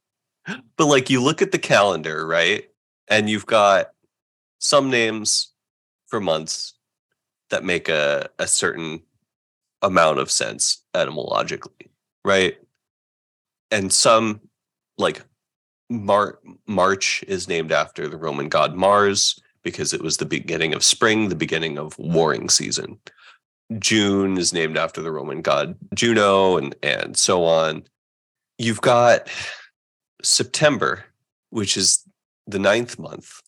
but like you look at the calendar, right? And you've got some names for months that make a, a certain amount of sense etymologically, right? And some like Mar- March is named after the Roman god Mars because it was the beginning of spring, the beginning of warring season. June is named after the Roman god Juno, and and so on. You've got September, which is the ninth month,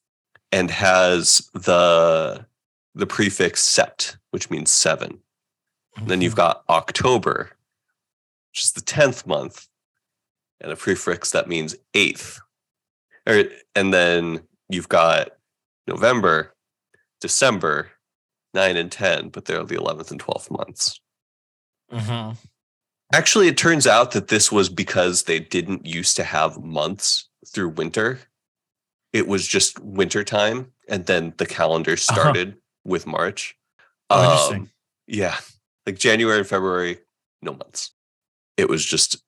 and has the the prefix sept, which means seven. Then you've got October, which is the tenth month, and a prefix that means eighth. Or, and then you've got November, December, nine and ten, but they're the eleventh and twelfth months. Mhm. Actually, it turns out that this was because they didn't used to have months through winter. It was just winter time, and then the calendar started with March. Oh, interesting. Um, yeah, like January and February, no months. It was just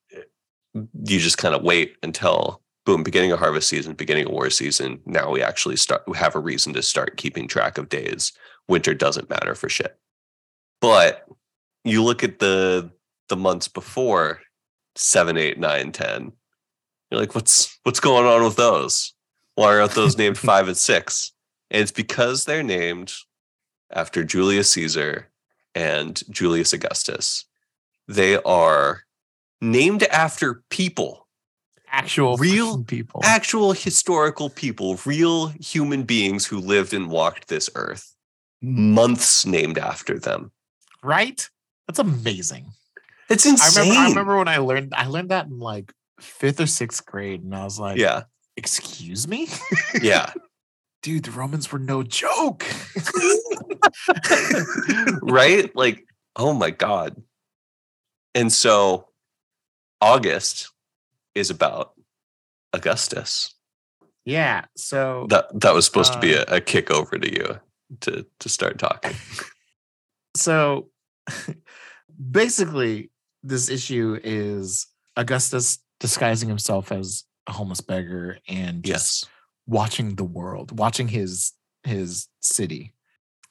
you just kind of wait until boom, beginning of harvest season, beginning of war season. Now we actually start we have a reason to start keeping track of days. Winter doesn't matter for shit. But you look at the the months before seven, eight, nine, ten. You're like, what's what's going on with those? Why aren't those named five and six? And it's because they're named after Julius Caesar and Julius Augustus. They are named after people, Actual Real people. actual historical people, real human beings who lived and walked this earth. Months named after them. right? That's amazing. It's I insane. remember I remember when I learned I learned that in like fifth or sixth grade, and I was like, Yeah, excuse me? yeah. dude, the Romans were no joke. right? Like, oh my God. And so August is about Augustus. yeah. So That that was supposed to be Uh, a, a kick over to you to to start talking. so basically this issue is augustus disguising himself as a homeless beggar and just Yes. watching the world watching his his city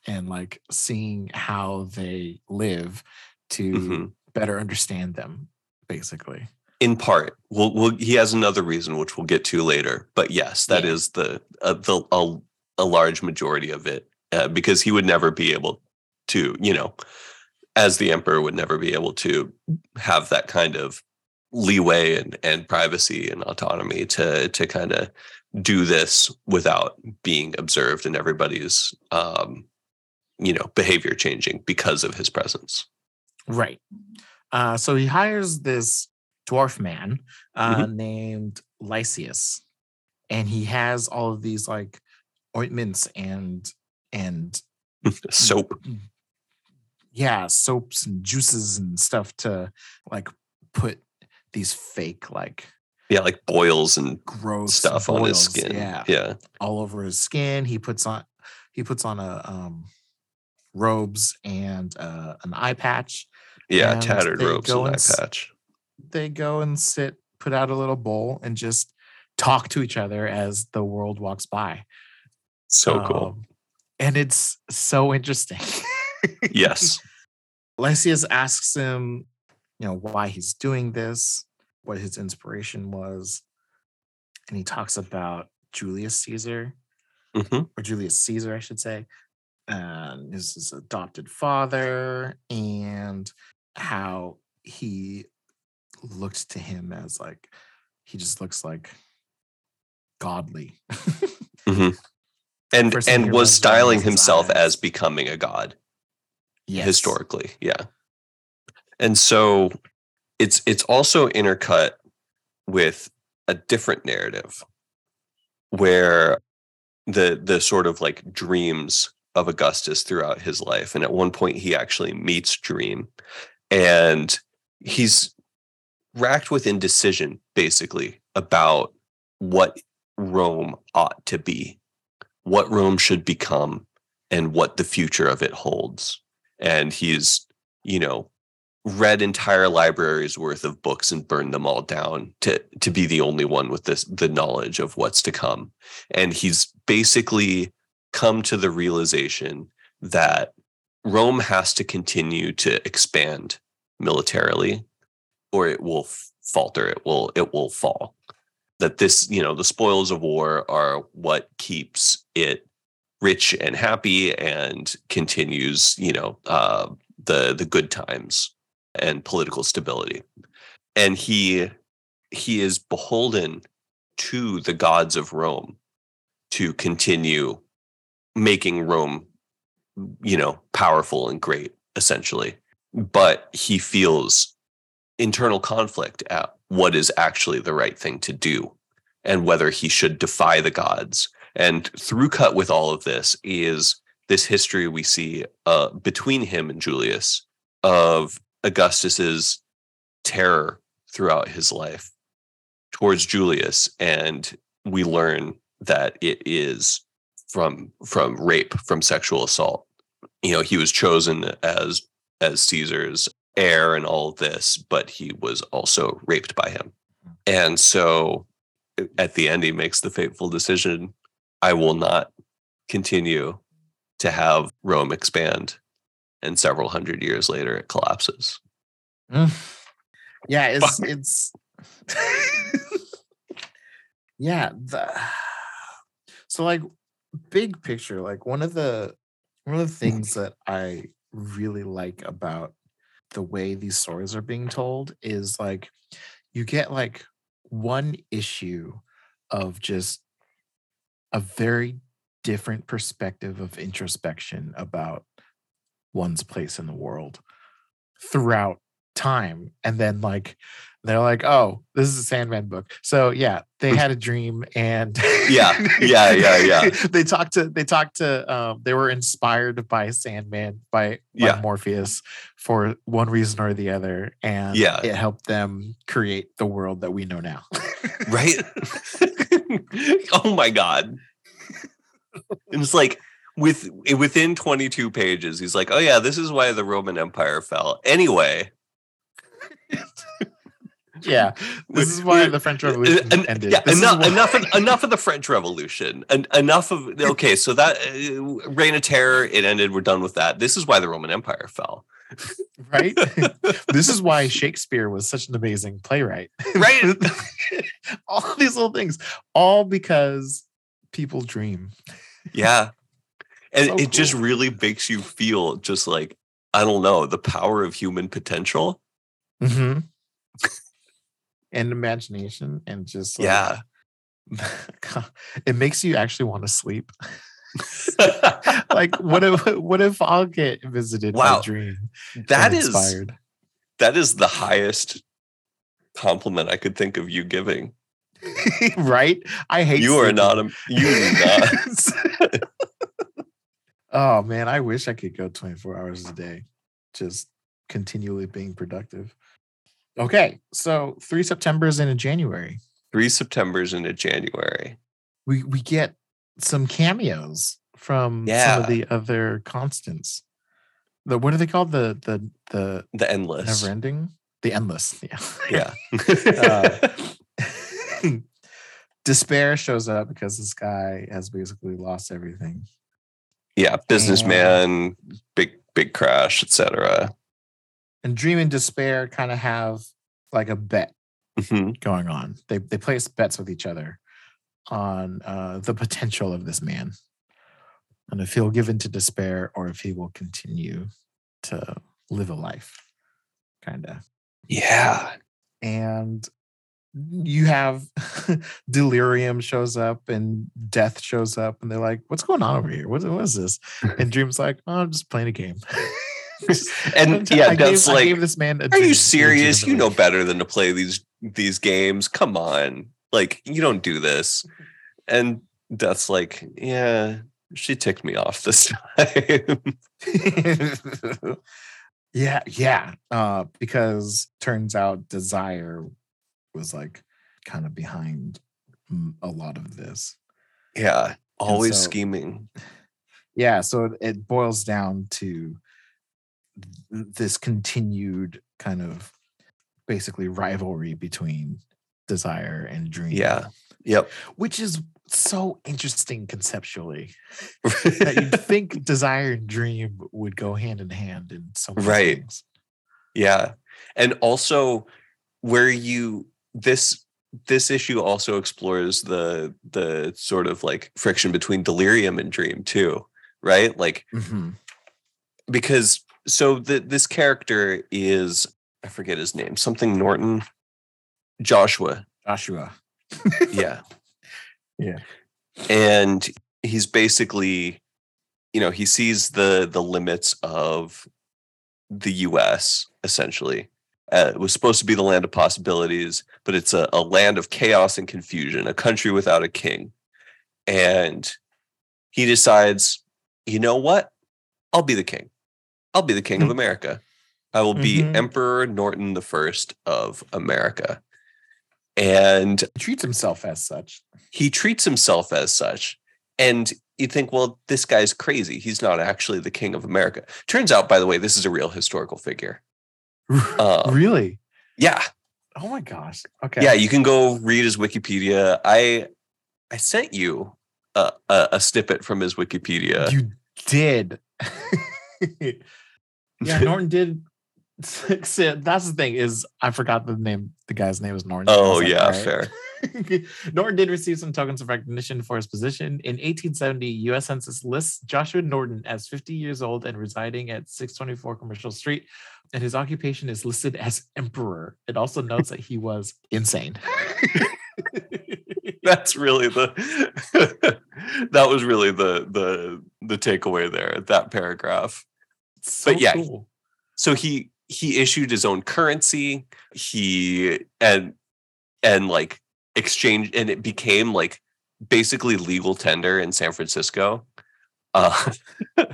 and like seeing how they live to Mhm. better understand them basically In part, we'll, we'll he has another reason which we'll get to later. But yes, that Yeah. is the uh, the a, a large majority of it uh, because he would never be able to, you know, as the emperor would never be able to have that kind of leeway and and privacy and autonomy to to kind of do this without being observed and everybody's um you know behavior changing because of his presence right uh so he hires this dwarf man uh Mm-hmm. named Lycius and he has all of these like ointments and and soap. Yeah soaps and juices and stuff to like put these fake like yeah like boils and gross stuff on his skin. yeah. Yeah. All over his skin. He puts on he puts on a um robes and uh an eye patch. Yeah tattered robes and eye patch. they go and sit put out a little bowl and just talk to each other as the world walks by. So cool. Um, and it's so interesting yes Lycius asks him, you know, why he's doing this, what his inspiration was. And he talks about Julius Caesar, hmm or Julius Caesar, I should say, and his, his adopted father, and how he looked to him as like, he just looks like godly. and and was styling himself eyes. as becoming a god yes. historically yeah and so it's it's also intercut with a different narrative where the the sort of like dreams of augustus throughout his life and at one point he actually meets dream and he's racked with indecision basically about what rome ought to be what rome should become and what the future of it holds. And he's you know read entire libraries worth of books and burned them all down to to be the only one with this the knowledge of what's to come. And he's basically come to the realization that Rome has to continue to expand militarily or it will falter it will it will fall that this you know the spoils of war are what keeps it rich and happy and continues you know uh the the good times and political stability. And he he is beholden to the gods of rome to continue making rome you know powerful and great essentially. But he feels internal conflict at what is actually the right thing to do and whether he should defy the gods and through cut with all of this is this history we see uh, between him and Julius of Augustus's terror throughout his life towards Julius, and we learn that it is from from rape, from sexual assault. You know, he was chosen as as Caesar's heir and all this, but he was also raped by him, and so at the end he makes the fateful decision: I will not continue to have Rome expand. And several hundred years later, it collapses. Mm. Yeah, it's it's yeah. The, so like big picture, like one of the one of the things that I really like about the way these stories are being told is like you get like one issue of just a very different perspective of introspection about one's place in the world throughout time and then like they're like oh this is a sandman book so yeah they had a dream and Yeah, yeah, yeah, yeah. they talked to they talked to um they were inspired by sandman by, by Yeah. morpheus for one reason or the other and Yeah. it helped them create the world that we know now right? oh my god! And it's like with within 22 pages, he's like, "Oh yeah, this is why the Roman Empire fell." Anyway, yeah this is why the french revolution en- ended yeah, enough, enough, of, enough of the French Revolution, and enough of okay. So that uh, reign of terror, it ended. We're done with that. This is why the Roman Empire fell. right this is why shakespeare was such an amazing playwright Right? all these little things all because people dream Yeah. And So it just really makes you feel just like, I don't know, the power of human potential. Mm-hmm. and imagination and just like, Yeah. it makes you actually want to sleep like what if what if i'll get visited by Wow. a dream that is inspired that is the highest compliment I could think of you giving. right i hate You are not a you do not. oh man, I wish I could go 24 hours a day, just continually being productive. Okay, so three Septembers and a January. Three Septembers into January. We we get some cameos from some of the other constants. The what are they called? The the the The endless. never ending? The endless. Yeah. Yeah. Uh, Despair shows up because this guy has basically lost everything. yeah. Businessman, big, big crash, etc. And Dream and Despair kind of have like a bet Mhm. going on. They they place bets with each other on uh, the potential of this man, and if he'll give in to despair or if he will continue to live a life, kind of. Yeah. And you have delirium shows up and death shows up, and they're like, "What's going on over here? What, what is this?" And Dream's like, "Oh, I'm just playing a game." And I yeah, gave- that's I like gave this man. Are you serious? You know better than to play these these games. Come on. Like you don't do this. And that's like, yeah, she ticked me off this time. yeah, yeah. Uh, because turns out desire was like kind of behind a lot of this. yeah. Always so- scheming. Yeah, so it- boils down to this continued kind of basically rivalry between desire and dream. Yeah. Yep. which is so interesting conceptually that you'd think desire and dream would go hand in hand in so many Right. things. Yeah. And also where you this this issue also explores the the sort of like friction between delirium and dream too, right? Like Mhm. because so the, this character is I forget his name, something Norton, Joshua. Joshua. Yeah. Yeah. And he's basically, you know, he sees the the limits of the US essentially. Uh, it was supposed to be the land of possibilities, but it's a, a land of chaos and confusion, a country without a king. And he decides, you know what? I'll be the king. I'll be the king of Hmm. America. I will be Mhm. Emperor Norton the First of America. And He treats himself as such. he treats himself as such. And you think, well, this guy's crazy. He's not actually the king of America. Turns out, by the way, this is a real historical figure. Um, really? Yeah. Oh my gosh. Okay. Yeah. You can go read his Wikipedia. I I sent you a, a, a snippet from his Wikipedia. You did. yeah, Norton did. That's the thing is I forgot the name. The guy's name oh, was Norton. Oh, yeah. right. Fair. Norton did receive some tokens of recognition for his position. In 1870, U.S. Census lists Joshua Norton as 50 years old and residing at 624 Commercial Street, and his occupation is listed as emperor. It also notes that he was insane. That's really the that was really the the the takeaway there, that paragraph. So But yeah, cool. so he he issued his own currency. He and and like exchange and it became like basically legal tender in San Francisco. Uh,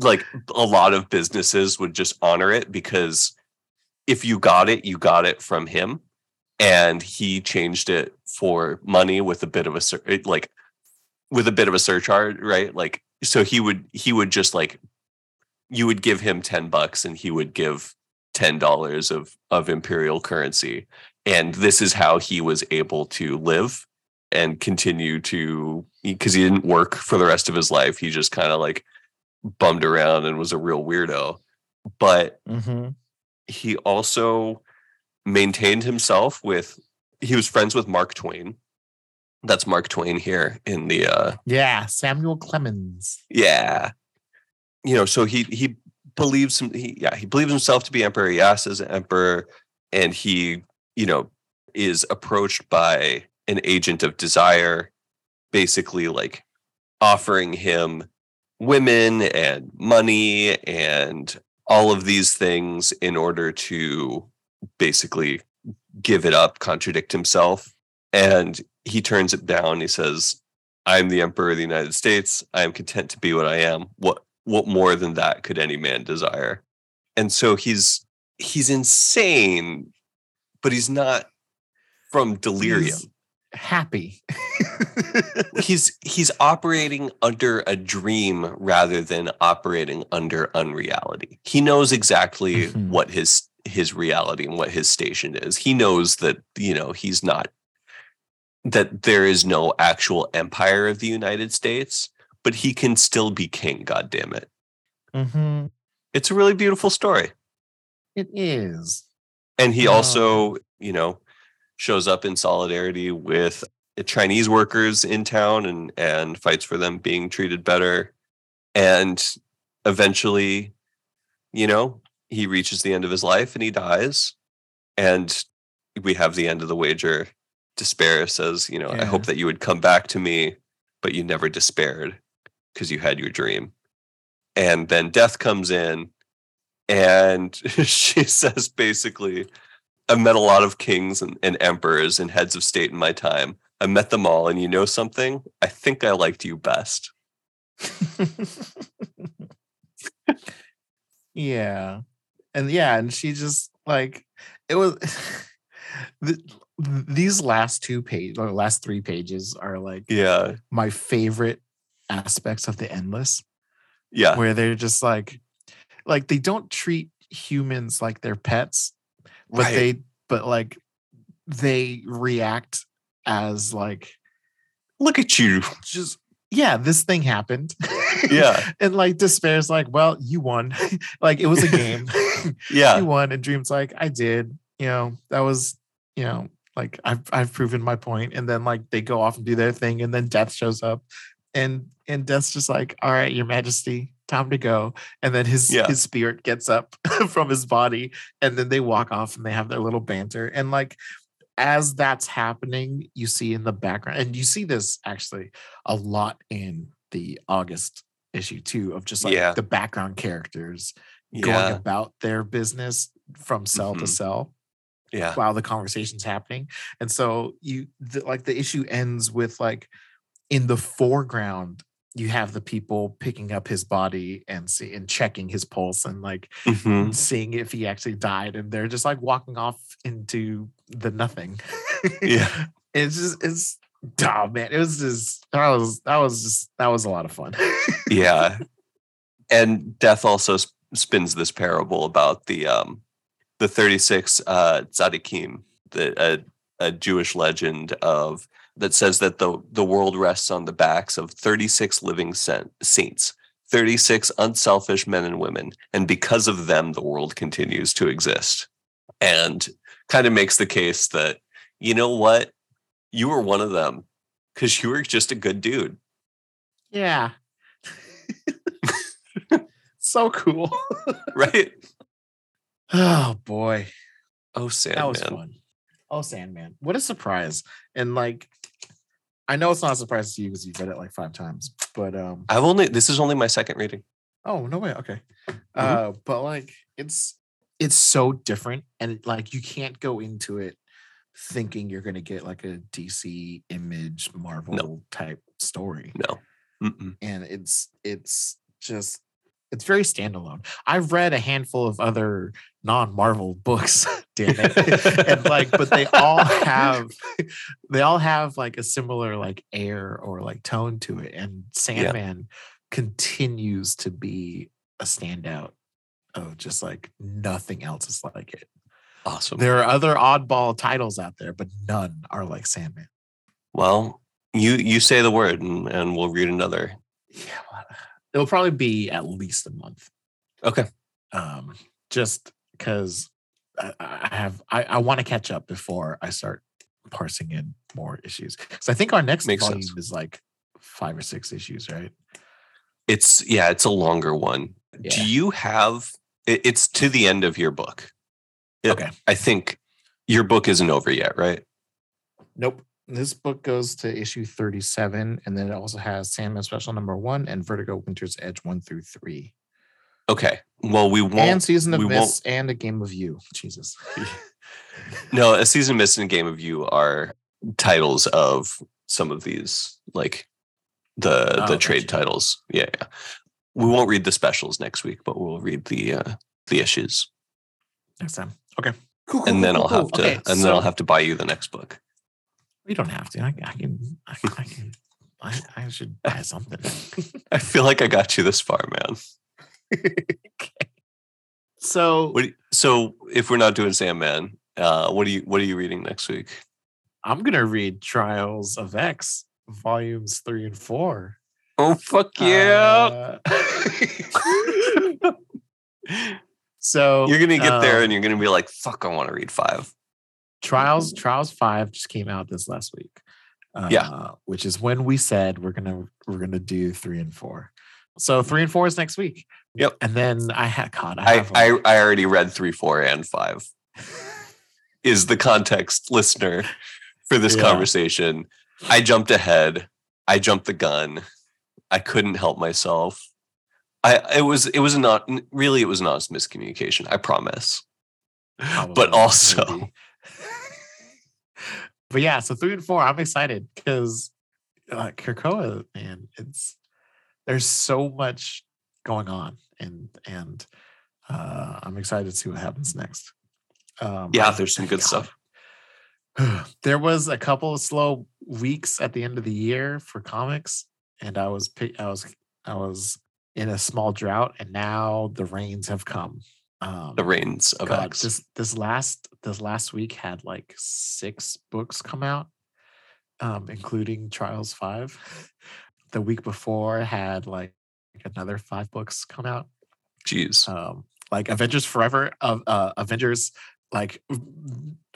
like a lot of businesses would just honor it because if you got it, you got it from him, and he changed it for money with a bit of a like with a bit of a surcharge, right? Like so he would he would just like you would give him 10 bucks and he would give $10 of of imperial currency. And this is how he was able to live and continue to because he didn't work for the rest of his life. He just kind of like bummed around and was a real weirdo. But Mm-hmm. he also maintained himself with he was friends with mark twain. That's mark twain here in the uh Yeah, Samuel Clemens. yeah you know so he he believes him he yeah he believes himself to be emperor he asks as emperor and he you know is approached by an agent of desire basically like offering him women and money and all of these things in order to basically give it up contradict himself. And he turns it down. He says i'm the emperor of the united states. I am content to be what i am. What what more than that could any man desire and so he's he's insane but he's not from delirium He's happy. he's he's operating under a dream rather than operating under unreality. He knows exactly Mhm. what his his reality and what his station is. He knows that you know he's not that there is no actual empire of the United States, but he can still be king. God damn it! mm-hmm. It's a really beautiful story. It is. And he also, you know, shows up in solidarity with Chinese workers in town and and fights for them being treated better. And eventually, you know, he reaches the end of his life and he dies. And we have the end of the wager. Despair says, you know, I hope that you would come back to me, but you never despaired because you had your dream. And then death comes in and she says basically i've met a lot of kings and, and emperors and heads of state in my time i met them all and you know something i think i liked you best yeah. And yeah, and she just like it was th- these last two pages or last three pages are like yeah my favorite aspects of the endless yeah. where they're just like like they don't treat humans like they're pets but Right. they but like they react as like look at you. just yeah this thing happened. Yeah. and like despair's like well you won. Like it was a game. Yeah. You won and dreams like i did. You know that was you know like i've i've proven my point and then like they go off and do their thing and then death shows up and and death's just like all right your majesty time to go and then his Yeah. his spirit gets up from his body and then they walk off and they have their little banter and like as that's happening you see in the background and you see this actually a lot in the august issue too of just like Yeah. the background characters going about their business from cell to Mhm. cell yeah while the conversation's happening and so you the, like the issue ends with like in the foreground you have the people picking up his body and see and checking his pulse and like Mhm. seeing if he actually died and they're just like walking off into the nothing Yeah. it's just it's oh man it was just that was that was just that was a lot of fun yeah and death also sp- spins this parable about the um the 36 uh tzaddikim the a, a jewish legend of that says that the the world rests on the backs of 36 living saints 36 unselfish men and women and because of them the world continues to exist and kind of makes the case that you know what you were one of them because you were just a good dude yeah so cool right oh boy oh that was Sandman. fun. Oh, Sandman! What a surprise! And like, I know it's not a surprise to you because you've read it like five times. But um, I've only this is only my second reading. oh no way, okay. Uh, but like, it's it's so different and like you can't go into it thinking you're going to get like a DC image Marvel type story No. Mm-mm. and it's it's just it's very standalone. I've read a handful of other non-Marvel books, damn it. and like but they all have they all have like a similar like air or like tone to it and Sandman continues to be a standout of just like nothing else is like it. Awesome. There are other oddball titles out there, but none are like Sandman. Well, you you say the word and, and we'll read another. Yeah, it'll probably be at least a month. Okay. Um, just because I, I have I, I want to catch up before I start parsing in more issues. Because I think our next Makes volume sense. is like five or six issues, right? It's yeah, it's a longer one. Yeah. Do you have it, it's to the end of your book? Okay. I think your book isn't over yet, right? Nope. This book goes to issue 37, and then it also has Sandman Special number one and Vertigo Winter's Edge one through three. Okay. Well, we won't and Season of we won't- Mist and a Game of You. Jesus. No, a season of mist and a game of you are titles of some of these, like the Oh, the trade gotcha. titles. Yeah, yeah. We won't read the specials next week, but we'll read the uh the issues, Next time. Okay. Cool. and then I'll have to, Okay, and then I'll have to buy you the next book. You don't have to. I, I can. I, can- I can. I, I should buy something. I feel like I got you this far, man. so What? you- so if we're not doing Sandman, uh, what are you what are you reading next week? I'm gonna read Trials of X, volumes three and four. Oh fuck yeah! Uh, so you're gonna get there um, and you're gonna be like, "Fuck, I want to read five. Trials Trials Five just came out this last week. Uh, Yeah. which is when we said we're gonna we're gonna do three and four. So three and four is next week. Yep. And then I had caught. I, I, I I already read three, four, and five. Is the context listener for this Yeah. conversation? I jumped ahead. I jumped the gun. I couldn't help myself. I it was it was not really it was not miscommunication. I promise. Probably, but also maybe. But yeah, so three and four, I'm excited because uh, Krakoa, man, it's there's so much going on, and and uh, I'm excited to see what happens next. Um, yeah, there's some good God. stuff. there was a couple of slow weeks at the end of the year for comics, and I was pick, I was I was in a small drought, and now the rains have come. Um, The reigns of God, X. this this last this last week had like six books come out, um, including Trials Five. The week before had like another five books come out. Jeez. Um, like Avengers Forever of uh, Avengers like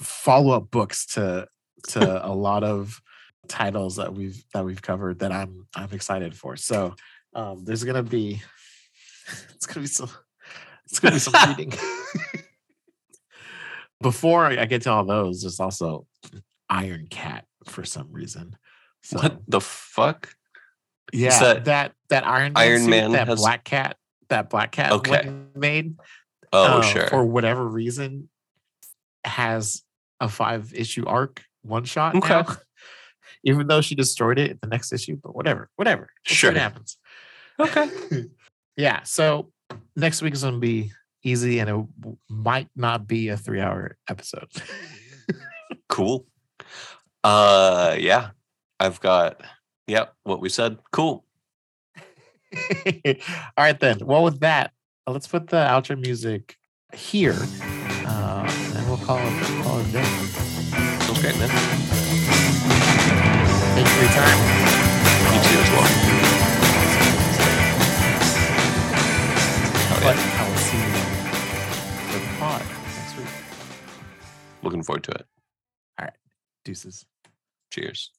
follow up books to to a lot of titles that we've that we've covered that I'm I'm excited for. So um, there's gonna be it's gonna be some it's gonna be some reading. Before I get to all those, there's also Iron Cat for some reason. So what the fuck? yeah, that- that that, Iron Man, Iron suit, Man that has- Black Cat, that Black Cat Okay. made Oh, uh, sure. for whatever reason has a five issue arc one shot Okay. now. Even though she destroyed it in the next issue, but whatever, whatever. Sure. what happens. okay. yeah. So next week is going to be easy, and it might not be a three hour episode. Cool. Uh yeah. I've got yep, what we said. Cool. All right, then. Well, with that, let's put the outro music here, uh, and we'll call it call it a day. Sounds great, man. Thank you for your time. You too as well. But yeah. I will see you for the pod next week. Looking forward to it. All right. Deuces. Cheers.